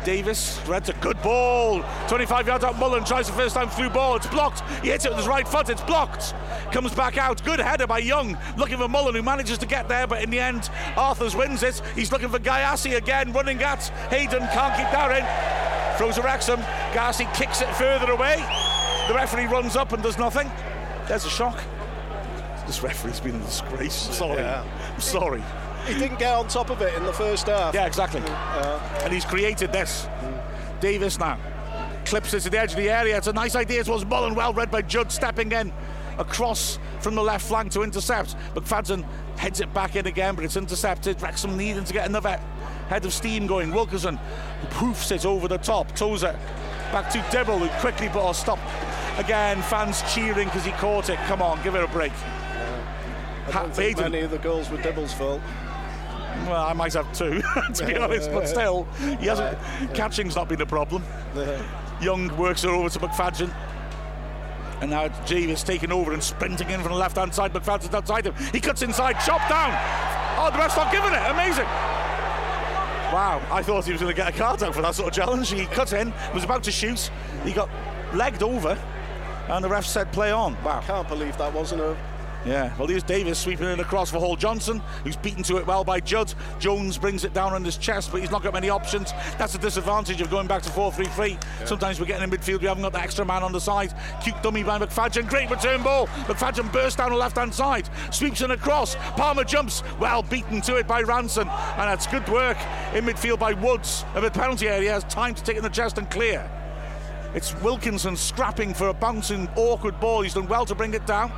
Davis threads a good ball. 25 yards out. Mullen tries the first time through ball. It's blocked. He hits it with his right foot. It's blocked. Comes back out. Good header by Young. Looking for Mullen, who manages to get there, but in the end, Arthurs wins it. He's looking for Gyasi again, running at Hayden. Can't keep that in. Throws a Wrexham. Gyasi kicks it further away. The referee runs up and does nothing. There's a shock. This referee's been a disgrace. I'm sorry. Yeah. I'm sorry. He didn't get on top of it in the first half. Yeah, exactly. Uh, and he's created this. Mm. Davis now clips it to the edge of the area. It's a nice idea. It was Mullen, well read by Judd, stepping in across from the left flank to intercept. McFadzean heads it back in again, but it's intercepted. Wrexham needing to get another head of steam going. Wilkinson poofs it over the top. Tozer back to Dibble, who quickly put a stop. Again, fans cheering because he caught it. Come on, give it a break. Don't many of the goals were Dibble's fault. Well, I might have two, to be honest, but still, he hasn't. Catching's not been a problem. Young works it over to McFadzean. And now Davis taking over and sprinting in from the left hand side. McFadzean's outside him. He cuts inside, chop down. Oh, the ref's not giving it. Amazing. Wow, I thought he was going to get a card out for that sort of challenge. He cut in, was about to shoot. He got legged over, and the ref said play on. Wow. I can't believe that wasn't a yeah, well, here's Davis sweeping it across for Hall Johnson, who's beaten to it well by Judd. Jones brings it down on his chest, but he's not got many options. That's the disadvantage of going back to 4 3 3. Sometimes we're getting in midfield, we haven't got the extra man on the side. Cute dummy by McFadzean, great return ball. McFadzean bursts down the left hand side, sweeps it across. Palmer jumps, well beaten to it by Ransom, and that's good work in midfield by Woods. Of the penalty area has time to take in the chest and clear. It's Wilkinson scrapping for a bouncing, awkward ball. He's done well to bring it down.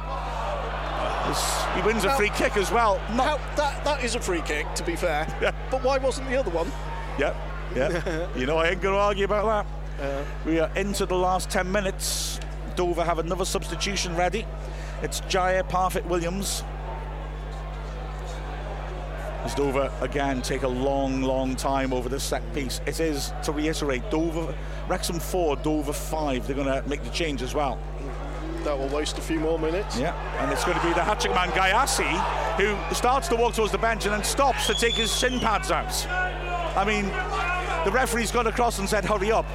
He wins a free kick as well. Not that, that is a free kick, to be fair. Yeah. But why wasn't the other one? Yep, yeah. you know, I ain't going to argue about that. Uh, we are into the last 10 minutes. Dover have another substitution ready. It's Jaya Parfitt Williams. As Dover again take a long, long time over this set piece. It is, to reiterate, Dover, Wrexham 4, Dover 5. They're going to make the change as well that will waste a few more minutes. Yeah, and it's going to be the hat-trick man Gyasi who starts to walk towards the bench and then stops to take his shin pads out. I mean, the referee's gone across and said, "Hurry up."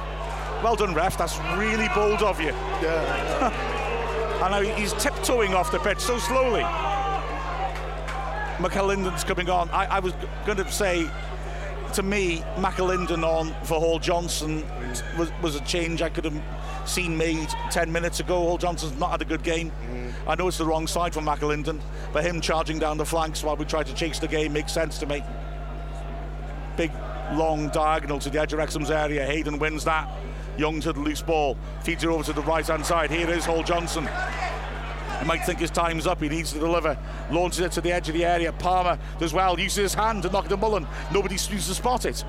Well done, ref. That's really bold of you. Yeah. I know he's tiptoeing off the pitch so slowly. McAlinden's coming on. I, I was going to say, to me, McAlinden on for Hall Johnson was, was a change I could have seen made 10 minutes ago. Hall Johnson's not had a good game. Mm. I know it's the wrong side for McAlinden, but him charging down the flanks while we try to chase the game makes sense to me. Big, long diagonal to the edge of Wrexham's area. Hayden wins that. Young to the loose ball, feeds it over to the right hand side. Here is Hall Johnson. He might think his time's up. He needs to deliver. Launches it to the edge of the area. Palmer does well. Uses his hand to knock it to Mullen. Nobody seems to spot it.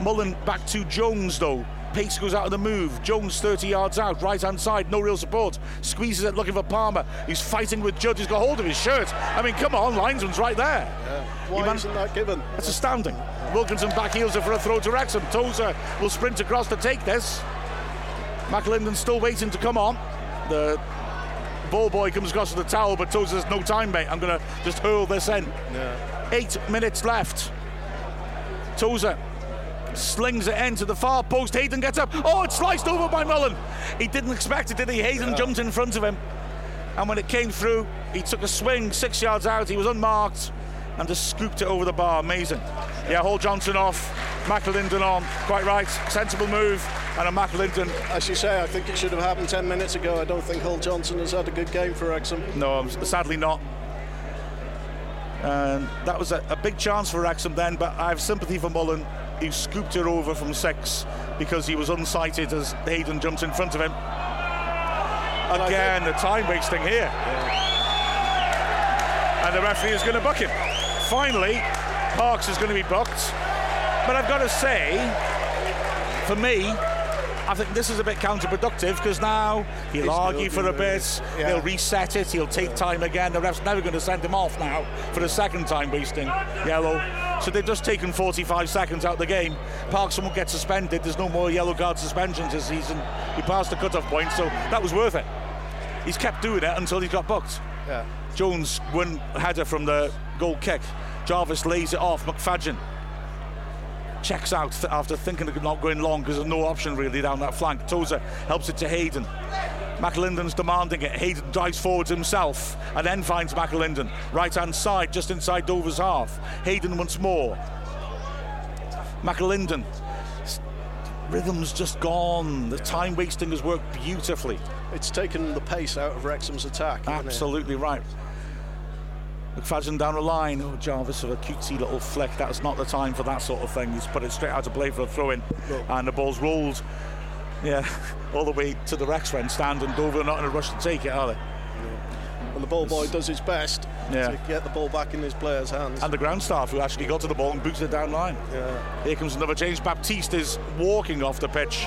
Mullen back to Jones though. Pace goes out of the move. Jones 30 yards out, right hand side, no real support. Squeezes it looking for Palmer. He's fighting with Judd. He's got hold of his shirt. I mean, come on, linesman's right there. Yeah. Why man- isn't that given? That's astounding. Wilkinson back heels it for a throw to Wrexham. Tozer will sprint across to take this. McAlinden still waiting to come on. The ball boy comes across to the towel, but Tozer's no time, mate. I'm going to just hurl this in. Yeah. Eight minutes left. Tozer slings it into the far post. Hayden gets up. Oh, it's sliced over by Mullen. He didn't expect it, did he? Hayden yeah. jumped in front of him. And when it came through, he took a swing six yards out. He was unmarked and just scooped it over the bar. Amazing. Yeah, Hall Johnson off, McAlinden on. Quite right. Sensible move. And a McAlinden. As you say, I think it should have happened 10 minutes ago. I don't think Hall Johnson has had a good game for Wrexham. No, sadly not. And that was a, a big chance for Wrexham then, but I have sympathy for Mullen he scooped it over from six because he was unsighted as Hayden jumps in front of him. Again, the time wasting here. Yeah. And the referee is going to book him. Finally, Parks is going to be booked. But I've got to say, for me, I think this is a bit counterproductive because now he'll He's argue for a bit, yeah. he'll reset it, he'll take time again. The ref's never going to send him off now for the second time wasting yellow. So they've just taken 45 seconds out of the game. Parks won't get suspended. There's no more yellow card suspensions this season. He passed the cut-off point, so that was worth it. He's kept doing it until he got booked. Yeah. Jones won header from the goal kick. Jarvis lays it off. McFadzean checks out th- after thinking of not going long because there's no option really down that flank. Tozer helps it to Hayden. McAlinden's demanding it. Hayden dives forwards himself and then finds McAlinden. Right hand side, just inside Dover's half. Hayden once more. McAlinden. Rhythm's just gone. The time wasting has worked beautifully. It's taken the pace out of Wrexham's attack. Absolutely right. McFadzean down the line. Oh, Jarvis with a cutesy little flick. That's not the time for that sort of thing. He's put it straight out to play for a throw in, and the ball's rolled. Yeah, all the way to the Rexford stand, and Dover are not in a rush to take it, are they? Well, the ball boy does his best yeah. to get the ball back in his player's hands. And the ground staff who actually got to the ball and booted it down line. Yeah. Here comes another change. Baptiste is walking off the pitch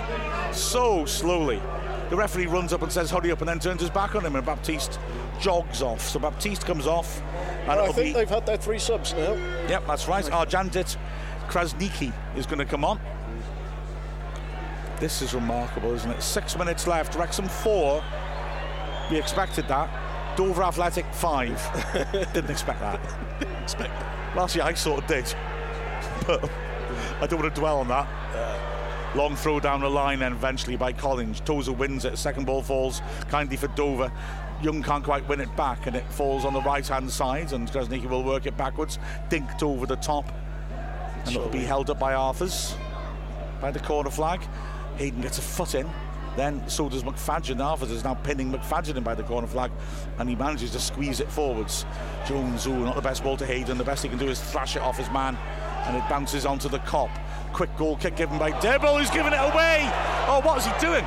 so slowly. The referee runs up and says, hurry up, and then turns his back on him, and Baptiste jogs off. So Baptiste comes off. And well, I think be... they've had their three subs now. Yep, that's right. Arjandit Krasniki is going to come on. This is remarkable, isn't it? Six minutes left. Wrexham four. We expected that. Dover Athletic five. Didn't expect that. Didn't expect that. Last year I sort of did, but I don't want to dwell on that. Long throw down the line, and eventually by Collins. Tozer wins it. Second ball falls kindly for Dover. Young can't quite win it back, and it falls on the right hand side, and Krasniki will work it backwards, dinked over the top, and it'll be held up by Arthurs by the corner flag. Hayden gets a foot in. Then so does McFadzean. Arthurs is now pinning McFadzean in by the corner flag, and he manages to squeeze it forwards. Jones, ooh, not the best ball to Hayden. The best he can do is thrash it off his man, and it bounces onto the Kop. Quick goal kick given by Dibble, who's giving it away. Oh, what is he doing?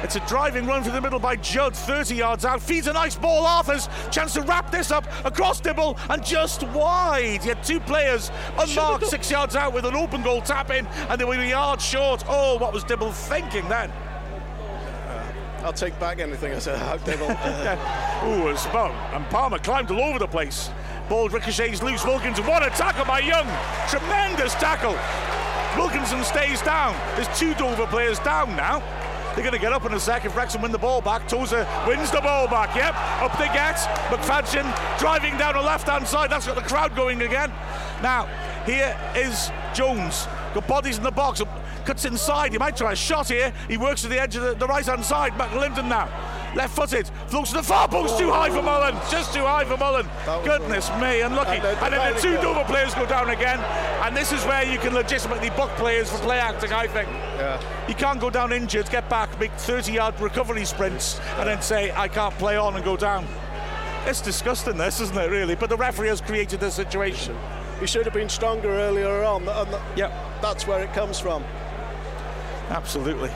It's a driving run through the middle by Judd, 30 yards out. Feeds a nice ball. Arthurs, chance to wrap this up across Dibble and just wide. He had two players unmarked, six yards out with an open goal tap in, and they were a yard short. Oh, what was Dibble thinking then? I'll take back anything I said about Dibble. Uh, Ooh, it's about, and Palmer climbed all over the place. Ball ricochets loose. Wilkinson, what a tackle by Young! Tremendous tackle. Wilkinson stays down. There's two Dover players down now. They're going to get up in a second. if Wrexham win the ball back. Tozer wins the ball back. Yep, up they get. McFadzean driving down the left-hand side. That's got the crowd going again. Now, here is Jones. Got bodies in the box. Cuts inside. He might try a shot here. He works to the edge of the, the right-hand side. McAlinden now. left footed, floats to the far post, too high for Mullen, just too high for Mullen. Goodness me, unlucky. And, and then the two Dover players go down again, and this is where you can legitimately book players for play acting, I think. Yeah. You can't go down injured, get back, make 30 yard recovery sprints, and then say, I can't play on and go down. It's disgusting, this, isn't it, really? But the referee has created this situation. He should have been stronger earlier on, and yep. that's where it comes from. Absolutely.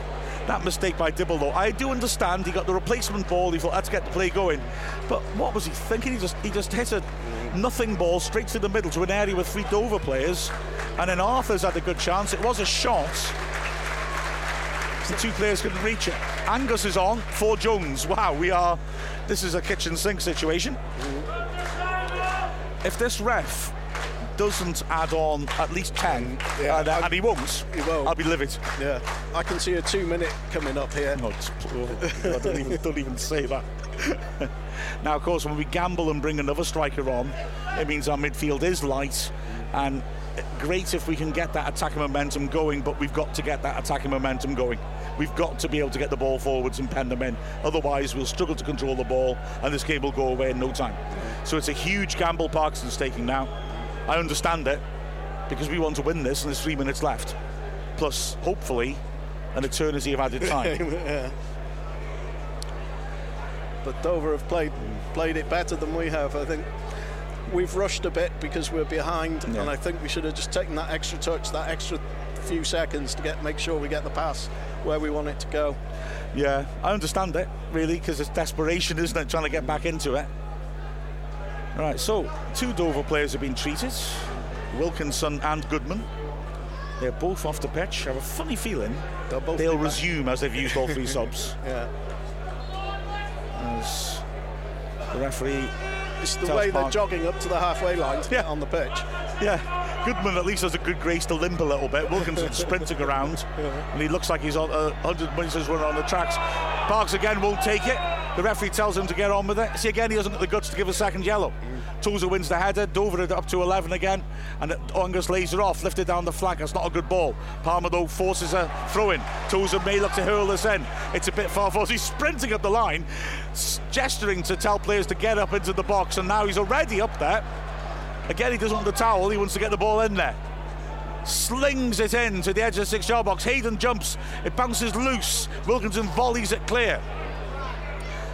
That mistake by Dibble, though, I do understand. He got the replacement ball. He thought, let's get the play going. But what was he thinking? He just he just hit a nothing ball straight to the middle to an area with three Dover players, and then Arthur's had a good chance. It was a shot. The two players couldn't reach it. Angus is on for Jones. Wow, we are. This is a kitchen sink situation. If this ref doesn't add on at least 10, yeah, and, uh, and, he won't, he won't, I'll be livid. Yeah, I can see a two minute coming up here. No, oh, don't, even, don't even say that. now, of course, when we gamble and bring another striker on, it means our midfield is light, and great if we can get that attacking momentum going, but we've got to get that attacking momentum going. We've got to be able to get the ball forwards and pen them in. Otherwise, we'll struggle to control the ball, and this game will go away in no time. So it's a huge gamble Parkinson's taking now. I understand it because we want to win this, and there's three minutes left. Plus, hopefully, an eternity of added time. yeah. But Dover have played played it better than we have. I think we've rushed a bit because we're behind, yeah. and I think we should have just taken that extra touch, that extra few seconds to get make sure we get the pass where we want it to go. Yeah, I understand it really because it's desperation, isn't it, trying to get back into it. Right, so two Dover players have been treated, Wilkinson and Goodman. They're both off the pitch. I have a funny feeling they'll resume as they've used all three subs. Yeah. As the referee. It's the way they're jogging up to the halfway line yeah. on the pitch. Yeah. Goodman at least has a good grace to limp a little bit. Wilkinson sprinting around, yeah. and he looks like he's on uh, 100 meters running on the tracks. Parks again won't take it. The referee tells him to get on with it. See again, he doesn't have the guts to give a second yellow. Tozer wins the header, Dover up to 11 again, and Angus lays it off, lifted down the flank. That's not a good ball. Palmer though forces a throw in. Tozer may look to hurl this in. It's a bit far forward. He's sprinting up the line, gesturing to tell players to get up into the box, and now he's already up there. Again, he doesn't want the towel, he wants to get the ball in there. Slings it in to the edge of the six yard box. Hayden jumps, it bounces loose. Wilkinson volleys it clear.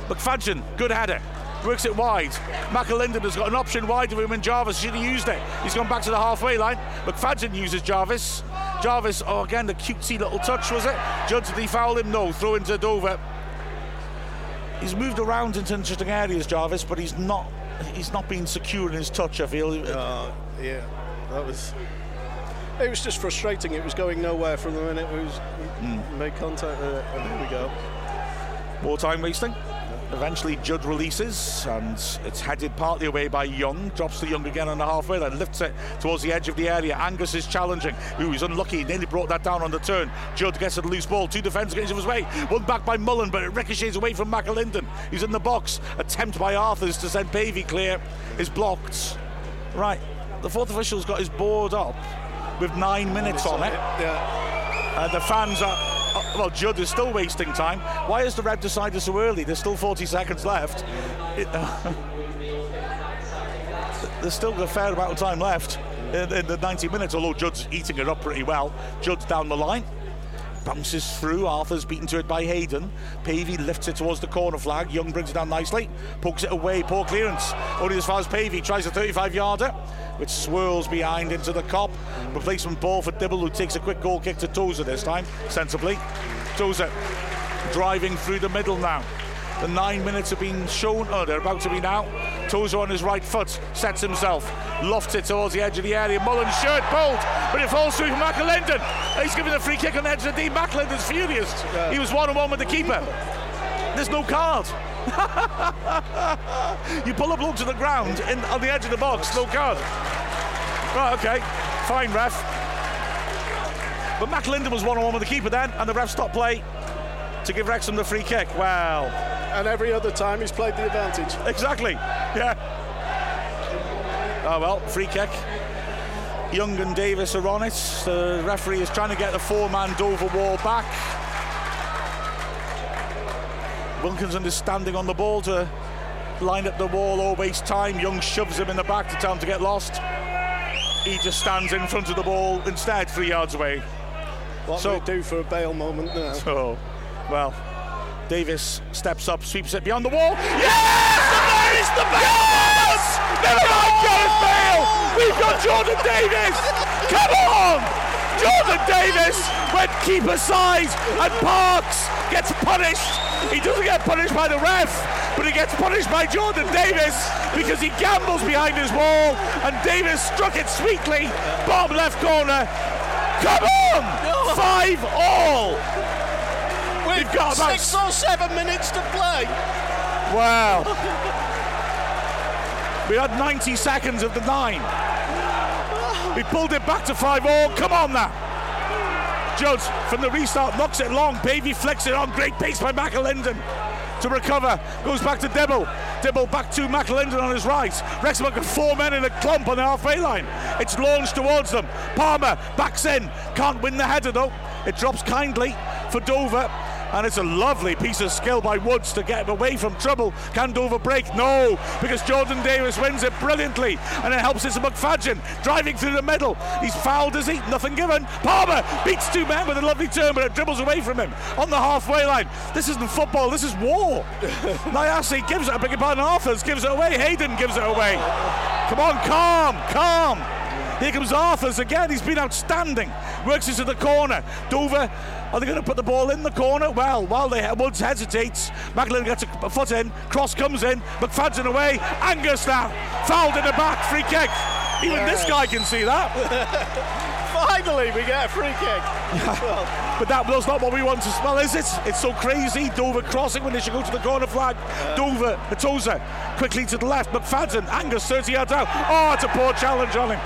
McFadzean, good header. Works it wide. McAlinden has got an option wide of him, and Jarvis should have used it. He's gone back to the halfway line. McFadzean uses Jarvis. Jarvis, oh, again, the cutesy little touch, was it? Judge, did he foul him? No. Throw into Dover. He's moved around into interesting areas, Jarvis, but he's not he's not been secure in his touch, I feel. Uh, yeah, that was. It was just frustrating. It was going nowhere from the minute it was mm. made contact with it, and here we go. More time wasting. Eventually, Judd releases, and it's headed partly away by Young. Drops to Young again on the halfway, then lifts it towards the edge of the area. Angus is challenging. Ooh, he's unlucky. Nearly brought that down on the turn. Judd gets a loose ball. Two defenders get into his way. One back by Mullen, but it ricochets away from McAlinden. He's in the box. Attempt by Arthurs to send Pavey clear is blocked. Right, the fourth official's got his board up with nine minutes on it. Yeah. And the fans are uh, well, Judd is still wasting time. Why has the ref decided so early? There's still 40 seconds left. It, uh, there's still a fair amount of time left in, in, the 90 minutes, although Judd's eating it up pretty well. Judd's down the line. Bounces through. Arthur's beaten to it by Hayden. Pavey lifts it towards the corner flag. Young brings it down nicely. Pokes it away. Poor clearance. Only as far as Pavey tries a 35 yarder which swirls behind into the Kop. Replacement ball for Dibble, who takes a quick goal kick to Tozer this time, sensibly. Tozer driving through the middle now. The nine minutes have been shown. Oh, they're about to be now. Tozer on his right foot, sets himself, lofts it towards the edge of the area. Mullen's shirt pulled, but it falls through from McAlinden. He's giving a free kick on the edge of the D. McAlinden's furious. Yeah. He was one on one with the keeper. There's no card. you pull a bloke to the ground in, on the edge of the box, no card. Right, okay, fine, ref. But McAlinden was one on one with the keeper then, and the ref stopped play to give Wrexham the free kick. Well. And every other time he's played the advantage. Exactly, yeah. Oh well, free kick. Young and Davis are on it. The referee is trying to get the four man Dover wall back. Wilkinson is standing on the ball to line up the wall or waste time. Young shoves him in the back to tell him to get lost. He just stands in front of the ball instead, three yards away. What So- we do for a Bale moment now? So, well, Davis steps up, sweeps it beyond the wall. Yes! Is the Bale! Yes! Never mind Gareth Bale! We've got Jordan Davis! Come on! Jordan Davis went keeper side and Parks gets punished. He doesn't get punished by the ref, but he gets punished by Jordan Davis because he gambles behind his wall and Davis struck it sweetly. Bottom left corner. Come on! Five all! We've We've got about six or seven minutes to play. Wow. we had 90 seconds of the nine. Oh. We pulled it back to 5 all. Come on now. Judge from the restart knocks it long. Baby flicks it on. Great pace by McAlinden to recover. Goes back to Dibble. Dibble back to McAlinden on his right. Wrexham got four men in a clump on the halfway line. It's launched towards them. Palmer backs in. Can't win the header though. It drops kindly for Dover. And it's a lovely piece of skill by Woods to get him away from trouble. Can Dover break? No, because Jordan Davis wins it brilliantly. And it helps it's McFadzean driving through the middle. He's fouled, is he? Nothing given. Palmer beats two men with a lovely turn, but it dribbles away from him on the halfway line. This isn't football, this is war. Nyasi gives it, I beg your pardon, Arthurs gives it away. Hayden gives it away. Come on, calm, calm. Here comes Arthurs again. He's been outstanding. Works into the corner. Dover, are they going to put the ball in the corner? Well, while they Woods hesitates, McLean gets a foot in. Cross comes in. McFadzean away. Angus now fouled in the back. Free kick. Even this guy can see that. Finally, we get a free kick. well, But that was not what we want to smell, is it? It's so crazy. Dover crossing when they should go to the corner flag. Dover, Atoza, quickly to the left. McFadzean, Angus 30 yards out. Oh, it's a poor challenge on him.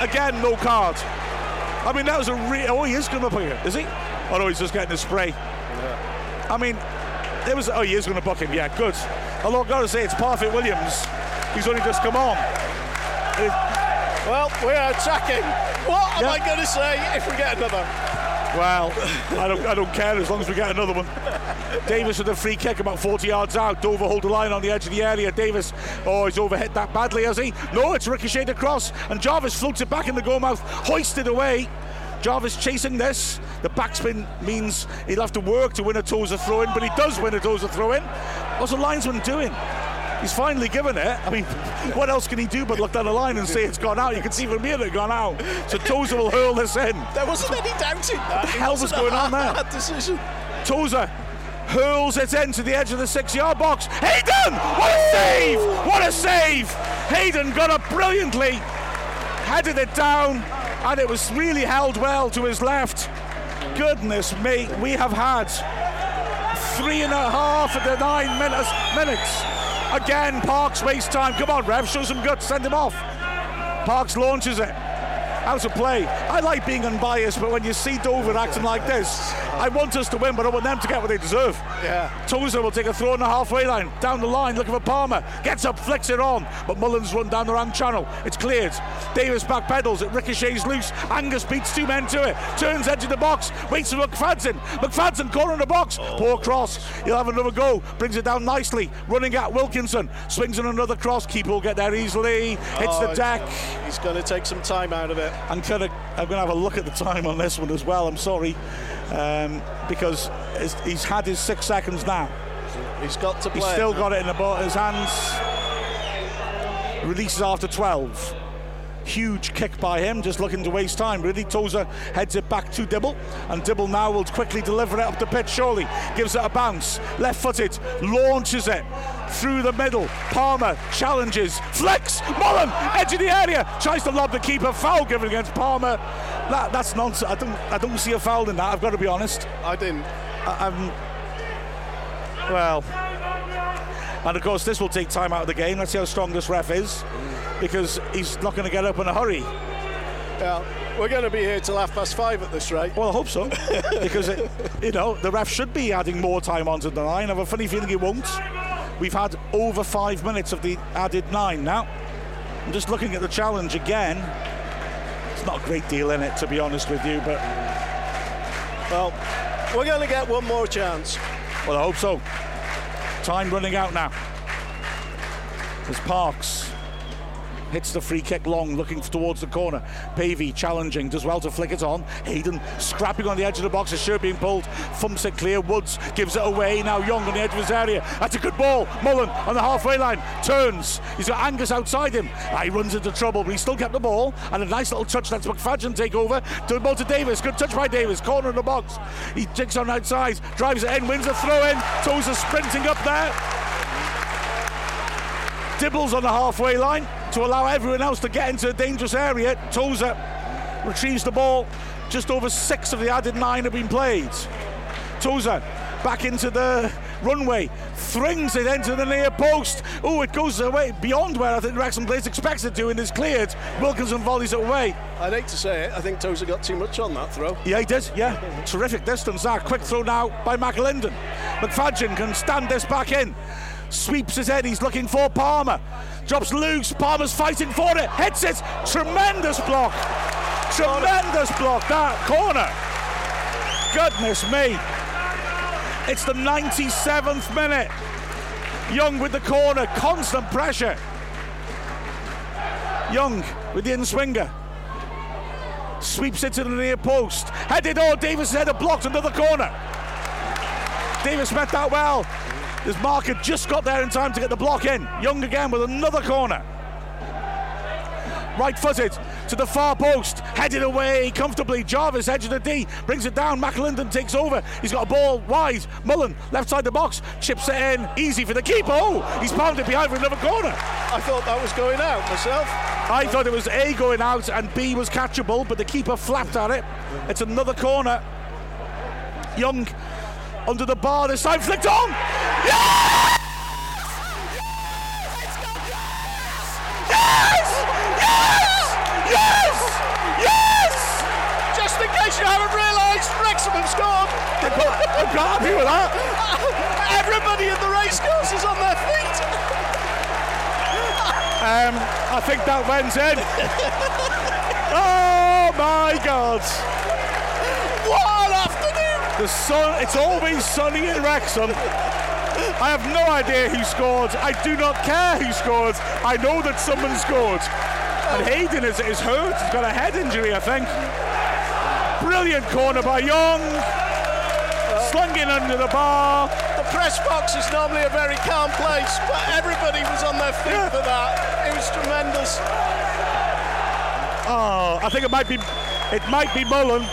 Again, no card. I mean, that was a real. Oh, he is to book it, is he? Oh, no, he's just getting a spray. I mean, there was. Oh, he is going to book him. Yeah, good. Although I've got to say, it's Parfit Williams. He's only just come on. It- well, we're attacking. What am Yeah. I going to say if we get another? Well, I don't, I don't care as long as we get another one. Davis with a free kick about 40 yards out. Dover hold the line on the edge of the area. Davis, oh, he's overhit that badly, has he? No, it's ricocheted across, and Jarvis floats it back in the goal mouth, hoisted away. Jarvis chasing this. The backspin means he'll have to work to win a Tozer throw in, but he does win a Tozer throw in. What's the linesman doing? He's finally given it. I mean, what else can he do but look down the line and say it's gone out? You can see from here that it's gone out. So Tozer will hurl this in. There wasn't any doubt in that. the hell was going on there? That decision. Tozer hurls it into the edge of the six yard box. Hayden! What a save! What a save! Hayden got up brilliantly, headed it down, and it was really held well to his left. Goodness me, we have had three and a half of the nine minutes. minutes. Again, Parks waste time. Come on, Rev, show some guts, send him off. Parks launches it. Out of play. I like being unbiased, but when you see Dover acting like this, I want us to win, but I want them to get what they deserve. Yeah. Tozer will take a throw on the halfway line, down the line, looking for Palmer. Gets up, flicks it on, but Mullen's run down the wrong channel. It's cleared. Davis back pedals, it ricochets loose. Angus beats two men to it, turns edge of the box, waits for McFadzean. McFadzean corner in the box. Poor cross. He'll have another go. Brings it down nicely. Running at Wilkinson. Swings in another cross. Keeper will get there easily. Hits Oh, the deck. He's going to take some time out of it. I'm I'm gonna have a look at the time on this one as well. I'm sorry, um, because he's had his six seconds now. He's got to play. He's still got it in the ball, his hands. Releases after 12. Huge kick by him, just looking to waste time. Really, Tozer heads it back to Dibble, and Dibble now will quickly deliver it up the pitch. Surely gives it a bounce, left-footed, launches it through the middle. Palmer challenges, flex, Mullen edge of the area, tries to lob the keeper. Foul given against Palmer. That, that's nonsense. I don't, I don't see a foul in that. I've got to be honest. I didn't. I- I'm well, and of course this will take time out of the game. Let's see how strong this ref is, because he's not going to get up in a hurry. Yeah. We're going to be here till half past five at this rate. Well, I hope so, because it, you know the ref should be adding more time onto the nine. I have a funny feeling he won't. We've had over five minutes of the added nine now. I'm just looking at the challenge again. It's not a great deal in it, to be honest with you, but Well, we're going to get one more chance. well, I hope so. Time running out now. As Parks hits the free kick long, looking towards the corner. Pavey challenging, does well to flick it on. Hayden scrapping on the edge of the box, a shirt being pulled, thumps it clear. Woods gives it away. Now Young on the edge of his area. That's a good ball. Mullen on the halfway line turns. He's got Angus outside him. Ah, he runs into trouble, but he still kept the ball. And a nice little touch. That's McFadzean take over. To the ball to Davis. Good touch by Davis. Corner of the box. He digs on outside, drives it in, wins a throw in. Tozer sprinting up there. Dibbles on the halfway line to allow everyone else to get into a dangerous area. Tozer retrieves the ball. Just over six of the added nine have been played. Tozer back into the runway, thrings it into the near post. Oh, it goes away beyond where I think Wrexham players expects it to and is cleared. Wilkinson volleys it away. I'd hate to say it, I think Tozer got too much on that throw. Yeah, he did. Yeah, terrific distance. That quick throw now by McAlinden. McFadzean can stand this back in. Sweeps his head. He's looking for Palmer. Drops loose. Palmer's fighting for it. Hits it. Tremendous block. Tremendous block. That corner. Goodness me. It's the 97th minute. Young with the corner. Constant pressure. Young with the in swinger. Sweeps it to the near post. Headed on. Davis' header blocked another corner. Davis met that well. His marker just got there in time to get the block in. Young again with another corner. Right footed to the far post, headed away comfortably. Jarvis edge of the D, brings it down. McAlinden takes over. He's got a ball wide. Mullen left side the box, chips it in. Easy for the keeper. Oh, he's it behind for another corner. I thought that was going out myself. I thought it was A going out and B was catchable, but the keeper flapped at it. It's another corner. Young under the bar this time, flicked on. Yes! Yes! Yes! Yes! Yes! Just in case you haven't realised, Wrexham have scored. I'm quite happy with that. Everybody in the racecourse is on their feet. Um, I think that went in. oh my God! What! The sun, it's always sunny in Wrexham. I have no idea who scored. I do not care who scored. I know that someone scored. And Hayden is, is hurt. He's got a head injury, I think. Brilliant corner by Young. Slung in under the bar. The press box is normally a very calm place, but everybody was on their feet Yeah. for that. It was tremendous. Oh, I think it might be it might be Mullen.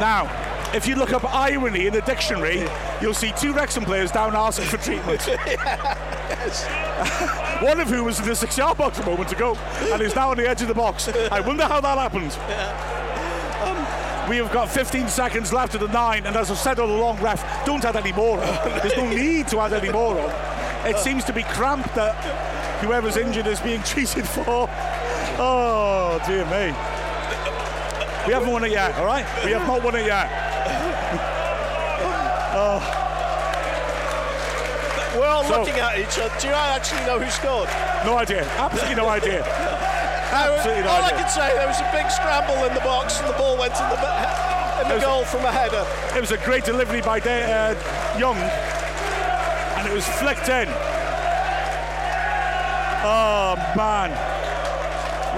Now, if you look up irony in the dictionary, you'll see two Wrexham players down asking for treatment. One of whom was in the six-yard box a moment ago, and is now on the edge of the box. I wonder how that happened. Um, we have got 15 seconds left of the nine, and as I've said all along, ref, don't add any more on. There's no need to add any more on. It seems to be cramp that whoever's injured is being treated for. Oh, dear me. We haven't won it yet, all right? We have not won it yet. We're all So- looking at each other. Do you actually know who scored? No idea. Absolutely no idea. Absolutely no all I can say, there was a big scramble in the box, and the ball went in the, in the goal from a header. It was a great delivery by De- uh, Young, and it was flicked in. Oh man!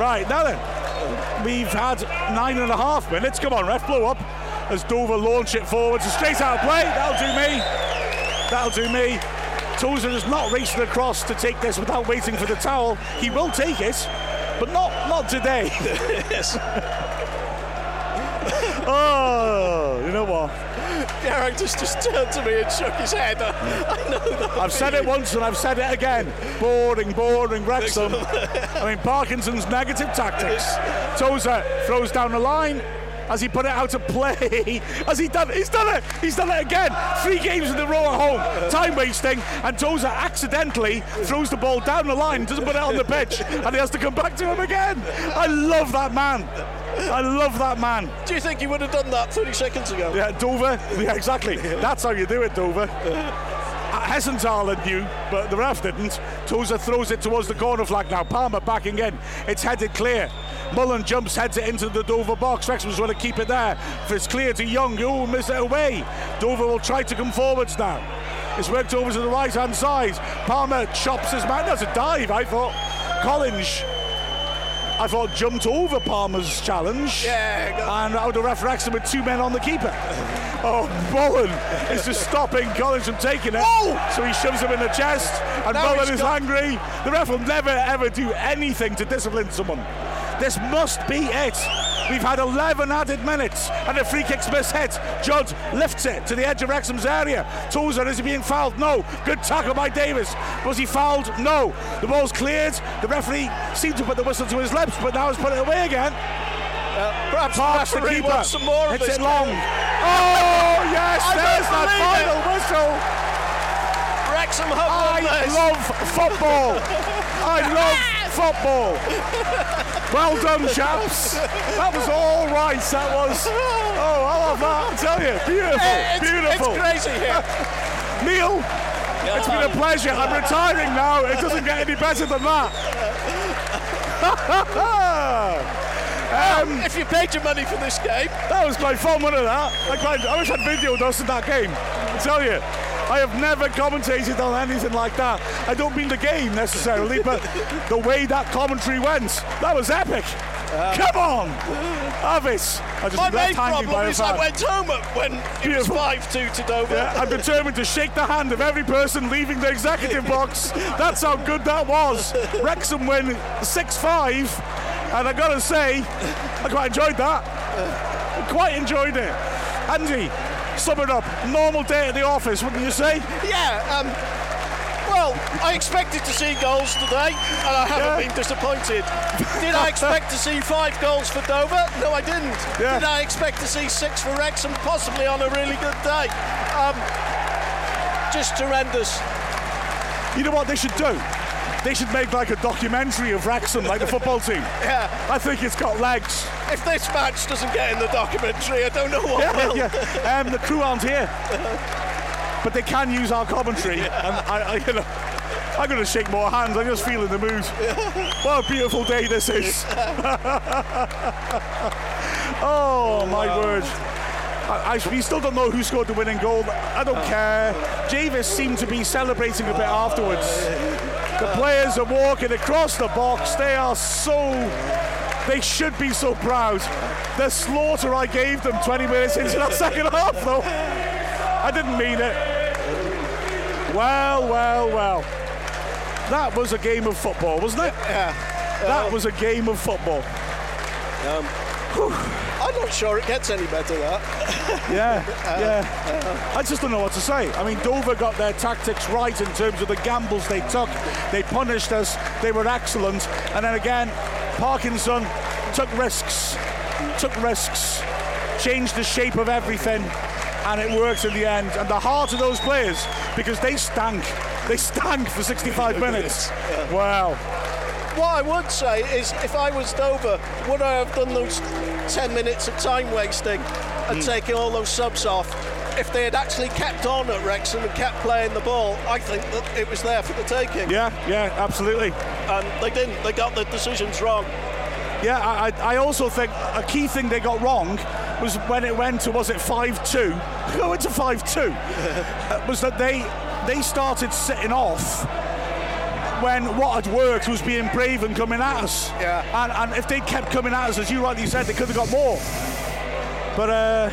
Right now then, we've had nine and a half minutes. Come on, ref, blow up as Dover launch it forwards, a straight out play. That'll do me. That'll do me. Tozer has not racing across to take this without waiting for the towel. He will take it, but not not today. yes. oh, you know what? Garrick just, just turned to me and shook his head. I know that. I've said it once and I've said it again. Boring, boring Wrexham. I mean, Parkinson's negative tactics. Tozer throws down the line. Has he put it out of play? Has he done? He's done it. He's done it again. Three games in a row at home. Time wasting, and Tozer accidentally throws the ball down the line, doesn't put it on the pitch, and he has to come back to him again. I love that man. I love that man. Do you think he would have done that 30 seconds ago? Yeah, Dover. Yeah, exactly. That's how you do it, Dover. Uh, Hessenthaler knew, but the ref didn't. Tozer throws it towards the corner flag now. Palmer backing in. It's headed clear. Mullen jumps, heads it into the Dover box. Wrexham's going to keep it there. If it's clear to Young, oh, miss it away. Dover will try to come forwards now. It's worked over to the right hand side. Palmer chops his man. That's a dive, I thought. Collins, I thought, jumped over Palmer's challenge. Yeah, go- And out of ref Wrexham with two men on the keeper. Oh, Bowen is just stopping Collins from taking it. Oh! So he shoves him in the chest, and Now Bowen is got- angry. The ref will never ever do anything to discipline someone. This must be it. We've had 11 added minutes, and the free kick's missed hit. Judd lifts it to the edge of Wrexham's area. Tozer, is he being fouled? No. Good tackle by Davis. Was he fouled? No. The ball's cleared. The referee seemed to put the whistle to his lips, but now he's put it away again. Uh, perhaps Parks the keeper. wants some more of Hits this. it long. Oh yes, there's that final it. whistle. Wrexham have won I this. love football. I love football. Well done, chaps. That was all right. That was. Oh, I love that. I tell you, beautiful, it's, beautiful. It's crazy here. Neil, it's been a pleasure. I'm retiring now. It doesn't get any better than that. um, if you paid your money for this game, That was quite fun, wasn't it? That? I, quite, I wish I'd videoed us in that game. I tell you, I have never commentated on anything like that. I don't mean the game necessarily, but the way that commentary went, that was epic. Come on, Avis. I just my main problem is I went home at- when it was 5-2 to Dover. Yeah, I'm determined to shake the hand of every person leaving the executive box. That's how good that was. Wrexham win 6-5, and I gotta say, I quite enjoyed that. I quite enjoyed it. Andy, sum it up. Normal day at the office, wouldn't you say? Yeah, um, well, I expected to see goals today, and I haven't Yeah. been disappointed. Did I expect to see five goals for Dover? No, I didn't. Yeah. Did I expect to see six for Wrexham? Possibly on a really good day. Um, just horrendous. You know what they should do? They should make like a documentary of Wrexham, like the football team. Yeah. I think it's got legs. If this match doesn't get in the documentary, I don't know what Yeah, will. yeah. Um, the crew aren't here, but they can use our commentary. And I, I, you know, I'm going to shake more hands. I'm just feeling the mood. What a beautiful day this is. oh my word. I, I, we still don't know who scored the winning goal. I don't care. Jarvis seemed to be celebrating a bit afterwards. The players are walking across the box. They are so. They should be so proud. The slaughter I gave them 20 minutes into that second half, though. I didn't mean it. Well, well, well. That was a game of football, wasn't it? Yeah. That was a game of football. Um, I'm not sure it gets any better, that. Yeah, yeah. I just don't know what to say. I mean, Dover got their tactics right in terms of the gambles they took. They punished us. They were excellent. And then again, Parkinson took risks, took risks, changed the shape of everything, and it worked in the end. And the heart of those players, because they stank. They stank for 65 minutes. Wow. What I would say is, if I was Dover, would I have done those 10 minutes of time wasting and taking all those subs off? If they had actually kept on at Wrexham and kept playing the ball, I think that it was there for the taking. Yeah, yeah, absolutely. And they didn't. They got the decisions wrong. Yeah, I, I also think a key thing they got wrong was when it went to was it five two? It went to five two. uh, was that they they started sitting off when what had worked was being brave and coming at us. Yeah. And and if they kept coming at us, as you rightly said, they could have got more. But uh,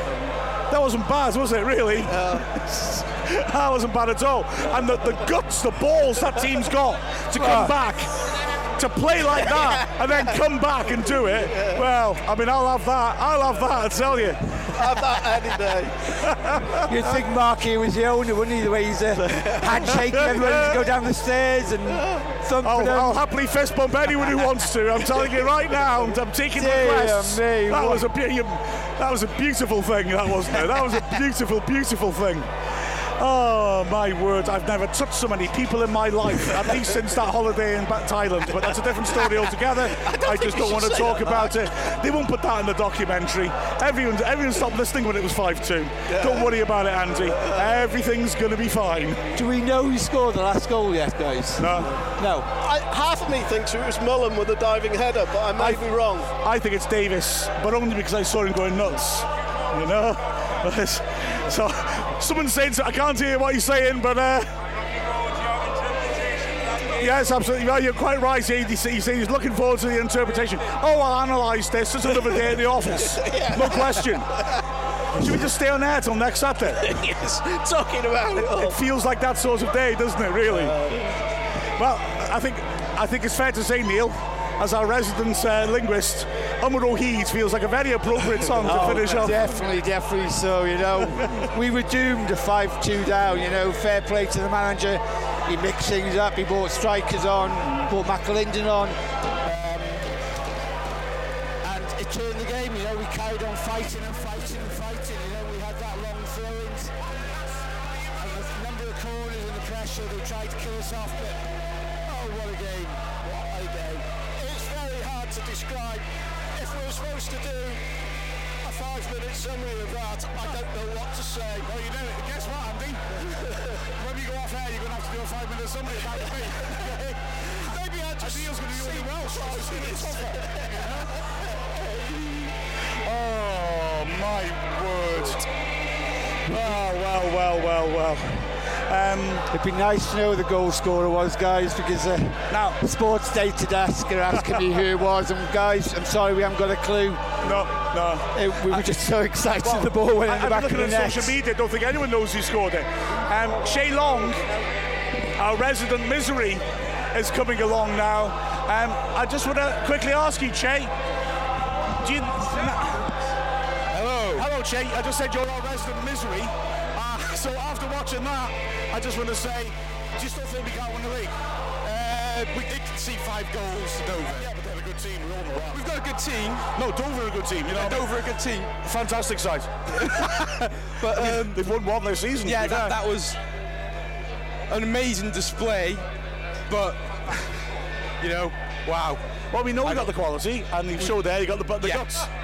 that wasn't bad, was it? Really? that wasn't bad at all. And the, the guts, the balls that team's got to come back, to play like that, and then come back and do it. Well, I mean, I'll have that. I'll have that. I tell you. Have that any day. You'd think Marky was the owner, wouldn't he? The way he's uh, handshaking everyone to go down the stairs and thumping I'll, them. I'll happily fist bump anyone who wants to. I'm telling you right now. I'm, I'm taking Dear requests. me, that what- was a that was a beautiful thing. That wasn't it? That was a beautiful, beautiful thing. Oh my word! I've never touched so many people in my life, at least since that holiday in Thailand. But that's a different story altogether. I, think just don't want to talk that, about it. They won't put that in the documentary. Everyone, everyone stopped listening when it was five-two. Don't worry about it, Andy. Everything's going to be fine. Do we know who scored the last goal yet, guys? No, No. I, half of me thinks it was Mullen with a diving header, but I may I- be wrong. I think it's Davis, but only because I saw him going nuts. You know. so, Someone's saying, I can't hear what he's saying, but. Uh, Yes, absolutely. Well, you're quite right. He's, he's, he's looking forward to the interpretation. Oh, I'll analyse this. It's another day in the office. No question. Should we just stay on air till next Saturday? yes, talking about it all. It feels like that sort of day, doesn't it? Really. Well, I think I think it's fair to say, Neil, as our resident uh, linguist, Yma o Hyd feels like a very appropriate song to Oh, finish off. Definitely, definitely so. You know, we were doomed a five-two down. You know, fair play to the manager. He mixed things up. He brought strikers on, brought McAlinden on, um, and it turned the game. You know, we carried on fighting and fighting and fighting. You know, we had that long throw-ins and the number of corners and the pressure. They tried to kill us off, but describe. If we were supposed to do a five-minute summary of that, I don't know what to say. Well, you know, guess what, Andy? when we go off air, you're going to have to do a five-minute summary about me. Maybe just Neil's going to be see- Welsh. see- Oh my word! Oh well, well, well, well. Um, It'd be nice to know who the goal scorer was, guys, because uh, now, Sports Data Desk are asking me who it was, and guys, I'm sorry we haven't got a clue. no, no. It, we were just so excited the ball went in the I'm back of looking the at net. social media. Don't think anyone knows who scored it. Um, Shay Long, our resident misery, is coming along now. Um, I just want to quickly ask you, Shay. Do you? Hello. Hello, Shay. I just said you're our resident misery. So after watching that, I just want to say, do you still think we can't win the league? Uh, we did concede five goals to Dover. Yeah, but they're a good team. We all know that. We've got a good team. No, Dover are a good team. You know, Yeah, Dover a good team. fantastic side. But um, They've won one this season. yeah, that, that was an amazing display. But you know, wow. Well, we know we got the quality, and you showed there you got the, the Yeah. guts.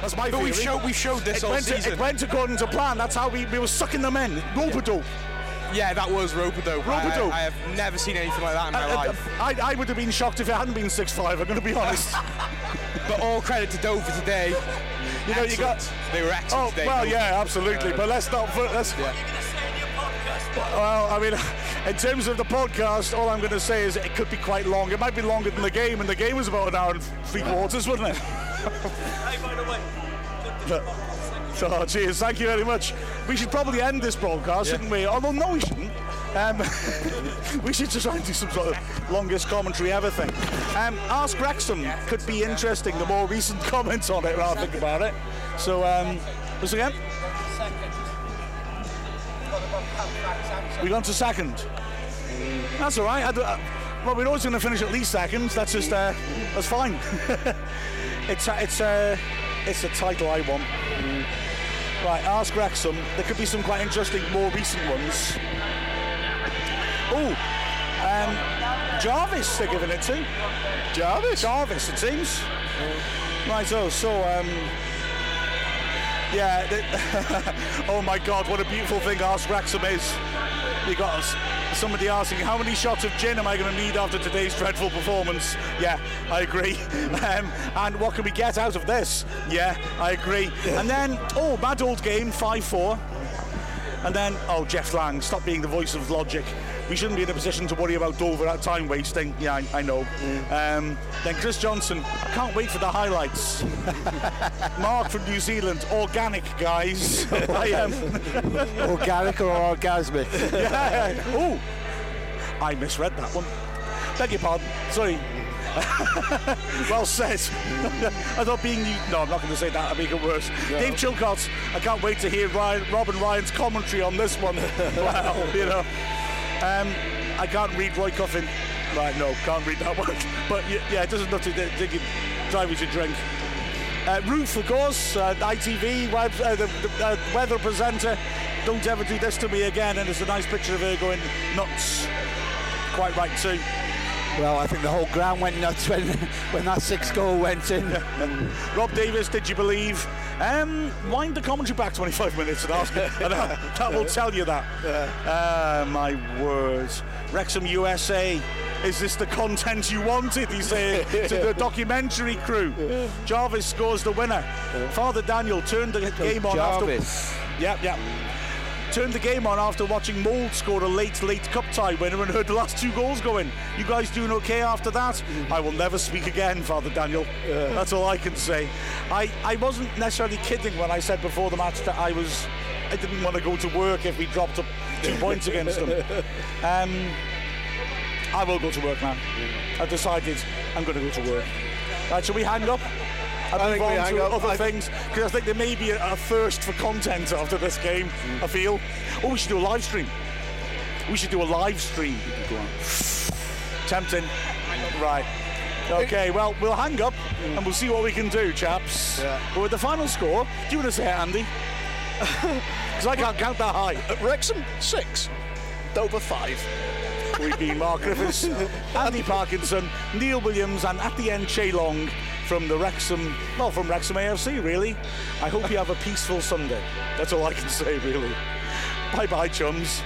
That's my But theory. we've showed we showed this it all went, to, season. it went according to plan. That's how we, we were sucking them in. Rope a dope. yeah, that was rope-a-dope. I, Rope-a-dope. I, I have never seen anything like that in my I, life. I, I would have been shocked if it hadn't been 6 5, I'm going to be honest. But all credit to Dover today. you know, you got... Excellent. They were excellent Oh, today. well, yeah, absolutely. Uh, but let's not... Let's, Yeah. Well, I mean, in terms of the podcast, all I'm going to say is it could be quite long. It might be longer than the game, and the game was about an hour and three quarters, wasn't it? So, cheers. Thank you very much. We should probably end this broadcast, shouldn't we? Although, no, we shouldn't. Um, we should just try and do some sort of longest commentary ever thing. Um, Ask Wrexham could be interesting, the more recent comments on it, I think about it. So, um, once again, we gone to second. That's all right. I do, uh, well, we're always going to finish at least seconds. That's just uh, that's fine. it's a, it's a it's a title I want. Right, ask Wrexham. There could be some quite interesting, more recent ones. Oh, um, Jarvis. They're giving it to Jarvis. Jarvis, it seems. Right. Oh, so um, yeah. the- oh my God, what a beautiful thing Ask Wrexham is. You got us. Somebody asking, how many shots of gin am I going to need after today's dreadful performance? Yeah, I agree. Um, and what can we get out of this? Yeah, I agree. And then, oh, bad old game, 5-4. And then, oh, Jeff Lang, stop being the voice of logic. We shouldn't be in a position to worry about Dover at time wasting. Yeah, I, I know. Um, then Chris Johnson, I can't wait for the highlights. Mark from New Zealand, organic guys. I am. Organic or orgasmic? Yeah. Oh, I misread that one. Beg your pardon. Sorry. well said. I thought being you. No, I'm not going to say that. I'll make it worse. Dave Chilcott. I can't wait to hear Ryan, Rob and Ryan's commentary on this one. wow, you know. Um, I can't read Roy Coffin. Right, no, can't read that one. But yeah, it doesn't nothing to dig drive you to drink. Uh, Ruth, of course, uh, ITV, web, uh, the, the uh, weather presenter. Don't ever do this to me again. And there's a nice picture of her going nuts. Quite right too. Well, I think the whole ground went nuts when when that sixth goal went in. Rob Davis, did you believe? Um, wind the commentary back 25 minutes and ask and that, that will tell you that. Ah, my words. Wrexham USA. Is this the content you wanted? He's saying to the documentary crew. Jarvis scores the winner. Father Daniel turned the game on after. Jarvis. Yep, yep. Turned the game on after watching Mould score a late, late cup tie winner and heard the last two goals going. You guys doing okay after that? Mm. I will never speak again, Father Daniel. That's all I can say. I, I wasn't necessarily kidding when I said before the match that I was I didn't want to go to work if we dropped up two points against them. Um, I will go to work now. I've decided I'm going to go to work. Right, shall we hang up? And I move think we on hang to up. other I- things because I think there may be a, a thirst for content after this game. I feel. Oh, we should do a live stream. We should do a live stream. Go on. Tempting. Right. Okay, well, we'll hang up mm. and we'll see what we can do, chaps. Yeah. But with the final score, do you want to say it, Andy? Because I can't count that high. At Wrexham, six. Dover, five. We've been Mark Griffiths, Andy Parkinson, Neil Williams, and at the end, Che Long from the Wrexham, well, from Wrexham AFC, really. I hope you have a peaceful Sunday. That's all I can say, really. Bye bye, chums.